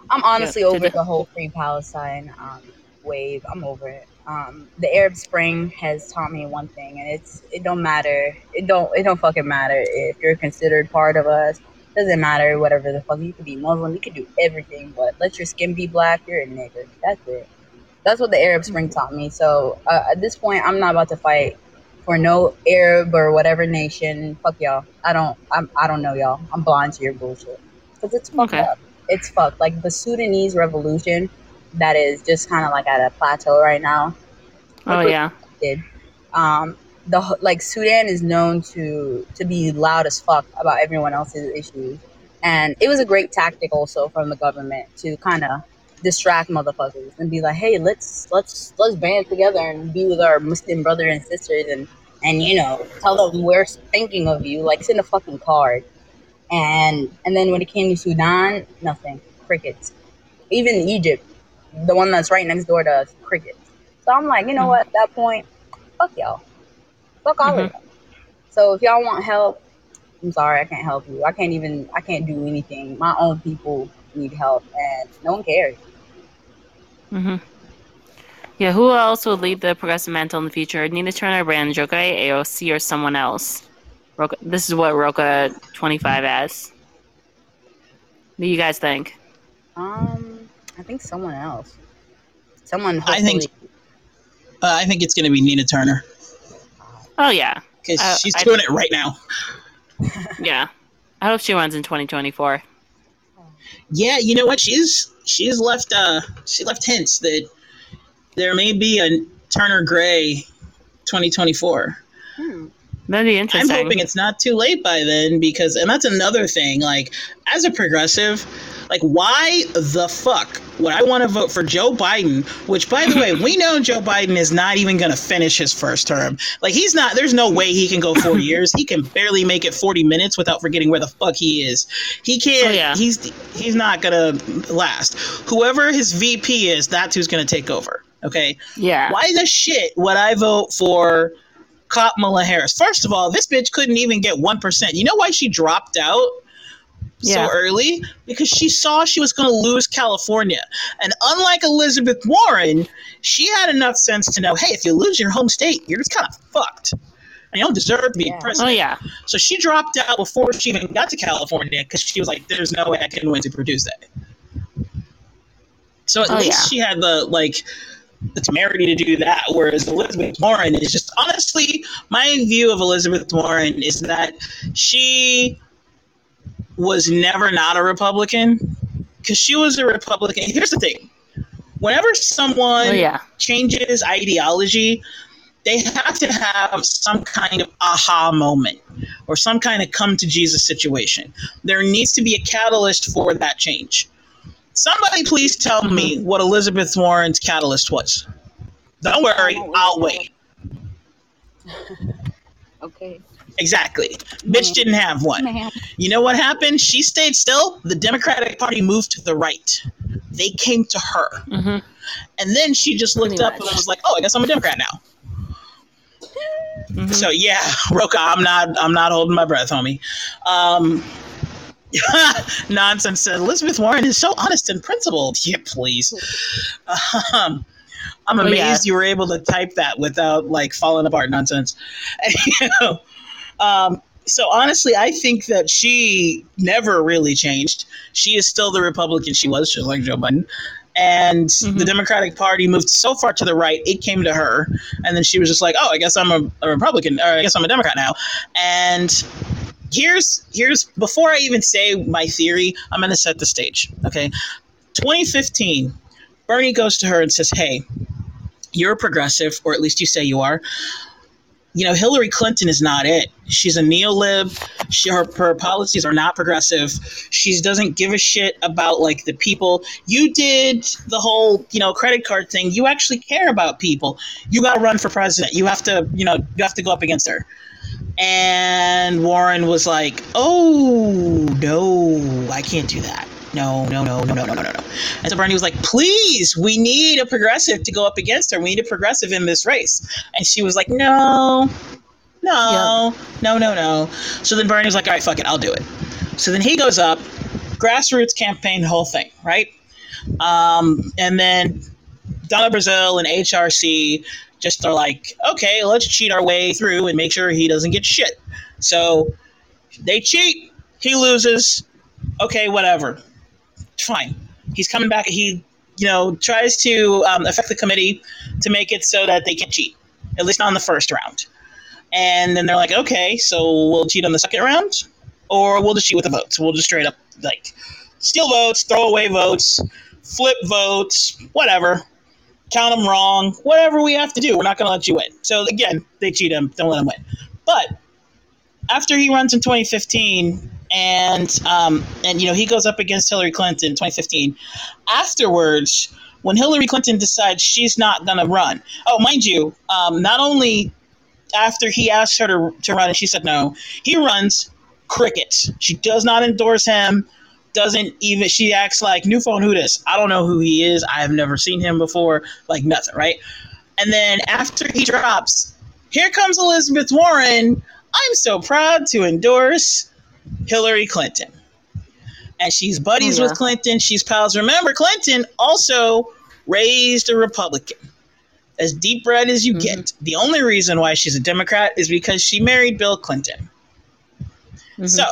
Speaker 3: I'm honestly
Speaker 2: Yeah,
Speaker 3: over
Speaker 2: the-
Speaker 3: the whole free Palestine um, wave. I'm over it. Um, the Arab Spring has taught me one thing, and it's it don't matter. It don't it don't fucking matter if you're considered part of us. Doesn't matter whatever the fuck you could be Muslim, you could do everything, but let your skin be black. You're a nigger. That's it. That's what the Arab Spring taught me. So uh, at this point, I'm not about to fight for no Arab or whatever nation. Fuck y'all. I don't. I'm. I don't know y'all. I'm blind to your bullshit. Cause it's fucked
Speaker 2: Okay.
Speaker 3: up. It's fucked. Like the Sudanese revolution, that is just kind of like at a plateau right now.
Speaker 2: Oh yeah.
Speaker 3: did. Um, the like Sudan is known to to be loud as fuck about everyone else's issues, and it was a great tactic also from the government to kind of distract motherfuckers and be like, hey, let's let's let's band together and be with our Muslim brother and sisters and and you know tell them we're thinking of you. Like send a fucking card, and and then when it came to Sudan, nothing, crickets. Even Egypt, the one that's right next door to us, crickets. So I'm like, you know
Speaker 2: Mhm.
Speaker 3: what? At that point, fuck y'all. Fuck all of
Speaker 2: Mhm.
Speaker 3: y'all. So if y'all want help, I'm sorry, I can't help you. I can't even, I can't do anything. My own people need help, and no one cares.
Speaker 2: Mm-hmm. Yeah. Who else would lead the progressive mantle in the future? Nina Turner, Brandon Jokai, AOC, or someone else? Roca, this is what Roca twenty five as. What do you guys think?
Speaker 3: Um, I think someone else. Someone.
Speaker 1: Hopefully- I think- Uh, I think it's going to be Nina Turner.
Speaker 2: Oh yeah,
Speaker 1: because
Speaker 2: Uh,
Speaker 1: she's
Speaker 2: I-
Speaker 1: doing it right now.
Speaker 2: yeah. I hope she runs in 2024.
Speaker 1: Yeah, you know what? She's she's left uh she left hints that there may be a Turner Gray 2024.
Speaker 3: Hmm.
Speaker 2: That'd be interesting.
Speaker 1: I'm hoping it's not too late by then because and that's another thing like as a progressive like why the fuck would I want to vote for Joe Biden which by the way we know Joe Biden is not even going to finish his first term like he's not there's no way he can go 4 years he can barely make it 40 minutes without forgetting where the fuck he is he can't
Speaker 2: Oh, yeah.
Speaker 1: he's he's not going to last whoever his VP is that's who's going to take over okay
Speaker 2: yeah.
Speaker 1: why the shit would I vote for Kamala Harris? First of all, this bitch couldn't even get 1%. You know why she dropped out
Speaker 2: Yeah.
Speaker 1: so early? Because she saw she was going to lose California. And unlike Elizabeth Warren, she had enough sense to know hey, if you lose your home state, you're just kind of fucked. And you don't deserve to be
Speaker 3: Yeah.
Speaker 2: Oh
Speaker 1: president.
Speaker 2: yeah.
Speaker 1: So she dropped out before she even got to California because she was like, there's no way I can win to produce that. So at
Speaker 2: Oh,
Speaker 1: least
Speaker 2: yeah.
Speaker 1: she had the like the temerity to do that, whereas Elizabeth Warren is just honestly my view of Elizabeth Warren is that she was never not a Republican because she was a Republican. Here's the thing: whenever someone
Speaker 2: Oh yeah.
Speaker 1: changes ideology, they have to have some kind of aha moment or some kind of come to Jesus situation. There needs to be a catalyst for that change. Somebody please tell me what Elizabeth Warren's catalyst was. Don't worry, I'll wait.
Speaker 3: Okay.
Speaker 1: Exactly. Bitch didn't have one.
Speaker 3: Man.
Speaker 1: You know what happened? She stayed still. The Democratic Party moved to the right. They came to her.
Speaker 2: hmm
Speaker 1: And then she just looked
Speaker 2: Pretty
Speaker 1: up
Speaker 2: much.
Speaker 1: and was like, "Oh, I guess I'm a Democrat now."
Speaker 2: hmm
Speaker 1: So yeah, Roka, I'm not I'm not holding my breath, homie. Um, nonsense said Elizabeth Warren is so honest and principled. Yeah, please. Um, I'm
Speaker 2: Oh,
Speaker 1: amazed
Speaker 2: yeah.
Speaker 1: you were able to type that without like falling apart. Nonsense. you know, um, so honestly, I think that she never really changed. She is still the Republican she was, just like Joe Biden. And
Speaker 2: Mhm.
Speaker 1: the Democratic Party moved so far to the right, it came to her. And then she was just like, oh, I guess I'm a, a Republican, or I guess I'm a Democrat now. And here's here's before I even say my theory, I'm going to set the stage. Okay, 2015, Bernie goes to her and says, "Hey, you're a progressive, or at least you say you are. You know, Hillary Clinton is not it. She's a neolib. She, her, her policies are not progressive. She doesn't give a shit about like the people. You did the whole, you know, credit card thing. You actually care about people. You got to run for president. You have to, you know, you have to go up against her." And Warren was like, "Oh no, I can't do that. No, no, no, no, no, no, no, no." And so Bernie was like, "Please, we need a progressive to go up against her. We need a progressive in this race." And she was like, "No, no, yep. no, no, no." So then Bernie was like, "All right, fuck it, I'll do it." So then he goes up, grassroots campaign, whole thing, right? Um, and then Donna Brazile and HRC just are like, okay, let's cheat our way through and make sure he doesn't get shit. So they cheat, he loses. Okay, whatever. Fine. He's coming back. He, you know, tries to um, affect the committee to make it so that they can cheat, at least in the first round. And then they're like, okay, so we'll cheat on the second round, or we'll just cheat with the votes. We'll just straight up like steal votes, throw away votes, flip votes, whatever count them wrong, whatever we have to do. We're not going to let you win. So again, they cheat him. Don't let him win. But after he runs in 2015, and um, and you know he goes up against Hillary Clinton in 2015. Afterwards, when Hillary Clinton decides she's not going to run, oh mind you, um, not only after he asked her to, to run and she said no, he runs crickets. She does not endorse him doesn't even she acts like new phone who this? I don't know who he is. I have never seen him before. Like nothing right? And then after he drops here comes elizabeth warren. I'm so proud to endorse hillary clinton. And she's buddies
Speaker 2: Oh, yeah.
Speaker 1: with clinton. She's pals. Remember clinton also raised a republican. As deep red as you
Speaker 2: Mhm.
Speaker 1: get. The only reason why she's a democrat is because she married bill clinton.
Speaker 2: Mhm.
Speaker 1: so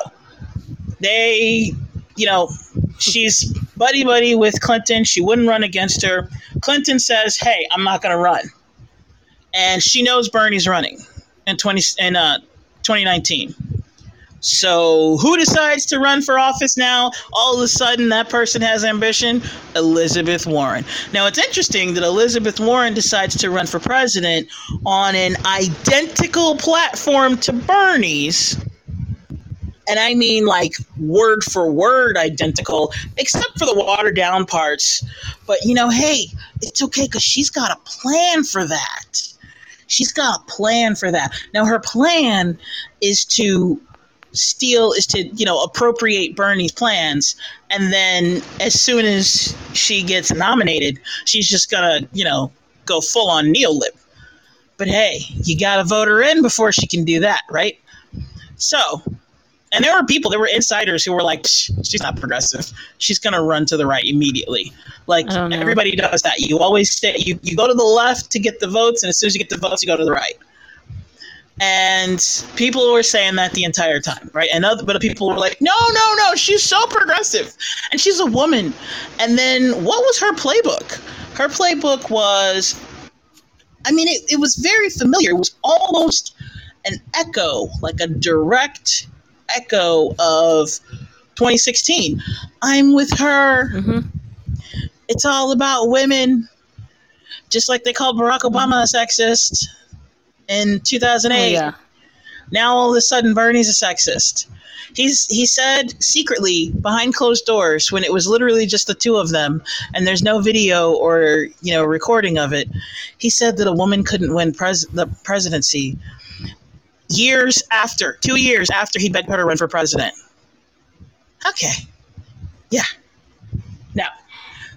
Speaker 1: they, you know, she's buddy buddy with Clinton. She wouldn't run against her. Clinton says, "Hey, I'm not going to run," and she knows Bernie's running. in 20 in uh 2019. So who decides to run for office now? All of a sudden, that person has ambition. Elizabeth Warren. Now it's interesting that Elizabeth Warren decides to run for president on an identical platform to Bernie's. And I mean like word for word identical, except for the watered down parts. But you know, hey, it's okay because she's got a plan for that. She's got a plan for that. Now, her plan is to steal is to you know appropriate Bernie's plans, and then as soon as she gets nominated, she's just gonna you know go full on neolib. But hey, you gotta vote her in before she can do that, right? So, and there were people, there were insiders who were like, she's not progressive. She's gonna run to the right immediately. Like everybody does that. You always stay. You you go to the left to get the votes, and as soon as you get the votes, you go to the right and people were saying that the entire time, right? And other, but people were like, "No, no, no, she's so progressive, and she's a woman." And then what was her playbook? Her playbook was, I mean, it, it was very familiar. It was almost an echo, like a direct echo of 2016. I'm with her. Mm-hmm. It's all about women, just like they called Barack Obama a sexist in 2008. Oh, yeah. Now all of a sudden Bernie's a sexist. He's he said secretly behind closed doors when it was literally just the two of them and there's no video or you know recording of it. He said that a woman couldn't win pres- the presidency years after, 2 years after he begged her to run for president. Okay. Yeah. Now,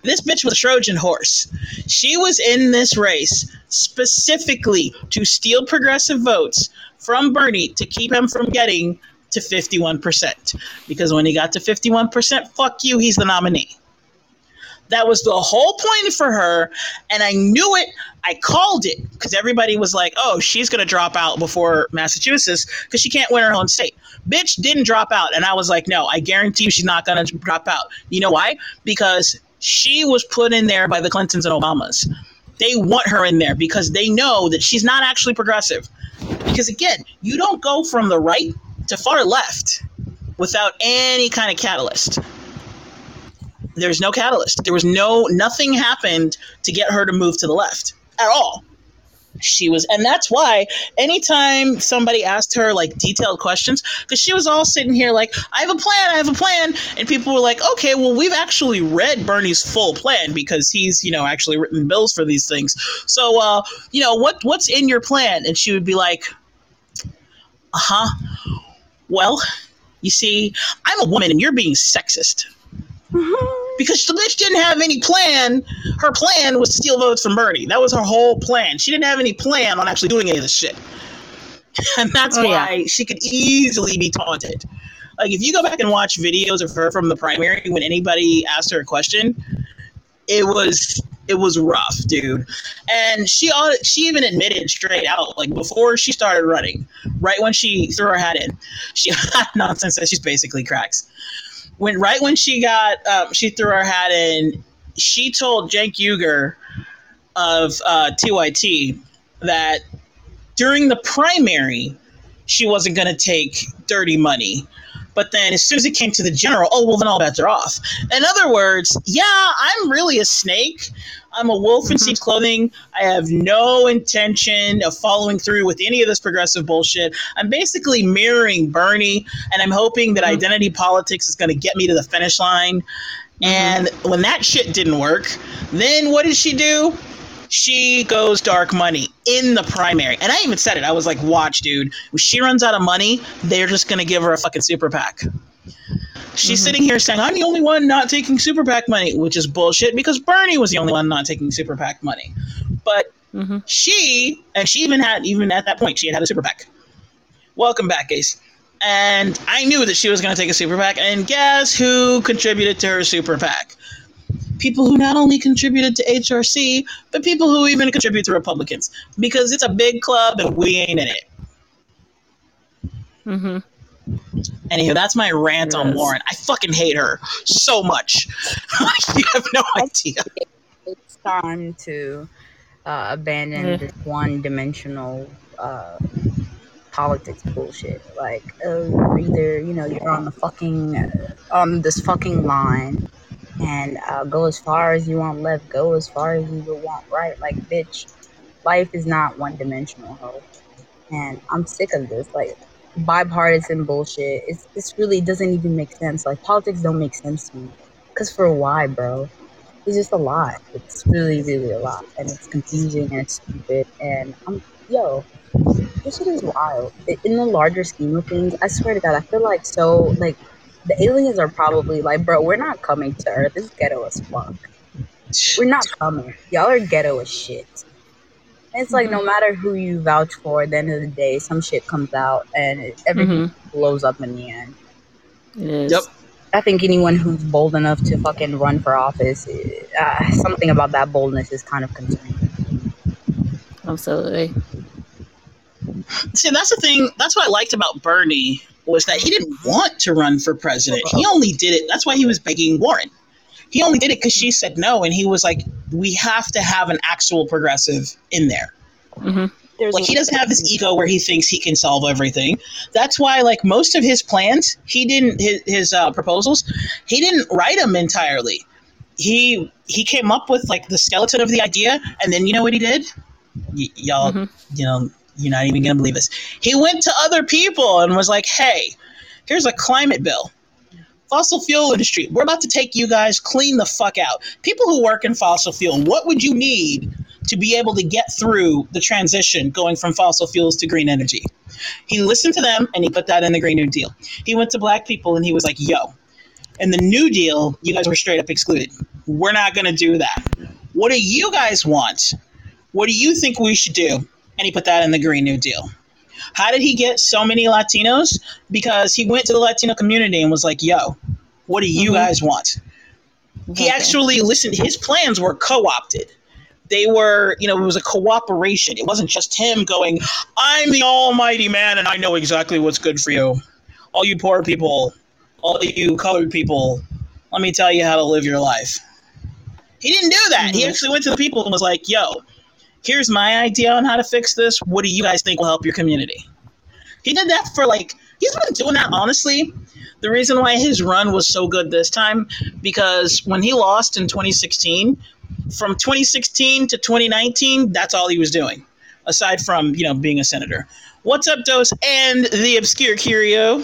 Speaker 1: this bitch was a Trojan horse. She was in this race specifically to steal progressive votes from Bernie to keep him from getting to 51%. Because when he got to 51%, fuck you, he's the nominee. That was the whole point for her. And I knew it. I called it because everybody was like, oh, she's going to drop out before Massachusetts because she can't win her own state. Bitch didn't drop out. And I was like, no, I guarantee you she's not going to drop out. You know why? Because she was put in there by the Clintons and Obamas. They want her in there because they know that she's not actually progressive. Because again, you don't go from the right to far left without any kind of catalyst. There's no catalyst. There was no nothing happened to get her to move to the left at all. She was and that's why anytime somebody asked her like detailed questions because she was all sitting here like i have a plan i have a plan and people were like okay well we've actually read bernie's full plan because he's you know actually written bills for these things. So uh you know what what's in your plan? And she would be like uh-huh. Well you see i'm a woman and you're being sexist. Mm-hmm because bitch didn't have any plan. Her plan was to steal votes from Bernie. That was her whole plan. She didn't have any plan on actually doing any of this shit. And that's oh, why yeah. she could easily be taunted. Like if you go back and watch videos of her from the primary when anybody asked her a question, it was it was rough, dude. And she she even admitted straight out, like before she started running, right when she threw her hat in, she had nonsense that she's basically cracks when right when she got um, she threw her hat in, she told Cenk Uygur of uh, TYT that during the primary she wasn't going to take dirty money. But then as soon as it came to the general, oh, well, then all bets are off. In other words, yeah, I'm really a snake. I'm a wolf in mm-hmm. sheep's clothing. I have no intention of following through with any of this progressive bullshit. I'm basically mirroring Bernie, and I'm hoping that mm-hmm. identity politics is going to get me to the finish line. Mm-hmm. And when that shit didn't work, then what did she do? She goes dark money in the primary. And I even said it. I was like, watch, dude. When she runs out of money, they're just going to give her a fucking super PAC. She's mm-hmm. sitting here saying, I'm the only one not taking super PAC money, which is bullshit because Bernie was the only one not taking super PAC money. But mm-hmm. she, and she even had, even at that point, she had had a super PAC. Welcome back, Ace. And I knew that she was going to take a super PAC. And guess who contributed to her super PAC? People who not only contributed to HRC, but people who even contribute to Republicans. Because it's a big club and we ain't in it. Mm-hmm. Anywho, that's my rant on Warren. I fucking hate her so much. you have no idea.
Speaker 3: It's time to uh, abandon this one-dimensional uh, politics bullshit. Like, uh, either you know you're on the fucking on this fucking line, and uh, go as far as you want left, go as far as you want right. Like, bitch, life is not one dimensional, ho. And I'm sick of this. Like, bipartisan bullshit. It's this really doesn't even make sense. Like, politics don't make sense to me. Cause for why, bro? It's just a lot. It's really, really a lot, and it's confusing and it's stupid. And I'm, yo, this shit is wild. In the larger scheme of things, I swear to God, I feel like so like the aliens are probably like, bro, we're not coming to Earth. This ghetto as fuck. We're not coming. Y'all are ghetto as shit. And it's like no
Speaker 2: Mm-hmm.
Speaker 3: matter who you vouch for, at the end of the day, some shit comes out and it, everything blows up in the end.
Speaker 2: It is.
Speaker 1: Yep.
Speaker 3: I think anyone who's bold enough to fucking run for office, uh, something about that boldness is kind of concerning.
Speaker 2: Absolutely.
Speaker 1: See, that's the thing. That's what I liked about Bernie was that he didn't want to run for president. He only did it. That's why he was begging Warren. He only did it because she said no, and he was like, "We have to have an actual progressive in there."
Speaker 2: hmm
Speaker 3: There's
Speaker 1: Like he doesn't have this ego where he thinks he can solve everything. That's why, like most of his plans, he didn't his, his uh, proposals, he didn't write them entirely. He he came up with like the skeleton of the idea, and then you know what he did? Y- y'all,
Speaker 2: Mhm.
Speaker 1: you know, you're not even gonna believe this. He went to other people and was like, "Hey, here's a climate bill." Fossil fuel industry, we're about to take you guys clean the fuck out. People who work in fossil fuel, what would you need to be able to get through the transition going from fossil fuels to green energy. He listened to them and he put that in the Green New Deal. He went to black people and he was like, yo, in the New Deal, you guys were straight up excluded. We're not going to do that. What do you guys want? What do you think we should do? And he put that in the Green New Deal. How did he get so many Latinos? Because he went to the Latino community and was like, yo, what do you
Speaker 2: Mhm.
Speaker 1: guys want? He actually listened, his plans were co opted they were, you know, it was a cooperation. It wasn't just him going, I'm the almighty man and I know exactly what's good for you. All you poor people, all you colored people, let me tell you how to live your life. He didn't do that. He
Speaker 2: Mhm.
Speaker 1: actually went to the people and was like, yo, here's my idea on how to fix this. What do you guys think will help your community? He did that for like, he's been doing that honestly. The reason why his run was so good this time, because when he lost in 2016, from 2016 to 2019, that's all he was doing, aside from you know being a senator. What's up, Dose and the obscure curio?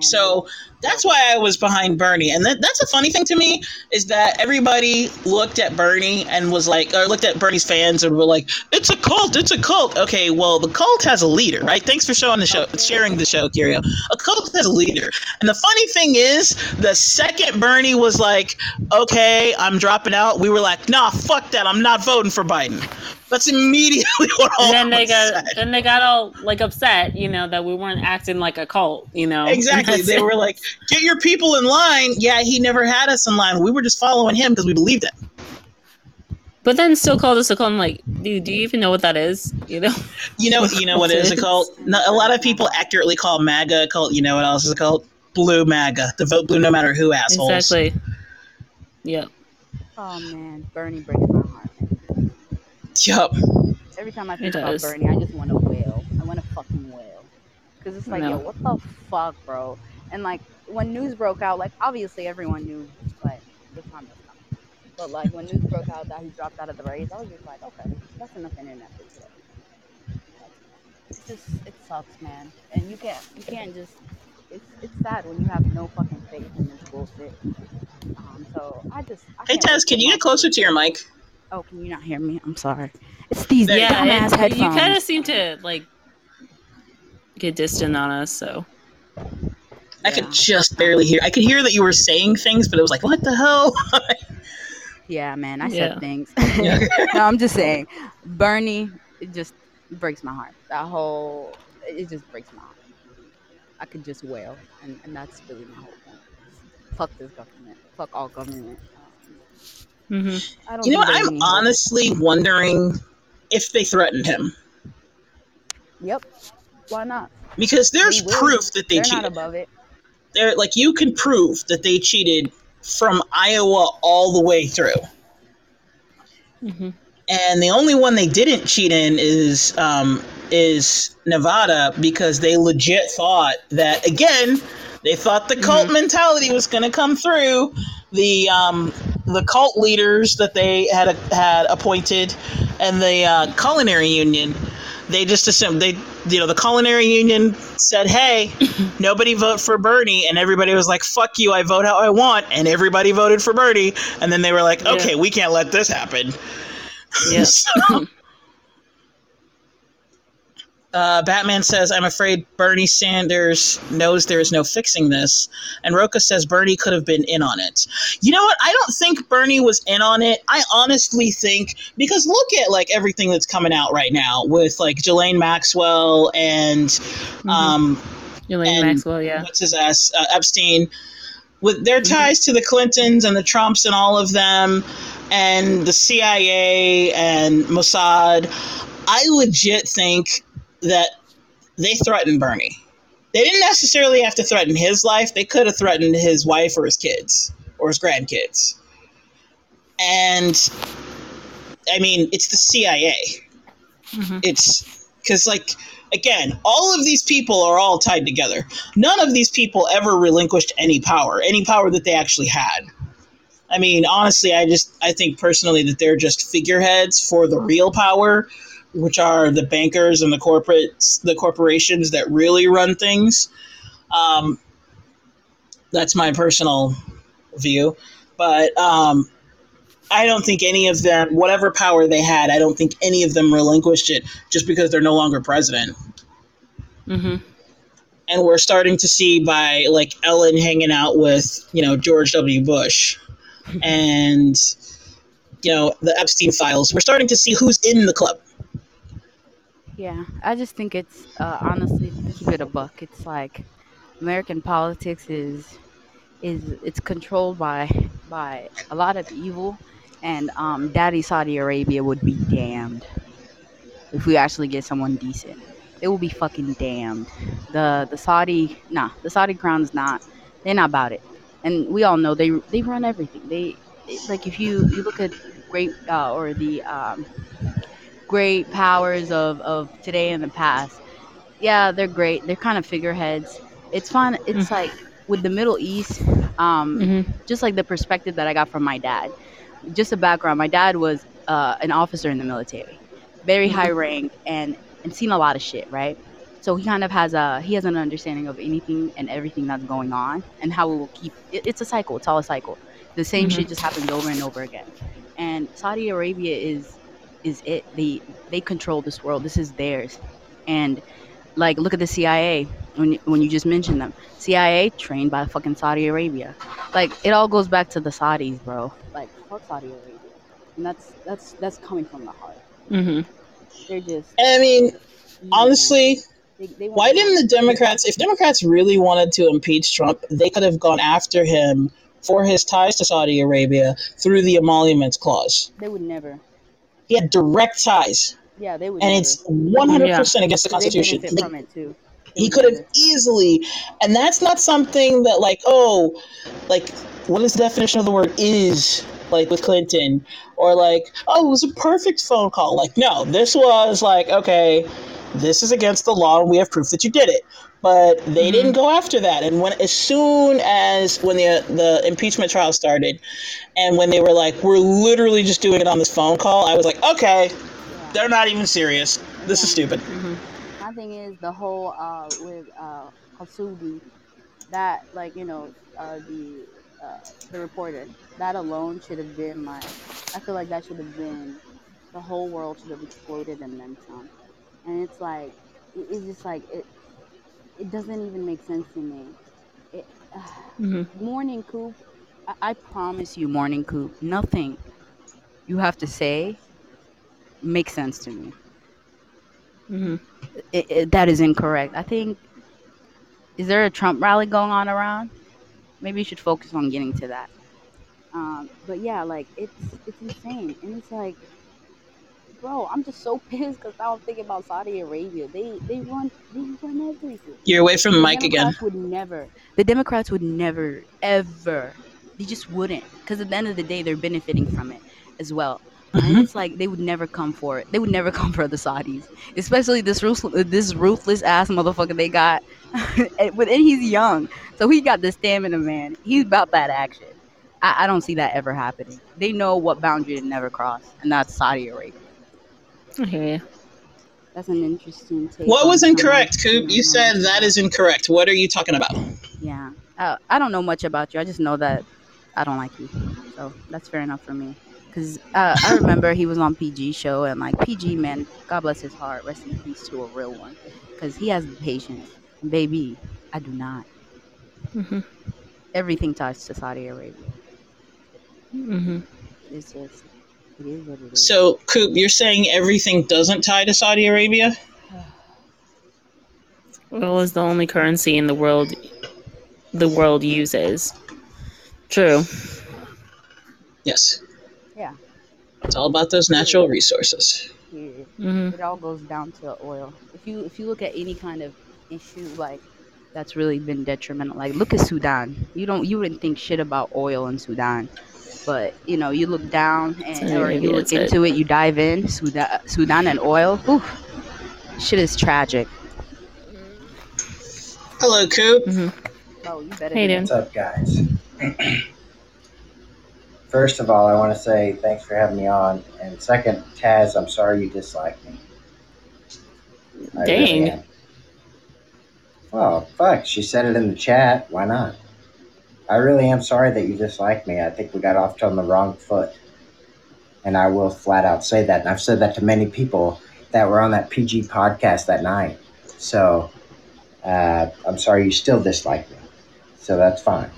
Speaker 1: So that's why I was behind Bernie, and that, that's a funny thing to me is that everybody looked at Bernie and was like, or looked at Bernie's fans and were like, "It's a cult, it's a cult." Okay, well, the cult has a leader, right? Thanks for showing the show, sharing the show, Curio. A cult has a leader, and the funny thing is, the second Bernie was like, "Okay, I'm dropping out," we were like, "Nah, fuck that, I'm not voting for Biden." That's immediately what all
Speaker 2: And then they got then they got all like upset, you know, that we weren't acting like a cult, you know.
Speaker 1: Exactly. They were like, get your people in line. Yeah, he never had us in line. We were just following him because we believed him.
Speaker 2: But then still called us a cult. I'm like, dude, do you even know what that is? You know?
Speaker 1: You know, you know what it is a cult? No, a lot of people accurately call MAGA a cult. You know what else is a cult? Blue MAGA. The vote blue no matter who assholes.
Speaker 2: Exactly. Yep.
Speaker 3: Oh man, Bernie breaks my heart. Man.
Speaker 1: Yup.
Speaker 3: Every time I think about. Bernie, I just want to wail. I want to fucking wail. Because it's like,
Speaker 2: No.
Speaker 3: yo, what the fuck, bro? And like, when news broke out, like, obviously everyone knew, like, the time was coming. But like, when news broke out that he dropped out of the race, I was just like, okay, that's enough internet for today. It's just, it sucks, man. And you can't, you can't just, it's, it's sad when you have no fucking faith in this bullshit. Um, so I just, I
Speaker 1: Hey,
Speaker 3: can't
Speaker 1: Tez,
Speaker 3: wait
Speaker 1: can you get closer to your mic?
Speaker 3: Oh, can you not hear me? I'm sorry. It's these
Speaker 1: There you
Speaker 3: dumbass
Speaker 2: Yeah, it,
Speaker 3: headphones.
Speaker 2: you kind of seem to like get distant on us. So
Speaker 1: I could just barely hear. I could hear that you were saying things, but it was like, what the hell?
Speaker 3: Yeah, man, I
Speaker 2: Yeah.
Speaker 3: said things.
Speaker 1: Yeah.
Speaker 3: no, I'm just saying, Bernie, it just breaks my heart. That whole, it just breaks my heart. I could just wail, and, and that's really my whole point. Fuck this government. Fuck all government. Um,
Speaker 2: hmm
Speaker 3: I don't
Speaker 1: you know, I'm
Speaker 3: any hope.
Speaker 1: honestly wondering if they threatened him
Speaker 3: Yep. Why not?
Speaker 1: because there's proof that they
Speaker 3: They're
Speaker 1: cheated.
Speaker 3: not above it.
Speaker 1: They're like you can prove that they cheated from Iowa all the way through.
Speaker 2: hmm
Speaker 1: And the only one they didn't cheat in is um, is Nevada because they legit thought that again they thought the cult mm-hmm. mentality was going to come through. The um, the cult leaders that they had had appointed, and the uh, culinary union, they just assumed they you know the culinary union said, "Hey, nobody vote for Bernie," and everybody was like, "Fuck you! I vote how I want," and everybody voted for Bernie, and then they were like, "Okay, yeah. we can't let this happen."
Speaker 2: Yeah. so,
Speaker 1: uh, Batman says, I'm afraid Bernie Sanders knows there is no fixing this. And Rocha says Bernie could have been in on it. You know what? I don't think Bernie was in on it. I honestly think, because look at like everything that's coming out right now with like Ghislaine Maxwell and, mm-hmm. um,
Speaker 2: Ghislaine Maxwell, yeah.
Speaker 1: What's his ass? Uh, Epstein. With their mm-hmm. ties mm-hmm. to the Clintons and the Trumps and all of them, and the CIA and Mossad, I legit think that they threatened Bernie. They didn't necessarily have to threaten his life. They could have threatened his wife or his kids or his grandkids. And I mean, it's the CIA. Mm-hmm. It's because, like, again, all of these people are all tied together. None of these people ever relinquished any power, any power that they actually had. I mean, honestly, I just I think personally that they're just figureheads for the real power which are the bankers and the corporates, the corporations that really run things. Um, that's my personal view, but um, I don't think any of them, whatever power they had, I don't think any of them relinquished it just because they're no longer president.
Speaker 2: Mm-hmm.
Speaker 1: And we're starting to see by like Ellen hanging out with you know George W. Bush, and you know the Epstein files. We're starting to see who's in the club.
Speaker 3: Yeah, I just think it's uh, honestly keep it a buck. It's like American politics is is it's controlled by by a lot of evil, and um, Daddy Saudi Arabia would be damned if we actually get someone decent. They will be fucking damned. The the Saudi nah, the Saudi crown's not. They're not about it, and we all know they they run everything. They like if you you look at great uh, or the um, great powers of, of today and the past. Yeah, they're great. They're kind of figureheads. It's fun. It's mm-hmm. like with the Middle East, um, mm-hmm. just like the perspective that I got from my dad. Just a background. My dad was uh, an officer in the military, very mm-hmm. high rank, and and seen a lot of shit. Right. So he kind of has a he has an understanding of anything and everything that's going on and how it will keep. It, it's a cycle. It's all a cycle. The same shit mm-hmm. just happens over and over again. And Saudi Arabia is is it. They they control this world. This is theirs. And like look at the CIA when when you just mentioned them. CIA trained by fucking Saudi Arabia. Like it all goes back to the Saudis, bro. Like fuck Saudi Arabia. And that's that's that's coming from the heart.
Speaker 2: Mm-hmm.
Speaker 3: They're just.
Speaker 1: I mean, honestly. They, they why didn't the Democrats, if Democrats really wanted to impeach Trump, they could have gone after him for his ties to Saudi Arabia through the emoluments clause.
Speaker 3: They would never.
Speaker 1: He had direct ties.
Speaker 3: Yeah, they would.
Speaker 1: And it's one hundred percent against the Constitution.
Speaker 3: They from it too.
Speaker 1: he could have easily, and that's not something that like oh, like what is the definition of the word is like with Clinton or like oh it was a perfect phone call. Like no, this was like okay, this is against the law and we have proof that you did it but they mm-hmm. didn't go after that. And when as soon as when the the impeachment trial started, and when they were like, "We're literally just doing it on this phone call," I was like, "Okay, yeah. they're not even serious. This yeah. is stupid."
Speaker 3: Mm-hmm. My thing is the whole uh, with uh, Khashoggi, that like you know uh, the uh, the reporter that alone should have been like I feel like that should have been the whole world should have exploded and then some. And it's like it's just like it it doesn't even make sense to me. It, uh, mm-hmm. Morning Coop, I-, I promise you, Morning Coop, nothing you have to say makes sense to me.
Speaker 2: Mm-hmm.
Speaker 3: It, it, that is incorrect. I think. Is there a Trump rally going on around? Maybe you should focus on getting to that. Um, but yeah, like it's it's insane, and it's like bro, I'm just so pissed because now I'm thinking about Saudi Arabia. They they run they run everything.
Speaker 1: You're away from the, the Democrats
Speaker 3: again. Would never. The Democrats would never ever. They just wouldn't because at the end of the day, they're benefiting from it as well. And
Speaker 1: Mhm.
Speaker 3: it's like they would never come for it. They would never come for the Saudis, especially this ruthless, this ruthless ass motherfucker they got. and, but and he's young, so he got the stamina, man. He's about that action. I, I don't see that ever happening. They know what boundary to never cross, and that's Saudi Arabia.
Speaker 2: I hear you.
Speaker 3: That's an interesting take.
Speaker 1: What was incorrect,
Speaker 3: the-
Speaker 1: Coop? You said that is incorrect. What are you talking about?
Speaker 3: Yeah, uh, I don't know much about you. I just know that I don't like you, so that's fair enough for me. Because uh, I remember he was on PG show, and like PG man, God bless his heart, rest in peace to a real one, because he has the patience. And baby, I do not.
Speaker 2: hmm
Speaker 3: Everything ties to Saudi Arabia.
Speaker 2: hmm
Speaker 3: It's just, it is what it is.
Speaker 1: So, Coop, you're saying everything doesn't tie to Saudi Arabia?
Speaker 2: Oil is the only currency in the world the world uses. True.
Speaker 1: Yes.
Speaker 3: Yeah.
Speaker 1: It's all about those natural resources.
Speaker 3: Yeah.
Speaker 2: hmm
Speaker 3: it all goes down to oil. If you if you look at any kind of issue like that's really been detrimental, like look at Sudan. You don't you wouldn't think shit about oil in Sudan, but you know you look down and or you look
Speaker 2: that's it.
Speaker 3: into it, you dive in Sudan, Sudan and oil. Whew, shit is tragic.
Speaker 1: Hello, Coop.
Speaker 2: hmm
Speaker 3: Oh, you better.
Speaker 2: Hey,
Speaker 3: be-
Speaker 4: What's up, guys? First of all, I want to say thanks for having me on. And second, Taz, I'm sorry you dislike me. I
Speaker 2: Dang.
Speaker 4: am. Well, fuck, she said it in the chat. Why not? I really am sorry that you dislike me. I think we got off on the wrong foot. And I will flat out say that. And I've said that to many people that were on that PG podcast that night. So uh, I'm sorry you still dislike me. So that's fine.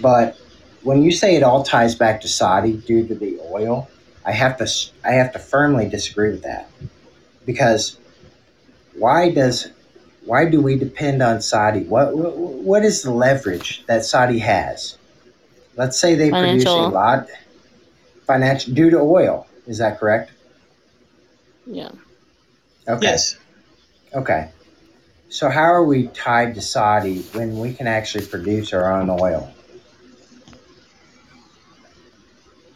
Speaker 4: But when you say it all ties back to Saudi due to the oil, I have to I have to firmly disagree with that. Because why does why do we depend on Saudi? What what, what is the leverage that Saudi has? Let's say they produce a lot financial due to oil. Is that correct?
Speaker 2: Yeah.
Speaker 4: Okay.
Speaker 1: Yes.
Speaker 4: Okay. So how are we tied to Saudi when we can actually produce our own oil?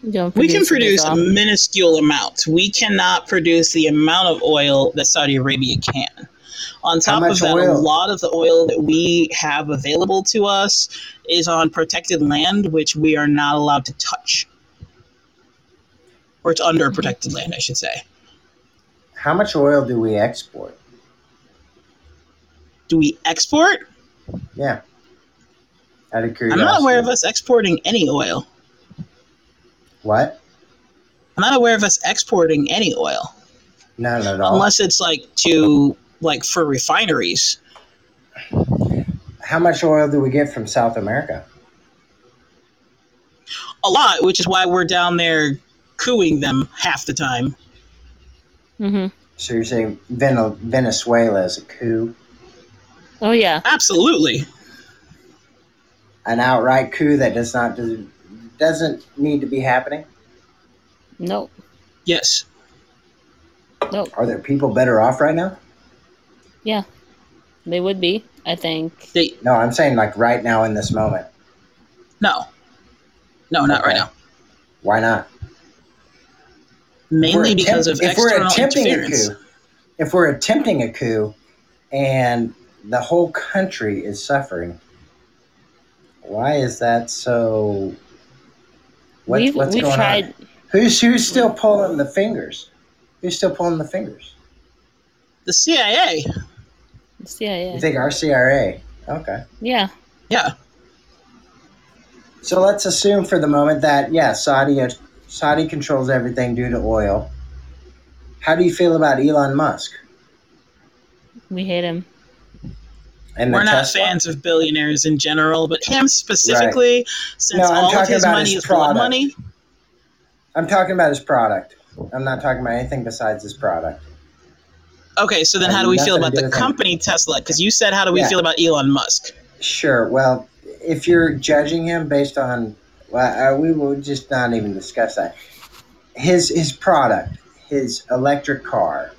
Speaker 1: We can produce a minuscule amount. We cannot produce the amount of oil that Saudi Arabia can. On top of that, a lot of the oil that we have available to us is on protected land, which we are not allowed to touch. Or it's under protected land, I should say.
Speaker 4: How much oil do we export?
Speaker 1: Do we export?
Speaker 4: Yeah. Out of
Speaker 1: I'm not aware of us exporting any oil.
Speaker 4: What?
Speaker 1: I'm not aware of us exporting any oil.
Speaker 4: None at all.
Speaker 1: Unless it's like to like for refineries.
Speaker 4: How much oil do we get from South America?
Speaker 1: A lot, which is why we're down there cooing them half the time.
Speaker 2: Mhm.
Speaker 4: So you're saying Venezuela is a coup,
Speaker 2: Oh yeah.
Speaker 1: Absolutely.
Speaker 4: an outright coup that does not doesn't need to be happening?
Speaker 2: Nope.
Speaker 1: Yes.
Speaker 2: Nope.
Speaker 4: Are there people better off right now?
Speaker 2: Yeah, they would be. I think.
Speaker 1: They
Speaker 4: No, I'm saying like right now in this moment.
Speaker 1: no. No, not right now.
Speaker 4: Why not?
Speaker 1: Mainly because
Speaker 4: attempt-
Speaker 1: of
Speaker 4: if we're
Speaker 1: external
Speaker 4: attempting
Speaker 1: interference.
Speaker 4: a coup, if we're attempting a coup, and the whole country is suffering, why is that so? What,
Speaker 2: we've
Speaker 4: what's
Speaker 2: we've
Speaker 4: going
Speaker 2: tried.
Speaker 4: on? Who's who's still pulling the fingers? Who's still pulling the fingers?
Speaker 1: The CIA.
Speaker 2: CIA.
Speaker 4: You think our CRA? Okay.
Speaker 2: Yeah.
Speaker 1: Yeah.
Speaker 4: So let's assume for the moment that yeah, Saudi Saudi controls everything due to oil. How do you feel about Elon Musk
Speaker 2: We hate him.
Speaker 4: and
Speaker 1: We're not
Speaker 4: Tesla?
Speaker 1: fans of billionaires in general, but him specifically, since
Speaker 4: No, I'm
Speaker 1: all of his
Speaker 4: about
Speaker 1: money
Speaker 4: his
Speaker 1: is blood money.
Speaker 4: I'm talking about his product. I'm not talking about anything besides his product.
Speaker 1: Okay, so then
Speaker 4: Uh,
Speaker 1: how do we feel about the company Tesla? Because you said, how do we
Speaker 4: Yeah.
Speaker 1: feel about Elon Musk?
Speaker 4: Sure. Well, if you're judging him based on, well, uh, we will just not even discuss that. His his product, his electric car.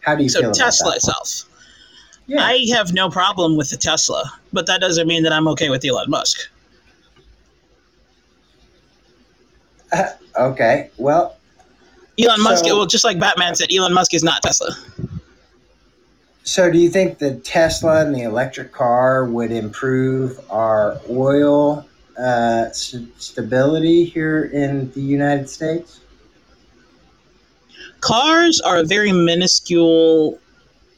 Speaker 4: How do you
Speaker 1: So
Speaker 4: feel
Speaker 1: Tesla
Speaker 4: about that?
Speaker 1: So Tesla itself.
Speaker 4: Yeah.
Speaker 1: I have no problem with the Tesla, but that doesn't mean that I'm okay with Elon Musk.
Speaker 4: Okay. Well,
Speaker 1: Elon Musk,
Speaker 4: So-
Speaker 1: well, just like Batman said, Elon Musk is not Tesla.
Speaker 4: so do you think the Tesla and the electric car would improve our oil uh, st- stability here in the United States?
Speaker 1: Cars are a very minuscule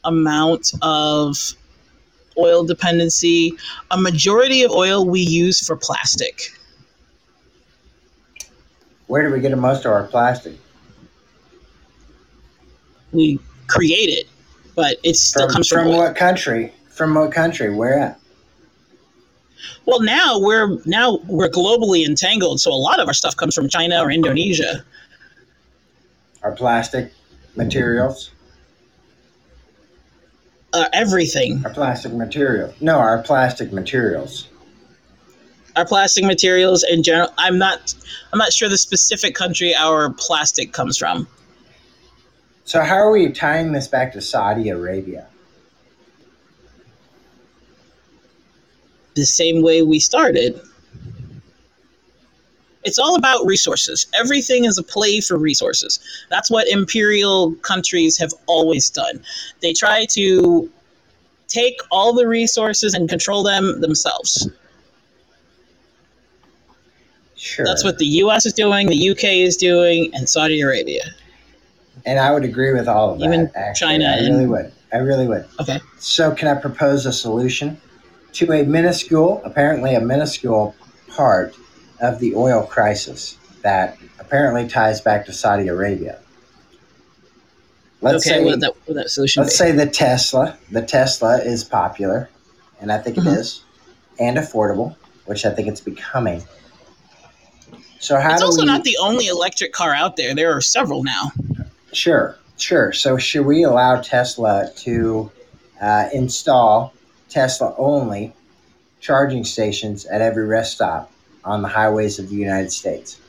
Speaker 1: amount of oil dependency. A majority of oil we use for plastic.
Speaker 4: Where do we get most of our plastic?
Speaker 1: We create it, but it still
Speaker 4: From,
Speaker 1: comes from,
Speaker 4: from what country? From what country? Where at?
Speaker 1: Well, now we're now we're globally entangled, so a lot of our stuff comes from China or Indonesia.
Speaker 4: Our plastic materials?
Speaker 1: Uh, everything,
Speaker 4: Our plastic material. No, our plastic materials.
Speaker 1: our plastic materials in general. I'm not I'm not sure the specific country our plastic comes from.
Speaker 4: So how are we tying this back to Saudi Arabia?
Speaker 1: the same way we started. It's all about resources. Everything is a play for resources. That's what imperial countries have always done. They try to take all the resources and control them themselves.
Speaker 4: Sure.
Speaker 1: That's what the US is doing, the UK is doing, and Saudi Arabia.
Speaker 4: And I would agree with all of that.
Speaker 1: Even. China
Speaker 4: I
Speaker 1: and-
Speaker 4: really would. I really would.
Speaker 1: Okay.
Speaker 4: So can I propose a solution to a minuscule, apparently a minuscule part of the oil crisis that apparently ties back to Saudi Arabia? Let's
Speaker 1: okay,
Speaker 4: say
Speaker 1: what that, what that solution
Speaker 4: let's
Speaker 1: be?
Speaker 4: say the Tesla. The Tesla is popular, and I think it
Speaker 1: Mhm.
Speaker 4: is, and affordable, which I think it's becoming. So how
Speaker 1: It's also
Speaker 4: we?
Speaker 1: not the only electric car out there. There are several now.
Speaker 4: Sure, sure. So, should we allow Tesla to uh, install Tesla only charging stations at every rest stop on the highways of the United States?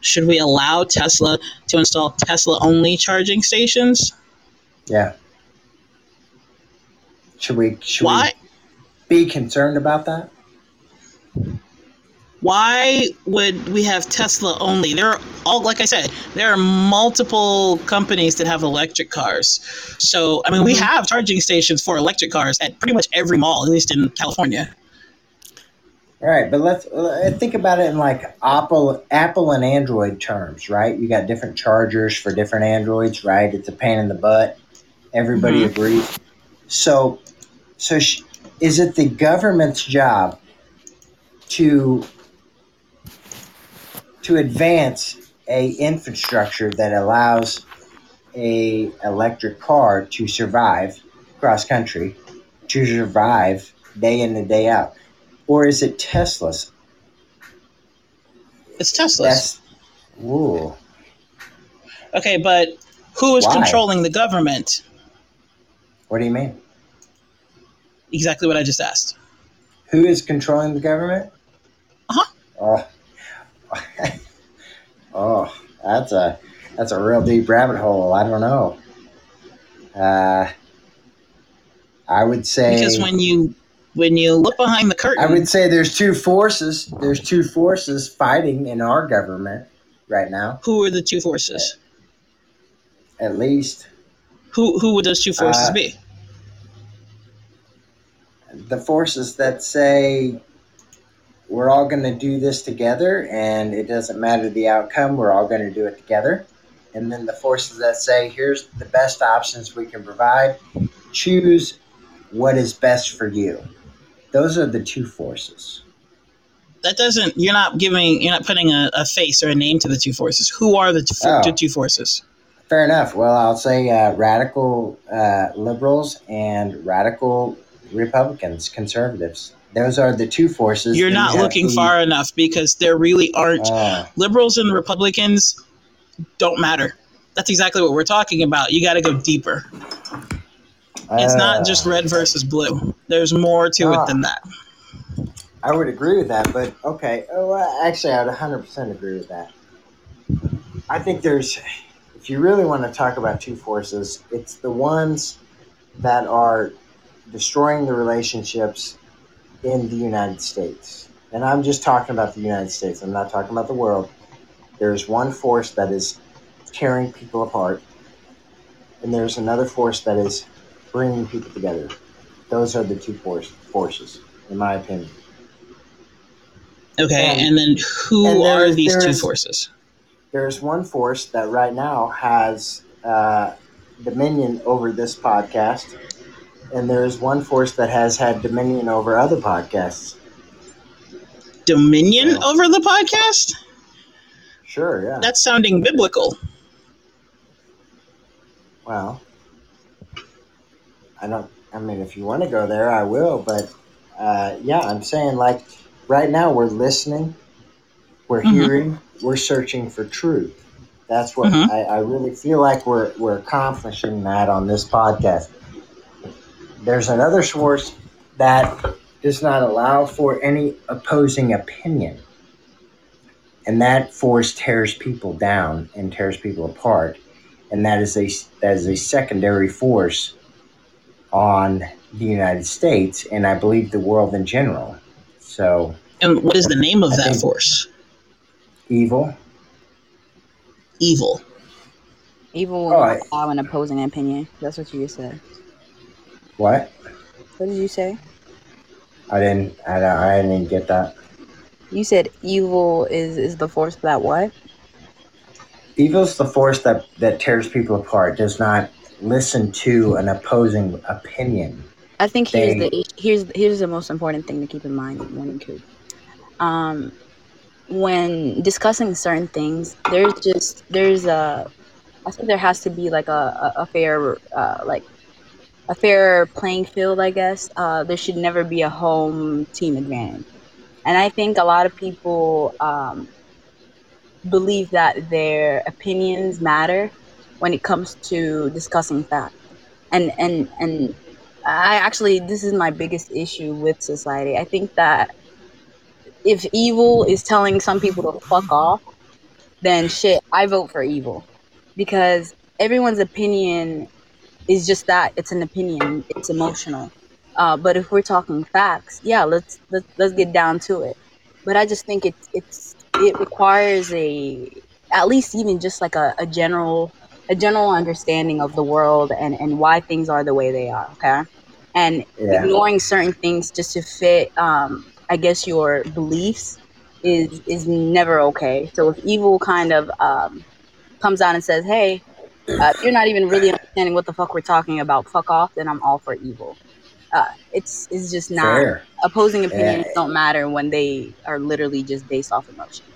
Speaker 1: Should we allow Tesla to install Tesla only charging stations?
Speaker 4: Yeah. Should we? Should
Speaker 1: Why?
Speaker 4: we be concerned about that?
Speaker 1: Why would we have Tesla only? There are all, like I said, there are multiple companies that have electric cars. So, I mean, we have charging stations for electric cars at pretty much every mall, at least in California.
Speaker 4: All right, but let's uh, think about it in like Apple, Apple and Android terms, right? You got different chargers for different Androids, right? It's a pain in the butt. Everybody
Speaker 1: Mhm.
Speaker 4: agrees. So, so sh- is it the government's job to to advance a infrastructure that allows a electric car to survive cross country, to survive day in and day out? or is it Tesla's?
Speaker 1: It's Tesla's.
Speaker 4: That's ooh.
Speaker 1: Okay, but who is
Speaker 4: Why?
Speaker 1: controlling the government?
Speaker 4: What do you mean?
Speaker 1: Exactly what I just asked.
Speaker 4: Who is controlling the government?
Speaker 1: Uh-huh.
Speaker 4: Oh, oh, that's a that's a real deep rabbit hole. I don't know. Uh, I would say
Speaker 1: Because when you when you look behind the curtain,
Speaker 4: I would say there's two forces. There's two forces fighting in our government right now.
Speaker 1: who are the two forces?
Speaker 4: At least
Speaker 1: Who who would those two forces
Speaker 4: Uh,
Speaker 1: be?
Speaker 4: the forces that say we're all going to do this together and it doesn't matter the outcome, we're all going to do it together. And then the forces that say here's the best options we can provide, choose what is best for you. Those are the two forces.
Speaker 1: That doesn't. You're not giving. You're not putting a, a face or a name to the two forces. Who are the two,
Speaker 4: Oh.
Speaker 1: the two forces?
Speaker 4: Fair enough. Well, I'll say uh, radical uh, liberals and radical Republicans, conservatives. Those are the two forces.
Speaker 1: You're not looking far enough because there really aren't
Speaker 4: Oh.
Speaker 1: liberals and Republicans don't matter. That's exactly what we're talking about. You got to go deeper. It's
Speaker 4: Uh,
Speaker 1: not just red versus blue. There's more to
Speaker 4: Ah.
Speaker 1: it than that.
Speaker 4: I would agree with that, but okay. Oh, well, actually, I would 100% agree with that. I think there's, if you really want to talk about two forces, it's the ones that are destroying the relationships in the United States. and I'm just talking about the United States, I'm not talking about the world. There's one force that is tearing people apart, and there's another force that is bringing people together. Those are the two force, forces, in my opinion.
Speaker 5: Okay,
Speaker 4: And-
Speaker 5: and, then who
Speaker 4: and there-
Speaker 5: are these two forces?
Speaker 4: There's one force that right now has uh, dominion over this podcast, and there's one force that has had dominion over other podcasts.
Speaker 5: Dominion over the podcast?
Speaker 4: Sure, yeah.
Speaker 5: That's sounding biblical.
Speaker 4: Well, I don't. I mean, if you want to go there, I will. But uh, yeah, I'm saying like right now we're listening, we're
Speaker 5: Mhm.
Speaker 4: hearing, we're searching for truth. That's what
Speaker 5: Mhm.
Speaker 4: I, I really feel like we're we're accomplishing that on this podcast. There's another source that does not allow for any opposing opinion. And that force tears people down and tears people apart and that is a that is a secondary force on the United States and I believe the world in general. So
Speaker 5: And what is the name of
Speaker 4: I
Speaker 5: that force?
Speaker 4: evil.
Speaker 5: Evil.
Speaker 3: Evil will
Speaker 4: Oh,
Speaker 3: allow an opposing opinion. That's what you just said.
Speaker 4: What?
Speaker 3: What did you say?
Speaker 4: I didn't. I, don't- I didn't get that.
Speaker 3: You said evil is is the force that what?
Speaker 4: Evil's the force that that tears people apart. Does not listen to an opposing opinion.
Speaker 3: I think here's the here's here's the most important thing to keep in mind one and two. Um, when discussing certain things, there's just there's a I think there has to be like a a, a fair uh, like a fair playing field. I guess uh, there should never be a home team advantage, and I think a lot of people um, believe that their opinions matter when it comes to discussing facts, and and and I actually, this is my biggest issue with society. I think that if evil is telling some people to fuck off, then shit, I vote for evil. Because everyone's opinion is just that it's an opinion, it's emotional. Uh, but if we're talking facts, yeah, let's, let's let's get down to it. But I just think it's it's it requires a at least even just like a, a general a general understanding of the world and, and why things are the way they are, okay? And
Speaker 4: Yeah.
Speaker 3: ignoring certain things just to fit um, I guess your beliefs is is never okay. So if evil kind of um, comes out and says, "Hey, uh, if you're not even really understanding what the fuck we're talking about, fuck off," then I'm all for evil. Uh, it's it's just not
Speaker 4: Fair.
Speaker 3: opposing opinions
Speaker 4: Yeah.
Speaker 3: don't matter when they are literally just based off emotion.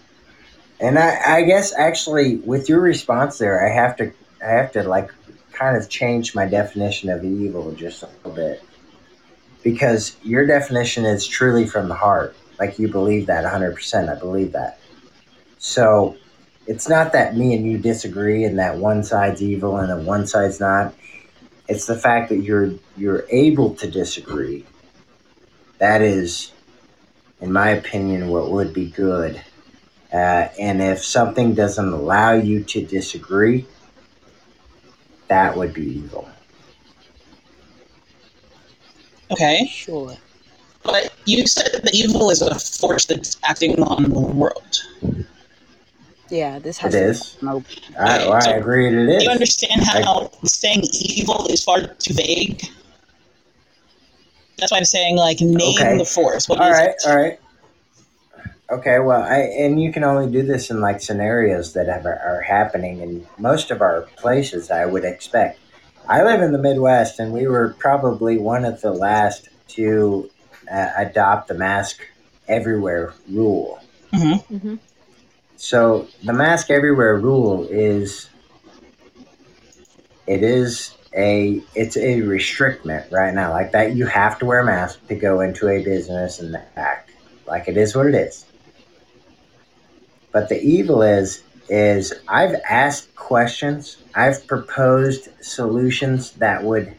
Speaker 4: And I, I guess actually with your response there, I have to I have to like kind of change my definition of evil just a little bit. Because your definition is truly from the heart. Like you believe that 100%. I believe that. So it's not that me and you disagree and that one side's evil and then one side's not. It's the fact that you're you're able to disagree. That is, in my opinion, what would be good. Uh, and if something doesn't allow you to disagree, that would be evil.
Speaker 5: Okay.
Speaker 3: Sure.
Speaker 5: But you said that evil is a force that's acting on the world.
Speaker 3: Yeah, this has
Speaker 4: It
Speaker 3: to
Speaker 4: is. I, well, I
Speaker 5: So,
Speaker 4: agree it
Speaker 5: Do you understand how saying evil is far too vague? That's why I'm saying, like, name
Speaker 4: Okay.
Speaker 5: the force. What
Speaker 4: All
Speaker 5: is
Speaker 4: right,
Speaker 5: it?
Speaker 4: all right. Okay, well, I and you can only do this in like scenarios that have, are happening in most of our places. I would expect. I live in the Midwest, and we were probably one of the last to uh, adopt the mask everywhere rule.
Speaker 5: hmm
Speaker 3: Mm-hmm.
Speaker 4: So the mask everywhere rule is it is a it's a restrictment right now. Like that you have to wear a mask to go into a business and act. Like it is what it is. But the evil is is I've asked questions, I've proposed solutions that would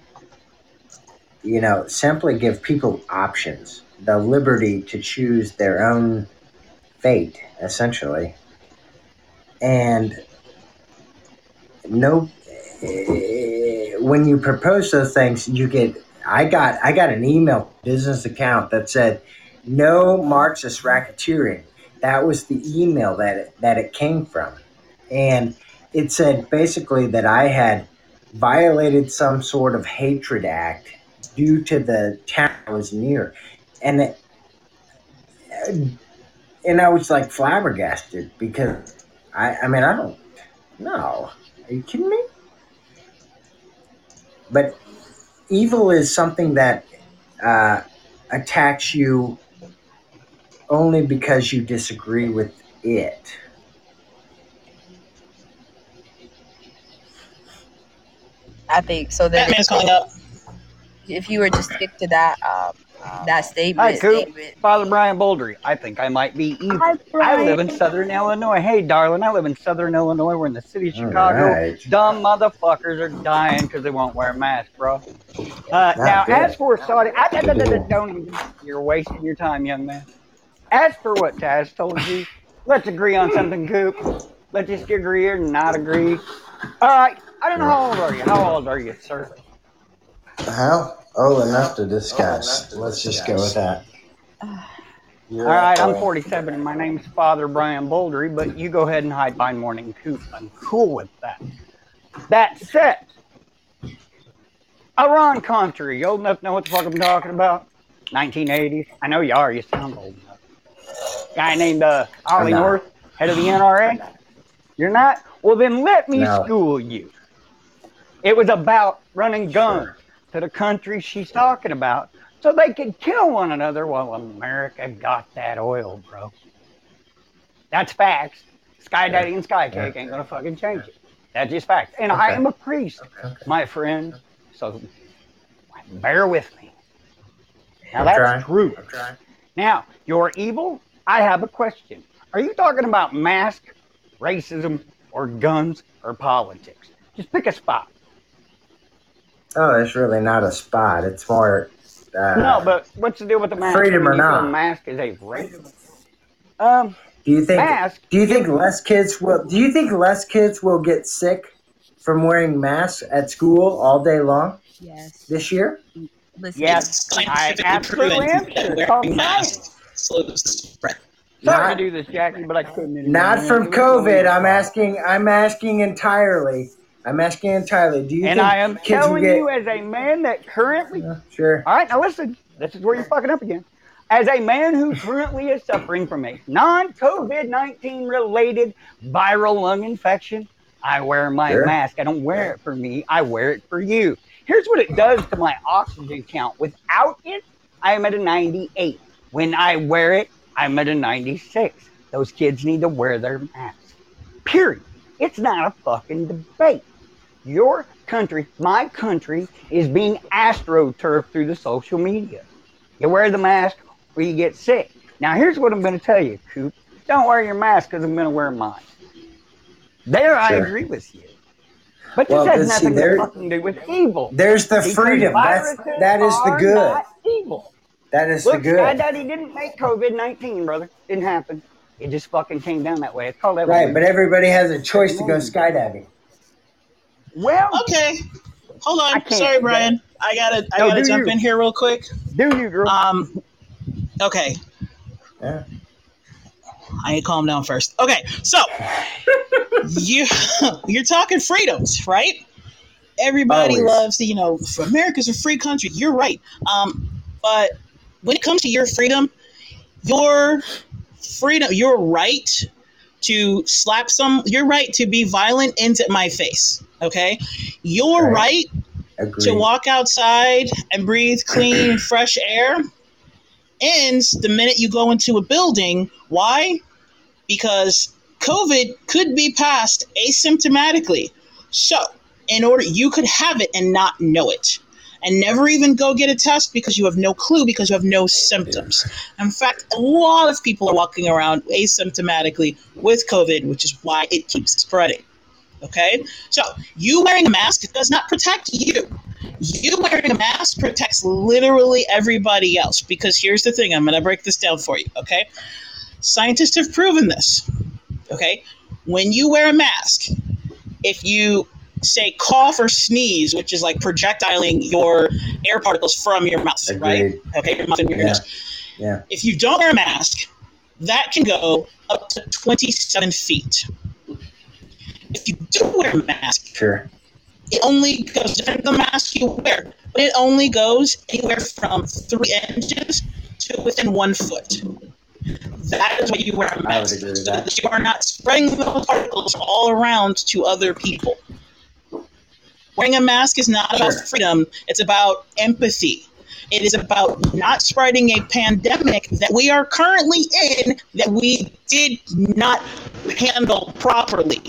Speaker 4: you know, simply give people options, the liberty to choose their own fate, essentially and no when you propose those things you get i got i got an email business account that said no Marxist racketeering. That was the email that it, that it came from, and it said basically that I had violated some sort of hatred act due to the town I was near, and it, and I was like flabbergasted because I I mean I don't know. Are you kidding me? But evil is something that uh, attacks you only because you disagree with it.
Speaker 3: I think so. That
Speaker 1: Batman's calling up.
Speaker 3: if you were to stick to that um, that statement,
Speaker 6: Hi, Coop.
Speaker 3: statement
Speaker 6: Father Brian Boldry. I think I might be evil.
Speaker 3: Hi,
Speaker 6: I live in Southern Illinois. Hey, darling, I live in Southern Illinois. We're in the city of Chicago.
Speaker 4: right.
Speaker 6: Dumb motherfuckers are dying because they won't wear masks, bro. Uh, now,
Speaker 4: good.
Speaker 6: as for Saudi, I, I, I, I, I- don't even, you're wasting your time, young man. As for what Taz told you, let's agree on something, Coop. Let's just agree or not agree. All right. I don't know how old are you. How old are you, sir?
Speaker 4: How? Oh, enough to discuss. Let's just go with that.
Speaker 6: All right, I'm 47 and my name's Father Brian Bouldery, but you go ahead and hide behind Morning Coop. I'm cool with that. That said, Iran Contra, you old enough to know what the fuck I'm talking about? 1980s. I know you are. You sound old enough. Guy named uh, Ollie North, head of the NRA. You're not? Well, then let me
Speaker 4: No.
Speaker 6: school you. It was about running guns to the country she's talking about so they could kill one another while America got that oil, bro. That's facts. Sky Daddy and Sky Cake ain't gonna fucking change it. That's just facts. And I am a priest, my friend. So bear with me. Now
Speaker 4: I'm
Speaker 6: that's
Speaker 4: trying.
Speaker 6: true. Now, you're evil? I have a question. Are you talking about mask, racism, or guns, or politics? Just pick a spot.
Speaker 4: Oh, it's really not a spot. It's more. Uh,
Speaker 6: no, but what's the deal with the mask?
Speaker 4: freedom or
Speaker 6: mean, you feel
Speaker 4: not.
Speaker 6: mask is a race. Um,
Speaker 4: do you think?
Speaker 6: mask.
Speaker 4: Do you think less kids will? Do you think less kids will get sick from wearing masks at school all day long
Speaker 3: yes.
Speaker 4: this year?
Speaker 3: Listen,
Speaker 6: Yes, I absolutely am.
Speaker 1: wearing masks
Speaker 6: science.
Speaker 1: slows the spread.
Speaker 6: Sorry
Speaker 4: Not-
Speaker 6: to do this, Jackie, but I couldn't.
Speaker 4: Not from COVID. I'm asking. I'm asking entirely. I'm asking entirely. Do you
Speaker 6: And
Speaker 4: think
Speaker 6: I am telling
Speaker 4: get?
Speaker 6: you, as a man that currently
Speaker 4: Yeah, sure.
Speaker 6: All right, now listen. This is where you're fucking up again. As a man who currently is suffering from a non COVID 19 related viral lung infection, I wear my
Speaker 4: Sure.
Speaker 6: mask. I don't wear it for me, I wear it for you. Here's what it does to my oxygen count. Without it, I am at a 98. When I wear it, I'm at a 96. Those kids need to wear their masks. Period. It's not a fucking debate. Your country, my country, is being astroturfed through the social media. You wear the mask or you get sick. Now, here's what I'm going to tell you, Coop. Don't wear your mask because I'm going to wear mine. There, I agree with you. But this
Speaker 4: Well,
Speaker 6: has
Speaker 4: but see,
Speaker 6: nothing
Speaker 4: there-
Speaker 6: to fucking do with evil.
Speaker 4: There's the
Speaker 6: Because
Speaker 4: freedom. That's that is the good.
Speaker 6: evil.
Speaker 4: That is
Speaker 6: Look,
Speaker 4: the
Speaker 6: Sky
Speaker 4: good.
Speaker 6: Daddy didn't make COVID 19, brother. Didn't happen. It just fucking came down that way. It's called
Speaker 4: Right,
Speaker 6: evolution.
Speaker 4: but everybody has a choice to go skydiving.
Speaker 6: Well,
Speaker 1: Okay, hold on. Sorry, Brian. I gotta, I
Speaker 6: No,
Speaker 1: gotta jump
Speaker 6: you.
Speaker 1: in here real quick.
Speaker 6: do you, girl?
Speaker 1: Um, okay.
Speaker 4: Yeah.
Speaker 1: I need to calm down first. Okay, so you you're talking freedoms, right? Everybody
Speaker 4: Always.
Speaker 1: loves, you know, America's a free country. You're right. Um, but when it comes to your freedom, your freedom, your right to slap some, your right to be violent into my face. Okay, your
Speaker 4: Right.
Speaker 1: right
Speaker 4: Agreed.
Speaker 1: to walk outside and breathe clean, fresh air ends the minute you go into a building. Why? Because COVID could be passed asymptomatically. So, in order, you could have it and not know it. And never even go get a test because you have no clue because you have no symptoms. In fact, a lot of people are walking around asymptomatically with COVID, which is why it keeps spreading. Okay? So, you wearing a mask does not protect you you wearing a mask protects literally everybody else because here's the thing i'm going to break this down for you okay scientists have proven this okay when you wear a mask if you say cough or sneeze which is like projectiling your air particles from your mouth right okay your mouth and your
Speaker 4: Yeah.
Speaker 1: nose
Speaker 4: Yeah.
Speaker 1: If you don't wear a mask, that can go up to 27 feet. If you do wear a mask,
Speaker 4: Sure.
Speaker 1: it only goes depending on the mask you wear, but it only goes anywhere from three inches to within one foot. That is what you wear a
Speaker 4: I would
Speaker 1: mask
Speaker 4: agree with
Speaker 1: so
Speaker 4: that.
Speaker 1: that you are not spreading those particles all around to other people. Wearing a mask is not about freedom; it's about empathy. It is about not spreading a pandemic that we are currently in that we did not handle properly.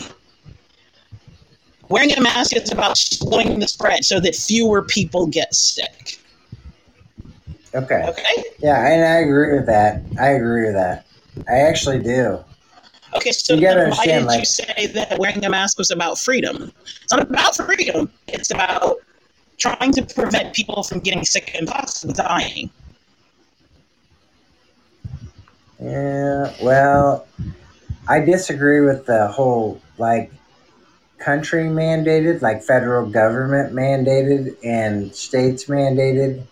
Speaker 1: Wearing a mask is about slowing the spread so that fewer people get sick.
Speaker 4: Okay.
Speaker 1: Okay?
Speaker 4: Yeah, and I agree with that. I agree with that. I actually do.
Speaker 1: Okay, so
Speaker 4: You gotta
Speaker 1: then why did
Speaker 4: like-
Speaker 1: you say that wearing a mask was about freedom? It's not about freedom. It's about trying to prevent people from getting sick and possibly dying.
Speaker 4: Yeah, well, I disagree with the whole like country mandated, like federal government mandated and states mandated.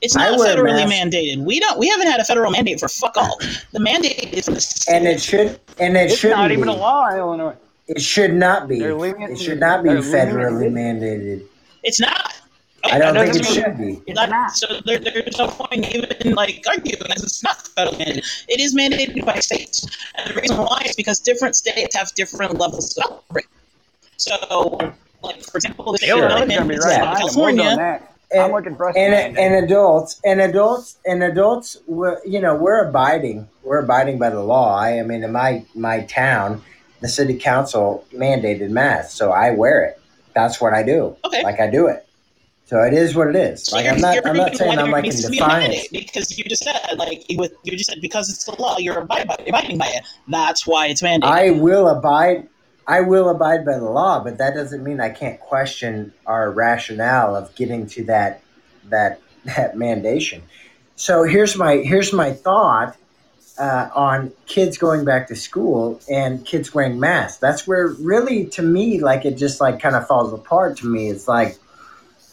Speaker 1: It's not federally
Speaker 4: mask.
Speaker 1: mandated. We don't. We haven't had a federal mandate for fuck all. The mandate is from the state.
Speaker 4: And it should and it shouldn't
Speaker 6: not even a law in Illinois.
Speaker 4: It should not be.
Speaker 6: It
Speaker 4: It should not be
Speaker 6: they're it
Speaker 4: federally mandated.
Speaker 1: It's not.
Speaker 4: I don't
Speaker 6: That
Speaker 4: think it should be.
Speaker 3: It's
Speaker 1: That-
Speaker 3: not.
Speaker 1: so there, there's no point even like arguing as it's not federally mandated. It is mandated by states, and the reason why is because different states have different levels of outbreak. So, like for example, the state
Speaker 4: Sure.
Speaker 1: of
Speaker 6: Illinois is going to be right
Speaker 4: Yeah.
Speaker 6: behind them. We're doing
Speaker 1: California.
Speaker 6: that. I'm
Speaker 4: And,
Speaker 6: looking for us
Speaker 4: and, and adults and adults and adults we're, you know we're abiding we're abiding by the law I, I mean in my my town the city council mandated masks so i wear it that's what i do
Speaker 1: Okay.
Speaker 4: like i do it so it is what it is
Speaker 1: So
Speaker 4: like i'm not i'm not saying i'm like in
Speaker 1: needs to be a
Speaker 4: defiance
Speaker 1: because you just said like you, you just said because it's the law you're abiding by, abiding by it. That's why it's mandated.
Speaker 4: i will abide i will abide by the law but that doesn't mean i can't question our rationale of getting to that that that mandation. So here's my here's my thought uh, on kids going back to school and kids wearing masks. That's where really to me like it just like kind of falls apart to me. It's like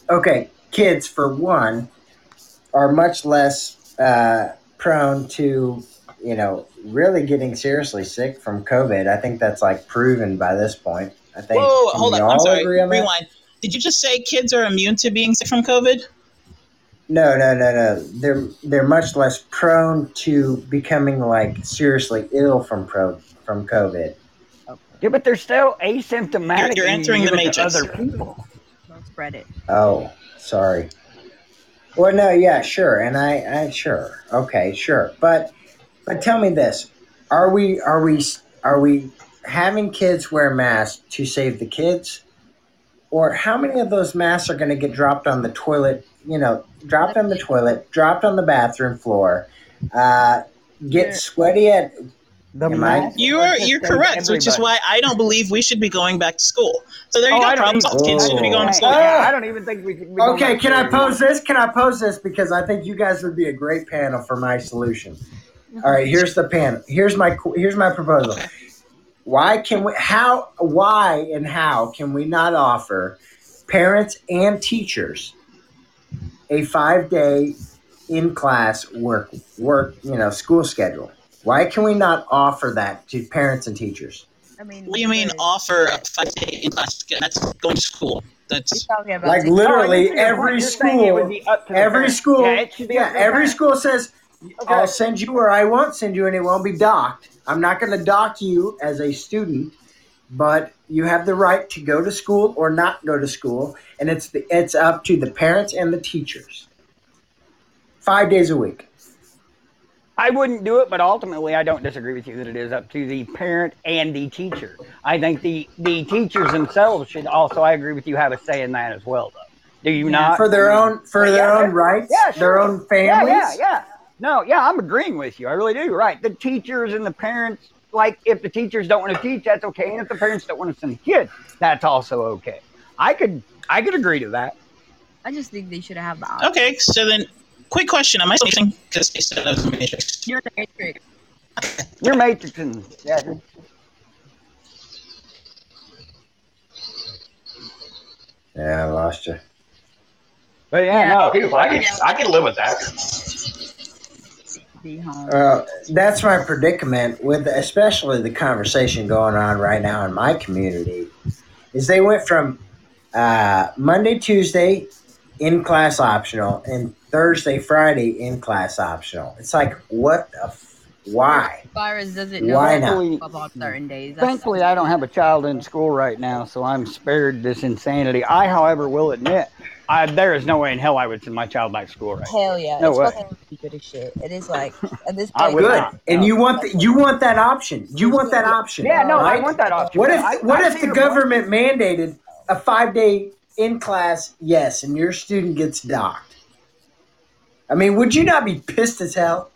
Speaker 4: okay kids for one are much less uh, prone to you know really getting seriously sick from covid i think that's like proven by this point i think
Speaker 1: Whoa, hold
Speaker 4: we
Speaker 1: on. I'm
Speaker 4: all
Speaker 1: sorry.
Speaker 4: agree on that?
Speaker 1: Rewind. Did you just say kids are immune to being sick from COVID?
Speaker 4: No, no, no, no. They're they're much less prone to becoming like seriously ill from pro from COVID.
Speaker 6: yeah, but they're still asymptomatic.
Speaker 1: You're- you're entering the
Speaker 6: it to
Speaker 1: matrix.
Speaker 6: Other people.
Speaker 3: Don't spread it.
Speaker 4: Oh, sorry. Well, no, yeah, sure, and I, I sure, okay, sure, but but tell me this: Are we are we are we having kids wear masks to save the kids, or how many of those masks are going to get dropped on the toilet? You know, dropped on the toilet, dropped on the bathroom floor, uh, get sweaty at
Speaker 6: The
Speaker 4: Am
Speaker 6: mask
Speaker 1: You are you're
Speaker 6: saves
Speaker 1: correct, which is why I don't believe we should be going back to school. So there you
Speaker 6: Oh,
Speaker 1: go.
Speaker 6: I don't
Speaker 1: Problem solved. Kids should be going to school.
Speaker 6: Yeah, I don't even think we could. be going
Speaker 4: Okay,
Speaker 6: back
Speaker 4: can
Speaker 6: to
Speaker 4: I pose
Speaker 6: were.
Speaker 4: this? Can I pose this? Because I think you guys would be a great panel for my solution. All right, here's the panel. Here's my here's my proposal. Why can we? How? Why and how can we not offer parents and teachers a five day in class work work you know school schedule? Why can we not offer that to parents and teachers?
Speaker 3: I mean,
Speaker 1: What do you mean
Speaker 3: because
Speaker 1: offer a five day in class? That's going to school. That's
Speaker 3: You're talking about
Speaker 4: Like literally
Speaker 6: Oh, I get your
Speaker 4: every
Speaker 6: point. You're saying it would
Speaker 4: school,
Speaker 6: be up to the
Speaker 4: every
Speaker 6: parents.
Speaker 4: school,
Speaker 6: Yeah, it should be
Speaker 4: yeah,
Speaker 6: up to the
Speaker 4: every
Speaker 6: parents.
Speaker 4: school says
Speaker 6: Okay.
Speaker 4: I'll send you where I won't send you and it won't be docked. I'm not going to dock you as a student, but you have the right to go to school or not go to school, and it's the, it's up to the parents and the teachers. Five days a week.
Speaker 6: I wouldn't do it, but ultimately, I don't disagree with you that it is up to the parent and the teacher. I think the the teachers themselves should also. I agree with you. Have a say in that as well, though. Do you not?
Speaker 4: for their own for
Speaker 6: Yeah,
Speaker 4: their own rights,
Speaker 6: Yeah,
Speaker 4: their
Speaker 6: sure.
Speaker 4: own
Speaker 6: Yeah,
Speaker 4: families.
Speaker 6: yeah, yeah. No, yeah, I'm agreeing with you. I really do. Right. The teachers and the parents, like, if the teachers don't want to teach, that's okay. And if the parents don't want to send the kid, that's also okay. I could, I could agree to that.
Speaker 3: I just think they should have the option.
Speaker 1: okay. So then, quick question: Am I still listening? Because they said I was in the matrix.
Speaker 3: You're the matrix.
Speaker 6: You're matrixing. Yeah.
Speaker 4: Yeah, I lost you.
Speaker 6: But yeah,
Speaker 3: Yeah.
Speaker 6: no.
Speaker 7: Okay, well, I can, I can live with that.
Speaker 3: Be home.
Speaker 4: Uh, that's my predicament with especially the conversation going on right now in my community is they went from uh, Monday, Tuesday in class optional and Thursday, Friday in class optional. It's like what the f- why?
Speaker 3: virus doesn't know
Speaker 4: Why
Speaker 3: to
Speaker 4: not?
Speaker 6: Thankfully,
Speaker 3: up on certain days. That's-
Speaker 6: thankfully, I don't have a child in school right now, so I'm spared this insanity. I, however, will admit, I, there is no way in hell I would send my child back to school right.
Speaker 3: Hell yeah,
Speaker 6: No
Speaker 3: it's
Speaker 6: way.
Speaker 3: fucking stupid as shit. It is like at this
Speaker 6: I
Speaker 3: point.
Speaker 6: would
Speaker 4: Good.
Speaker 6: not.
Speaker 4: And you want the, you want that option. You want that option.
Speaker 6: Yeah, no, I want that option.
Speaker 4: What if
Speaker 6: I-
Speaker 4: what
Speaker 6: I
Speaker 4: if the
Speaker 6: your point.
Speaker 4: government mandated a five day in class yes, and your student gets docked? I mean, would you not be pissed as hell
Speaker 3: I-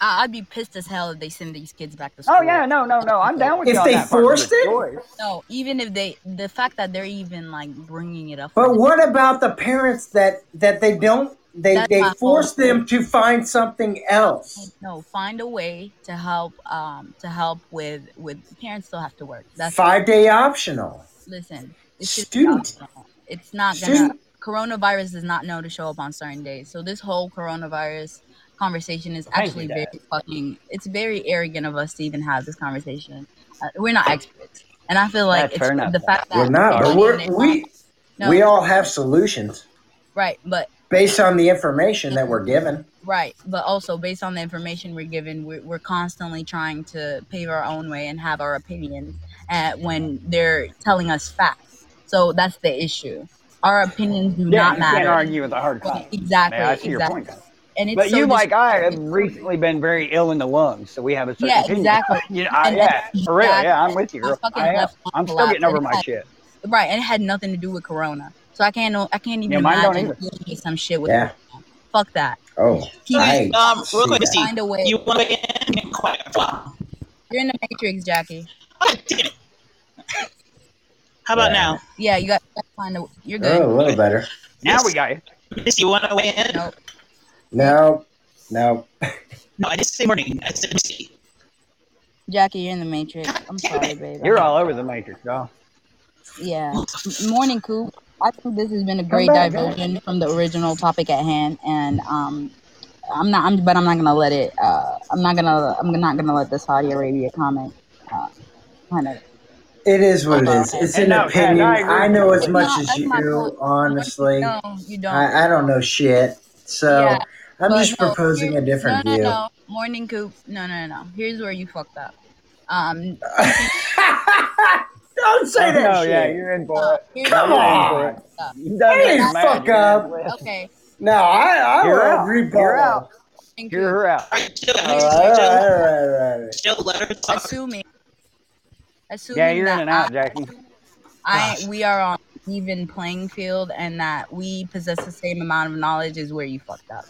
Speaker 3: I'd be pissed as hell if they send these kids back to school.
Speaker 6: Oh yeah, no, no, no. I'm down with
Speaker 4: If
Speaker 6: you on
Speaker 4: they
Speaker 6: that
Speaker 4: forced
Speaker 6: the
Speaker 4: it?
Speaker 6: choice.
Speaker 3: No, even if they, the fact that they're even like bringing it up.
Speaker 4: But what about the parents that that they don't they
Speaker 3: That's
Speaker 4: they force
Speaker 3: whole-
Speaker 4: them to find something else?
Speaker 3: No, find a way to help. Um, to help with with parents still have to work. That's
Speaker 4: Five day optional.
Speaker 3: Listen, it's just
Speaker 4: Student.
Speaker 3: optional. It's not gonna.
Speaker 4: Student.
Speaker 3: Coronavirus does not know to show up on certain days. So this whole coronavirus conversation is actually very fucking. It's very arrogant of us to even have this conversation. Uh, we're not experts, and I feel like
Speaker 6: That's
Speaker 3: it's the fact that
Speaker 4: We're not, but we're, we
Speaker 3: no,
Speaker 4: we all have solutions
Speaker 3: right, but
Speaker 4: based on the information that we're given.
Speaker 3: Right, but also based on the information we're given, we're, we're constantly trying to pave our own way and have our opinions at when they're telling us facts. So that's the issue. Our opinions do
Speaker 6: Yeah,
Speaker 3: not
Speaker 6: you can't
Speaker 3: matter.
Speaker 6: argue with a hard cop.
Speaker 3: Exactly,
Speaker 6: Yeah, I see your
Speaker 3: exactly.
Speaker 6: point.
Speaker 3: And it's
Speaker 6: But
Speaker 3: so
Speaker 6: you, like I, have recently been very ill in the lungs, so we have a certain
Speaker 3: Yeah,
Speaker 6: opinion.
Speaker 3: exactly.
Speaker 6: you know, I,
Speaker 3: And
Speaker 6: yeah, for real. Yeah, I'm with you.
Speaker 3: I
Speaker 6: girl.
Speaker 3: fucking
Speaker 6: I am. I'm still
Speaker 3: collapse
Speaker 6: getting over my
Speaker 3: had-
Speaker 6: shit.
Speaker 3: right, and it had nothing to do with Corona. So I can't I can't even
Speaker 6: Yeah, mine don't
Speaker 3: imagine
Speaker 6: either.
Speaker 3: dealing with some shit with
Speaker 4: Yeah.
Speaker 3: Corona. Fuck that.
Speaker 4: Oh,
Speaker 3: Keep
Speaker 4: I
Speaker 5: Um, real
Speaker 4: see
Speaker 5: quick,
Speaker 4: that.
Speaker 5: Steve.
Speaker 3: find a way.
Speaker 5: You want to get quiet? Wow.
Speaker 3: You're in the matrix, Jackie.
Speaker 5: God damn it. How about
Speaker 4: Yeah.
Speaker 5: now?
Speaker 3: Yeah, you got to find a. You're good.
Speaker 4: Oh, a little better.
Speaker 6: Now we got you.
Speaker 5: Miss, you want to weigh in?
Speaker 3: Nope.
Speaker 4: No, no.
Speaker 5: No, I didn't say morning. I said Missy.
Speaker 3: Jackie, you're in the matrix. I'm sorry, babe.
Speaker 6: You're all over the matrix, y'all.
Speaker 3: Yeah. M- Morning, Coop. I think this has been a great
Speaker 6: back,
Speaker 3: diversion from the original topic at hand, and um, I'm not. I'm, but I'm not gonna let it. Uh, I'm not gonna. I'm not gonna let the Saudi Arabia comment uh, kind of.
Speaker 4: It is what it is. It's
Speaker 6: And
Speaker 4: an
Speaker 6: no, Ted,
Speaker 4: opinion.
Speaker 6: I agree.
Speaker 4: I know as much
Speaker 3: not-
Speaker 4: as
Speaker 3: that's my
Speaker 4: you,
Speaker 3: point.
Speaker 4: honestly.
Speaker 3: No, you don't.
Speaker 4: I, I don't know shit. So
Speaker 3: Yeah,
Speaker 4: I'm
Speaker 3: But
Speaker 4: just
Speaker 3: no,
Speaker 4: proposing
Speaker 3: here-
Speaker 4: a different
Speaker 3: no, no,
Speaker 4: view.
Speaker 3: No, Morning, Coop. No, no, no. Here's where you fucked up. Um,
Speaker 4: don't say that
Speaker 6: no,
Speaker 4: shit.
Speaker 6: yeah, you're in for it.
Speaker 4: Come
Speaker 3: where you
Speaker 4: on.
Speaker 3: fucked up.
Speaker 4: Hey, fuck
Speaker 6: You're
Speaker 3: uh,
Speaker 4: up.
Speaker 3: Okay.
Speaker 4: No, I, I
Speaker 6: You're
Speaker 4: will
Speaker 6: out.
Speaker 4: rebuttal.
Speaker 6: You're out.
Speaker 3: Morning,
Speaker 6: Hear
Speaker 3: Coop.
Speaker 6: her out.
Speaker 5: All right, chill,
Speaker 4: All
Speaker 5: guys.
Speaker 4: right, all right,
Speaker 5: Chill.
Speaker 4: all right, all right.
Speaker 5: Let her talk.
Speaker 3: Assuming. Assuming
Speaker 6: Yeah, you're in and out, Jackie.
Speaker 3: I we are on even playing field and that we possess the same amount of knowledge is where you fucked up.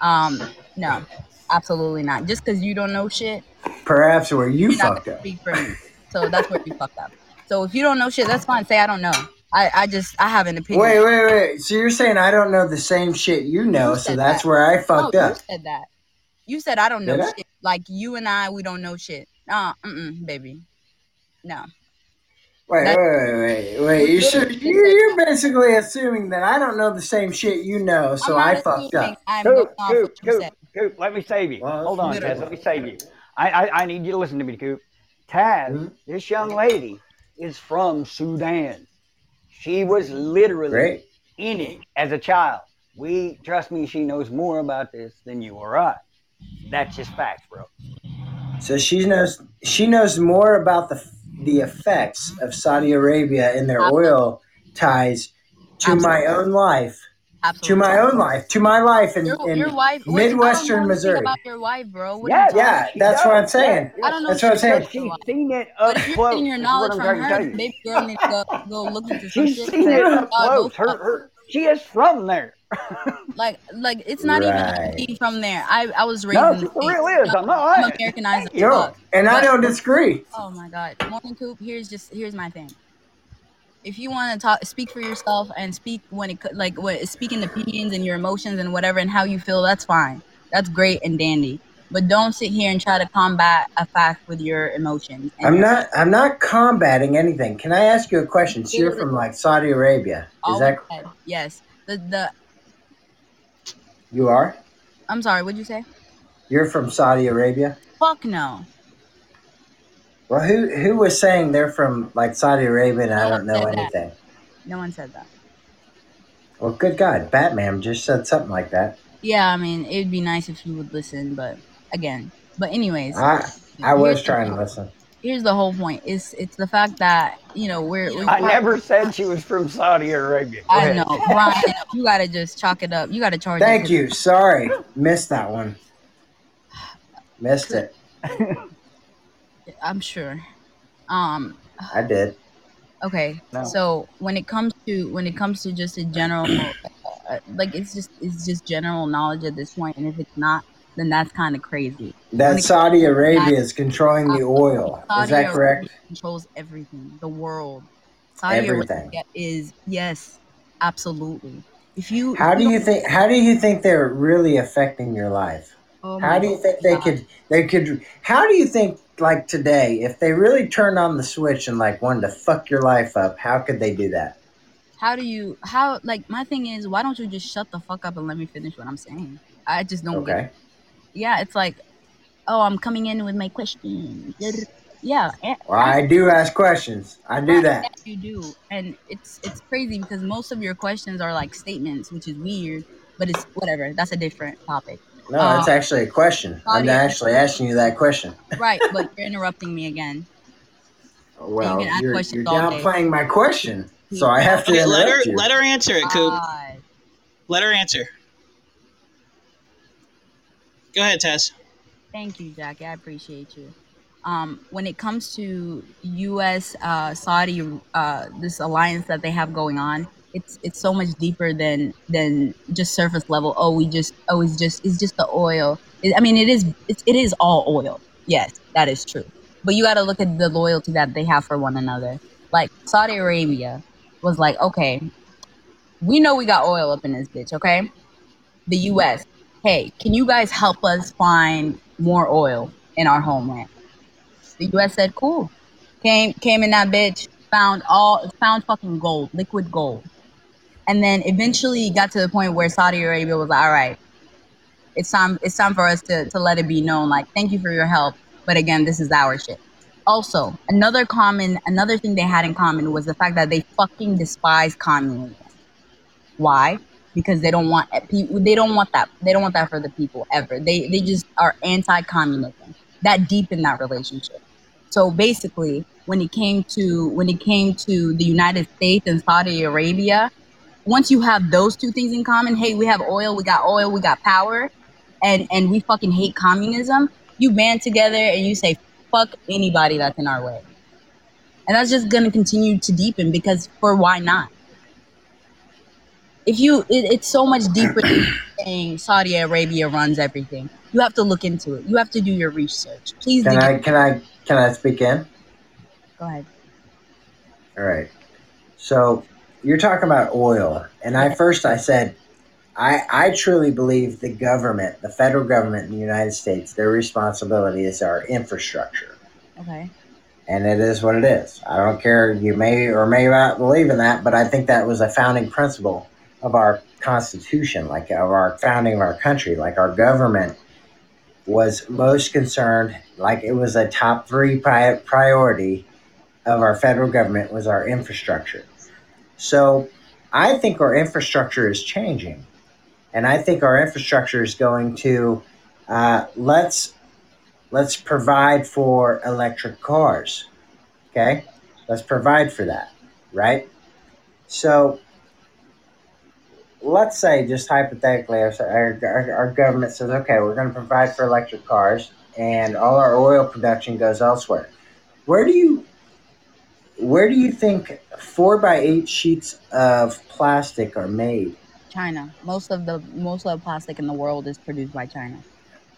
Speaker 3: Um, no, absolutely not. Just because you don't know shit,
Speaker 4: Perhaps where you fucked up.
Speaker 3: speak for me. So that's where you fucked up. So if you don't know shit, that's fine. Say I don't know. I, I just I have an opinion.
Speaker 4: Wait, wait, wait. So you're saying I don't know the same shit you know,
Speaker 3: You
Speaker 4: so that's
Speaker 3: that.
Speaker 4: where I
Speaker 3: no,
Speaker 4: up.
Speaker 3: you said that. You said I don't know
Speaker 4: Did I?
Speaker 3: shit. Like you and I, we don't know shit. Uh, mm, baby. No.
Speaker 4: Wait, wait, wait, wait, wait. You should, you, you're basically assuming that I don't know the same shit you know, so
Speaker 3: I'm
Speaker 4: fucked up.
Speaker 3: I'm
Speaker 6: Coop, Coop, Coop. Coop, let me save you.
Speaker 4: Well,
Speaker 6: Hold on. Taz, let me save you. I, I, I need you to listen to me, Coop. Taz,
Speaker 4: Mhm.
Speaker 6: this young lady is from Sudan. She was literally
Speaker 4: Great.
Speaker 6: in it as a child. We trust me, she knows more about this than you or I. That's just facts, bro.
Speaker 4: So she knows she knows more about the the effects of Saudi Arabia and their oil ties to my own life, to my own life, to my life in,
Speaker 3: Your,
Speaker 4: in
Speaker 3: your wife, wait, I don't know
Speaker 4: Midwestern Missouri.
Speaker 3: About your wife, bro. What
Speaker 6: Yeah,
Speaker 4: Yeah,
Speaker 3: talking
Speaker 6: She
Speaker 4: that's what. I'm saying.
Speaker 6: Yeah,
Speaker 3: I don't know
Speaker 4: That's what I'm saying.
Speaker 3: about
Speaker 6: She's
Speaker 3: your wife.
Speaker 6: seen it
Speaker 3: But
Speaker 6: up
Speaker 3: if you're
Speaker 6: close.
Speaker 3: getting your knowledge from
Speaker 6: trying to
Speaker 3: her,
Speaker 6: you.
Speaker 3: baby girl needs to go, go look into some
Speaker 6: She's
Speaker 3: shit.
Speaker 6: seen it up close. Her, her, she is from there.
Speaker 3: Like, like it's not
Speaker 4: Right.
Speaker 3: even from there. I, I was raised
Speaker 6: No,
Speaker 3: in
Speaker 6: she
Speaker 3: the
Speaker 6: for real is. I'm not
Speaker 3: I'm. Americanized fuck.
Speaker 4: and I don't disagree.
Speaker 3: Oh my god, Morning Coop. Here's just here's my thing. If you want to talk, speak for yourself and speak when it co- like what speaking opinions and your emotions and whatever and how you feel. That's fine. That's great and dandy. But don't sit here and try to combat a fact with your emotions.
Speaker 4: I'm
Speaker 3: your-
Speaker 4: not I'm not combating anything. Can I ask you a question? So you're from like Saudi Arabia. Is that
Speaker 3: said, yes. The the
Speaker 4: you are?
Speaker 3: I'm sorry. What'd you say?
Speaker 4: You're from Saudi Arabia.
Speaker 3: Fuck no.
Speaker 4: Well, who who was saying they're from like Saudi Arabia and I don't know
Speaker 3: said that.
Speaker 4: anything?
Speaker 3: No one said that.
Speaker 4: Well, good God, Batman just said something like that.
Speaker 3: Yeah, I mean, it'd be nice if you would listen, but again, but anyways,
Speaker 4: I I was trying to listen.
Speaker 3: Here's the whole point: it's it's the fact that you know we're. we're
Speaker 6: I never said she was from Saudi Arabia. Go
Speaker 3: I
Speaker 6: ahead.
Speaker 3: know, Brian. You gotta just chalk it up. You gotta charge. it
Speaker 4: Thank
Speaker 3: to-
Speaker 4: you. Sorry, missed that one. Missed it.
Speaker 3: I'm sure. Um.
Speaker 4: I did.
Speaker 3: Okay.
Speaker 6: No.
Speaker 3: So when it comes to when it comes to just a general, uh, like it's just it's just general knowledge at this point, and if it's not, then that's kind of crazy.
Speaker 4: That Saudi Arabia is controlling the oil. Is
Speaker 3: Saudi
Speaker 4: that correct?
Speaker 3: Arabia controls everything, the world. Saudi
Speaker 4: Everything.
Speaker 3: Arabia is yes, absolutely. If you
Speaker 4: How do you think? How do you think they're really affecting your life?
Speaker 3: oh
Speaker 4: How do you think they could? They could. How do you think? Like today, if they really turned on the switch and like wanted to fuck your life up, how could they do that?
Speaker 3: How do you how like my thing is why don't you just shut the fuck up and let me finish what I'm saying? I just don't get
Speaker 4: Okay.
Speaker 3: it. Yeah, it's like, oh, I'm coming in with my question. Yeah, eh, eh.
Speaker 4: Well, I do ask questions. I do that.
Speaker 3: yes, you do, and it's it's crazy because most of your questions are like statements, which is weird. But it's whatever. That's a different topic,
Speaker 4: No,
Speaker 3: um,
Speaker 4: it's actually a question. I'm
Speaker 3: Saudi-
Speaker 4: actually asking you that question.
Speaker 3: right? But you're interrupting me again.
Speaker 4: Oh, well,
Speaker 3: can ask
Speaker 4: you're,
Speaker 3: questions
Speaker 4: you're
Speaker 3: all day.
Speaker 4: downplaying my question, so I have to
Speaker 5: Okay, let her
Speaker 4: you.
Speaker 5: let her answer it, Coop.
Speaker 3: God.
Speaker 5: Let her answer. Go ahead, Tess.
Speaker 3: Thank you, Jackie. I appreciate you. Um, when it comes to U.S. Uh, Saudi uh, this alliance that they have going on, it's it's so much deeper than than just surface level. Oh, we just oh, it's just it's just the oil. It, I mean, it is it's, it is all oil. Yes, that is true. But you got to look at the loyalty that they have for one another. Like Saudi Arabia was like, okay, we know we got oil up in this bitch. Okay, the U.S hey, can you guys help us find more oil in our homeland? The U.S. said, cool. Came came in that bitch, found all found fucking gold, liquid gold, and then eventually got to the point where Saudi Arabia was like, all right, it's time it's time for us to to let it be known, like, thank you for your help, but again, this is our shit. Also, another common another thing they had in common was the fact that they fucking despise communism. Why? Because they don't want eh, they don't want that they don't want that for the people ever. They they just are anti-communism. That deep in that relationship. So basically when it came to when it came to the united states and saudi arabia once you have those two things in common hey we have oil we got oil we got power and and we fucking hate communism you band together and you say fuck anybody that's in our way. And that's just to continue to deepen because for why not if you it, it's so much deeper than saying saudi arabia runs everything you have to look into it you have to do your research please
Speaker 4: Can I? Can I? Can I speak in?
Speaker 3: go ahead
Speaker 4: All right. So you're talking about oil, and I first I said, I I truly believe the government, the federal government in the United States, their responsibility is our infrastructure,
Speaker 3: okay
Speaker 4: and it is what it is. I don't care. You may or may not believe in that, but I think that was a founding principle of our Constitution, like of our founding of our country, like our government was most concerned, like it was a top three pri- priority of our federal government was our infrastructure. So I think our infrastructure is changing. And I think our infrastructure is going to uh, let's let's provide for electric cars. Okay? Let's provide for that, right? So let's say just hypothetically our, our, our government says okay we're going to provide for electric cars and all our oil production goes elsewhere. Where do you where do you think four by eight sheets of plastic are made?
Speaker 3: China. Most of the most of the plastic in the world is produced by china.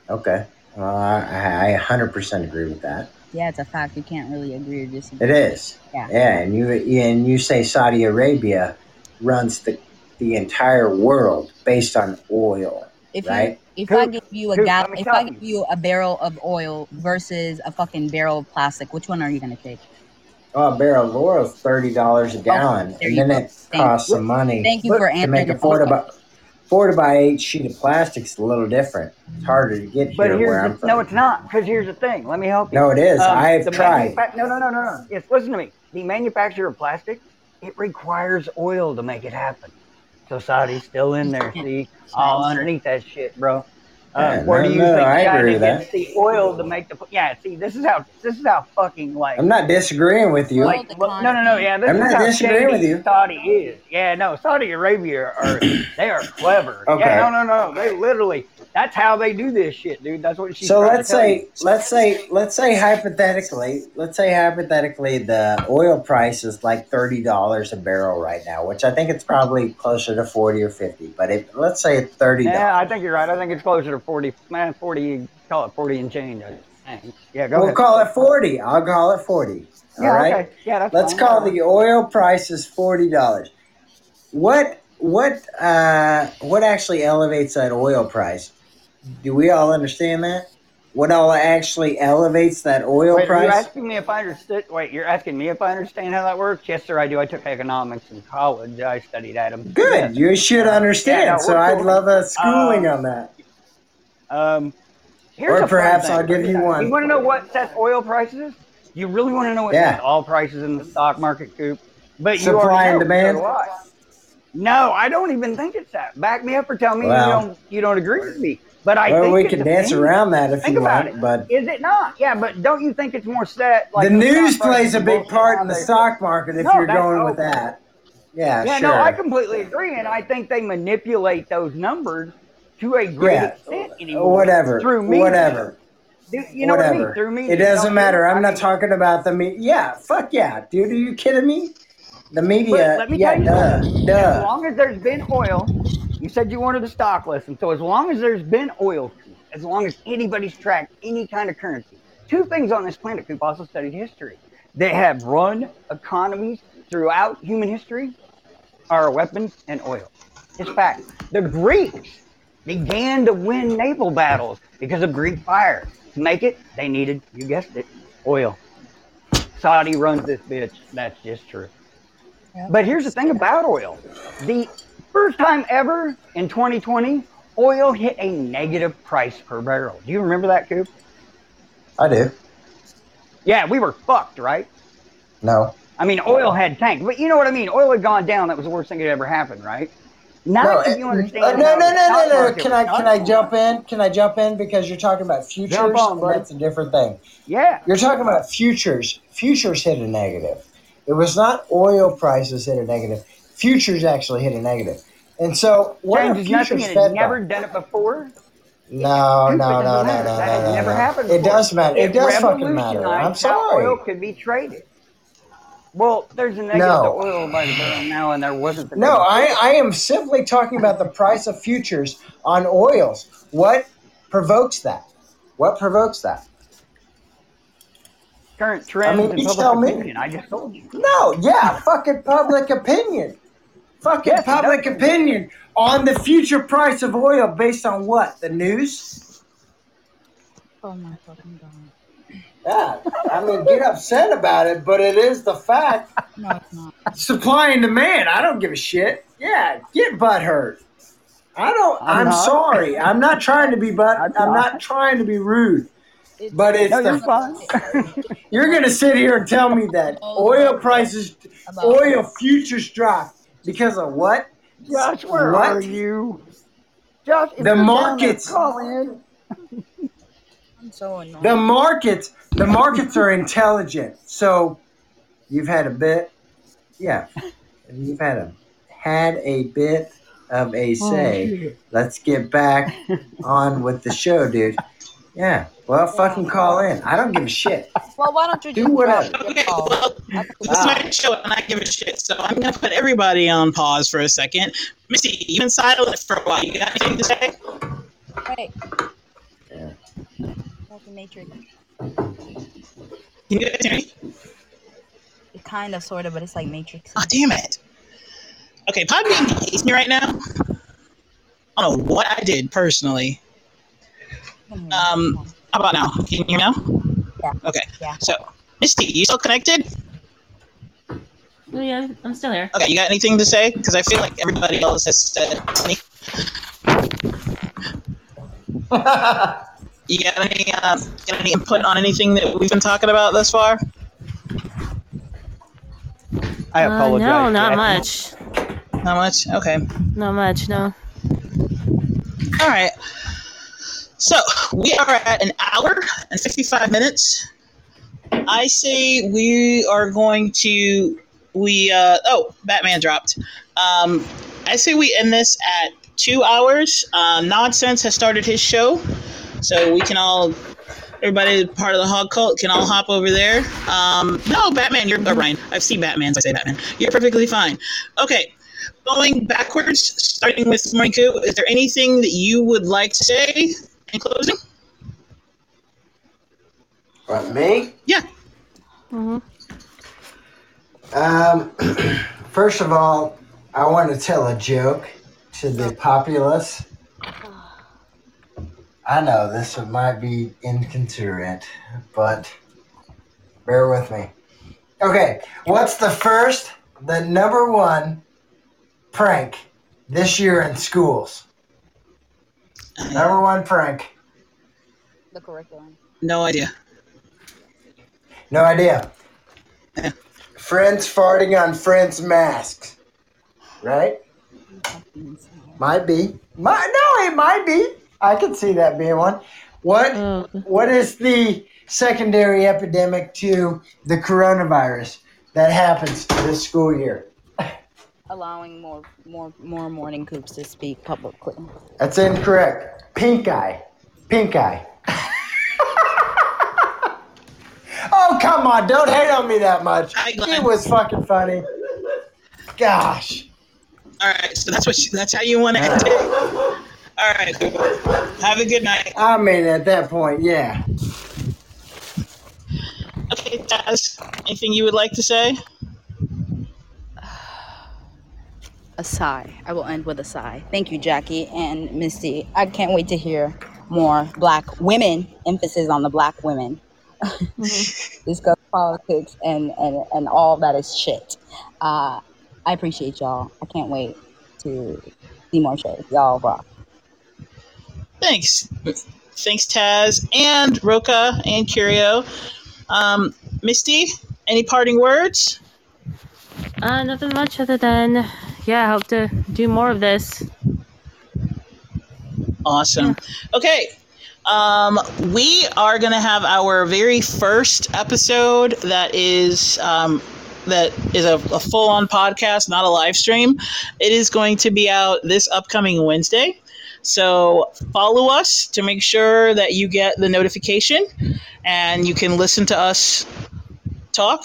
Speaker 4: Okay. Uh, I, I 100% agree with that.
Speaker 3: Yeah it's a fact. You can't really agree or disagree.
Speaker 4: It is.
Speaker 3: Yeah.
Speaker 4: yeah and you and you say saudi arabia runs the the entire world based on oil
Speaker 3: if
Speaker 4: right
Speaker 3: you if i give you a
Speaker 6: Coop,
Speaker 3: gal if i give you a barrel of oil versus a fucking barrel of plastic which one are you going to take
Speaker 4: oh a barrel of oil is $30 a gallon
Speaker 3: there
Speaker 4: and then
Speaker 3: go.
Speaker 4: it
Speaker 3: Thank
Speaker 4: costs some money
Speaker 3: thank you
Speaker 6: Look,
Speaker 3: for
Speaker 4: to
Speaker 3: answering
Speaker 4: make
Speaker 3: the
Speaker 4: affordable four to by eight sheet of plastic's a little different. It's harder to get
Speaker 6: But
Speaker 4: here where
Speaker 6: here's
Speaker 4: I'm
Speaker 6: the,
Speaker 4: from.
Speaker 6: no, it's not. Because here's the thing. Let me help you.
Speaker 4: No, it is.
Speaker 6: Um,
Speaker 4: I've tried.
Speaker 6: manufa- no, no, no, no, no. Yes, listen to me. The manufacture of plastic, it requires oil to make it happen. Society's still in there. See, all underneath that shit, bro. Uh,
Speaker 4: Yeah,
Speaker 6: where
Speaker 4: no,
Speaker 6: do you
Speaker 4: no,
Speaker 6: think
Speaker 4: I
Speaker 6: China gets
Speaker 4: that.
Speaker 6: the oil to make the? Yeah, see, this is how this is how fucking like.
Speaker 4: I'm not disagreeing with you.
Speaker 6: like, well, no, no, no. Yeah, this
Speaker 4: I'm
Speaker 6: is
Speaker 4: not
Speaker 6: how
Speaker 4: disagreeing with you.
Speaker 6: Saudi is. Yeah, no, Saudi Arabia are they are clever.
Speaker 4: Okay.
Speaker 6: Yeah, no, no, no. They literally. That's how they do this shit, dude. That's what she's.
Speaker 4: so let's say let's say let's say hypothetically let's say hypothetically the oil price is like thirty dollars a barrel right now which i think it's probably closer to 40 or 50 but if let's say it's 30 dollars
Speaker 6: Yeah, I think you're right. I think it's closer to forty. Man, forty. Call it forty and change. Yeah, go
Speaker 4: we'll
Speaker 6: ahead.
Speaker 4: call it 40 i'll call it 40 all
Speaker 6: yeah,
Speaker 4: right
Speaker 6: okay. Yeah, that's
Speaker 4: let's
Speaker 6: fine.
Speaker 4: call the oil prices $40 what what uh what actually elevates that oil price do we all understand that what all actually elevates that oil
Speaker 6: Wait,
Speaker 4: price
Speaker 6: asking me if I understood? Wait, you're asking me if I understand how that works? Yes, sir, I do. I took economics in college. I studied at them.
Speaker 4: Good. You should understand.
Speaker 6: Yeah, no,
Speaker 4: so I'd love a schooling
Speaker 6: Um,
Speaker 4: on that.
Speaker 6: Um, here's
Speaker 4: Or perhaps. I'll give you one.
Speaker 6: You want to know what sets oil prices? You really want to know what
Speaker 4: Yeah.
Speaker 6: sets all prices in the stock market, Coop? But you
Speaker 4: Supply and demand?
Speaker 6: so do I. No, I don't even think it's that. Back me up or tell me
Speaker 4: Well.
Speaker 6: you don't you don't agree with me. But I
Speaker 4: Well,
Speaker 6: think
Speaker 4: we can dance around that if
Speaker 6: Think
Speaker 4: you
Speaker 6: about
Speaker 4: like,
Speaker 6: it.
Speaker 4: but
Speaker 6: Is it not? Yeah, but don't you think it's more set? Like
Speaker 4: the news plays a big part in the stock market if
Speaker 6: No,
Speaker 4: you're going with that. Yeah,
Speaker 6: Yeah,
Speaker 4: sure.
Speaker 6: no, I completely agree, and I think they manipulate those numbers to a great
Speaker 4: Yeah.
Speaker 6: extent anymore.
Speaker 4: whatever.
Speaker 6: Through media.
Speaker 4: Whatever.
Speaker 6: Do- You know
Speaker 4: whatever.
Speaker 6: what I mean? Through media.
Speaker 4: It doesn't matter. I'm
Speaker 6: I
Speaker 4: not
Speaker 6: mean,
Speaker 4: talking about the media. Yeah, fuck yeah, dude. Are you kidding me? The media.
Speaker 6: let me
Speaker 4: yeah,
Speaker 6: tell you
Speaker 4: duh,
Speaker 6: something. As long as there's been oil, you said you wanted a stock lesson. So as long as there's been oil, as long as anybody's tracked any kind of currency, two things on this planet, Coop also studied history. They have run economies throughout human history are weapons and oil. It's fact. The Greeks began to win naval battles because of Greek fire. To make it, they needed, you guessed it, oil. Saudi runs this bitch. That's just true. But here's the thing about oil. The first time ever in 2020, oil hit a negative price per barrel. Do you remember that, Coop?
Speaker 4: I do.
Speaker 6: Yeah, we were fucked, right?
Speaker 4: No.
Speaker 6: I mean, oil had tanked, but you know what I mean. Oil had gone down. That was the worst thing that ever happened, right? Now
Speaker 4: No,
Speaker 6: that you
Speaker 4: uh,
Speaker 6: understand.
Speaker 4: uh, no, no, no, no, no.
Speaker 6: market
Speaker 4: Can I can I jump in? Can I jump in because you're talking about futures?
Speaker 6: Jump on, buddy.
Speaker 4: that's a different thing.
Speaker 6: Yeah.
Speaker 4: You're talking about futures. Futures hit a negative. It was not oil prices hit a negative. Futures actually hit a negative. And so what are
Speaker 6: Changes nothing.
Speaker 4: futures
Speaker 6: had never done it before.
Speaker 4: No, no, no, no, no, no, no,
Speaker 6: never
Speaker 4: no. It does matter. It
Speaker 6: It
Speaker 4: does fucking matter. I'm
Speaker 6: how oil could be traded. Well, there's a negative
Speaker 4: No.
Speaker 6: to oil by the barrel now, and there wasn't. The
Speaker 4: No. I, I am simply talking about the price of futures on oils. What provokes that? What provokes that?
Speaker 6: current trends
Speaker 4: mean,
Speaker 6: and
Speaker 4: you
Speaker 6: public
Speaker 4: tell me.
Speaker 6: opinion. I just told you.
Speaker 4: No, yeah, fucking public opinion. Fucking
Speaker 6: Yes,
Speaker 4: public
Speaker 6: does.
Speaker 4: opinion on the future price of oil based on what? The news?
Speaker 3: Oh my fucking god.
Speaker 4: Yeah, I mean, get upset about it, but it is the fact.
Speaker 3: No, it's not.
Speaker 4: Supply and demand. I don't give a shit. Yeah, get butthurt. I don't.
Speaker 6: I'm
Speaker 4: I'm, sorry. I'm not trying to be butt.
Speaker 6: I'm
Speaker 4: I'm
Speaker 6: not.
Speaker 4: not trying to be rude.
Speaker 3: It's,
Speaker 4: But it's
Speaker 6: No,
Speaker 4: the
Speaker 6: you're fine.
Speaker 4: You're gonna sit here and tell me that oil prices, oil futures drop because of what?
Speaker 6: Josh, where
Speaker 4: What?
Speaker 6: are you? Josh,
Speaker 4: The
Speaker 6: you're down there,
Speaker 4: markets.
Speaker 6: Call in.
Speaker 3: I'm so annoyed.
Speaker 4: The markets, the markets are intelligent. So you've had a bit, yeah, you've had a had a bit of a
Speaker 6: Oh,
Speaker 4: say. Let's get back on with the show, dude. Yeah, well, fucking call in. I don't give a shit.
Speaker 3: well, why don't you
Speaker 4: Do
Speaker 3: just
Speaker 4: whatever.
Speaker 5: Okay,
Speaker 3: call?
Speaker 5: well,
Speaker 3: I think
Speaker 5: this
Speaker 4: Ah.
Speaker 5: might show and I give a shit. So I'm gonna put everybody on pause for a second. Missy, you've been silent for a while. You got anything to say?
Speaker 3: Hey.
Speaker 4: Yeah.
Speaker 3: What's the Matrix?
Speaker 5: Can you guys hear me?
Speaker 3: It kind of, sort of, but it's like Matrix.
Speaker 5: Oh damn it. Okay, Podbean hates me right now. I don't know what I did personally. Um, How about now? Can you hear me now?
Speaker 3: Yeah.
Speaker 5: Okay.
Speaker 3: Yeah.
Speaker 5: So, Misty, you still connected?
Speaker 2: Oh, yeah, I'm still here.
Speaker 5: Okay, you got anything to say? Because I feel like everybody else has said. any-
Speaker 1: You got any um, got any input on anything that we've been talking about thus far?
Speaker 6: I
Speaker 2: Uh,
Speaker 6: apologize.
Speaker 2: no, not
Speaker 6: Jackie.
Speaker 2: much.
Speaker 1: Not much. Okay.
Speaker 2: Not much. No.
Speaker 1: All right. So we are at an hour and 55 minutes. I say we are going to we uh oh Batman dropped. Um, I say we end this at two hours. Um, Nonsense has started his show, so we can all everybody part of the hog cult can all hop over there. Um, no, Batman, you're uh, Ryan. I've seen Batman, so I say Batman. You're perfectly fine. Okay, going backwards, starting with Coup, is there anything that you would like to say in closing?
Speaker 4: What, me?
Speaker 1: Yeah.
Speaker 2: hmm
Speaker 4: Um, first of all, I want to tell a joke to the populace. I know this might be inconsiderate, but bear with me. Okay, what's the first, the number one prank this year in schools? Number one prank.
Speaker 3: The curriculum.
Speaker 1: No idea.
Speaker 4: No idea. Friends farting on friends' masks. Right? Might be. Might, no, it might be. I can see that being one. What
Speaker 2: Oh,
Speaker 4: What is the secondary epidemic to the coronavirus that happens this school year?
Speaker 3: Allowing more more more morning coops to speak publicly.
Speaker 4: That's incorrect. Pink eye. Pink eye. oh, come on. Don't hate on me that much.
Speaker 1: Hi,
Speaker 4: It was fucking funny. Gosh.
Speaker 1: All right, so that's what you, that's how you want to end it. All right, have a good night.
Speaker 4: I mean, at that point, yeah.
Speaker 1: Okay, Taz, anything you would like to say?
Speaker 3: A sigh. I will end with a sigh. Thank you, Jackie and Misty. I can't wait to hear more black women, emphasis on the black women, discuss politics and, and, and all that is shit. Uh, I appreciate y'all. I can't wait to see more shows. Y'all rock.
Speaker 1: Thanks, thanks, Taz and Roca and Curio. Um, Misty, any parting words?
Speaker 2: Uh, nothing much other than, yeah, I hope to do more of this.
Speaker 1: Awesome. Okay. Um, we are going to have our very first episode that is um, that is a, a full-on podcast, not a live stream. It is going to be out this upcoming Wednesday. So follow us to make sure that you get the notification and you can listen to us talk.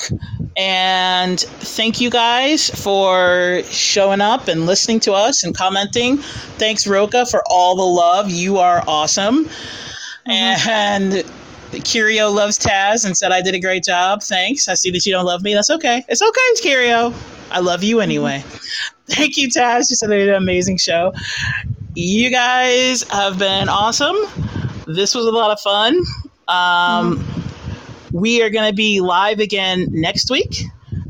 Speaker 1: And thank you guys for showing up and listening to us and commenting. Thanks, Roca, for all the love. You are awesome. Mm-hmm. And Curio loves Taz and said I did a great job. Thanks. I see that you don't love me. That's okay. It's okay, Curio. I love you anyway. Mm-hmm. Thank you, Taz. You said they did an amazing show. You guys have been awesome. This was a lot of fun. Um, mm-hmm. We are going to be live again next week.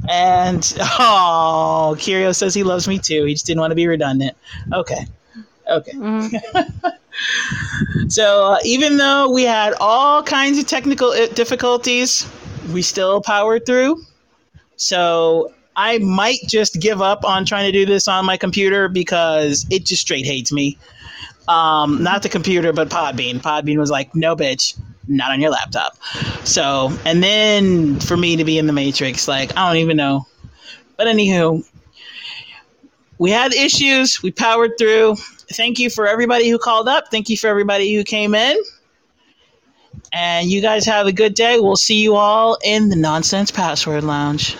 Speaker 1: And oh, Curio says he loves me too. He just didn't want to be redundant. Okay. Okay.
Speaker 2: Mhm.
Speaker 1: So uh, even though we had all kinds of technical difficulties, we still powered through. So I might just give up on trying to do this on my computer because it just straight hates me. Um, not the computer, but Podbean. Podbean was like, no, bitch, not on your laptop. So, and then for me to be in the Matrix, like, I don't even know. But anywho, we had issues. We powered through. Thank you for everybody who called up. Thank you for everybody who came in. And you guys have a good day. We'll see you all in the Nonsense Password Lounge.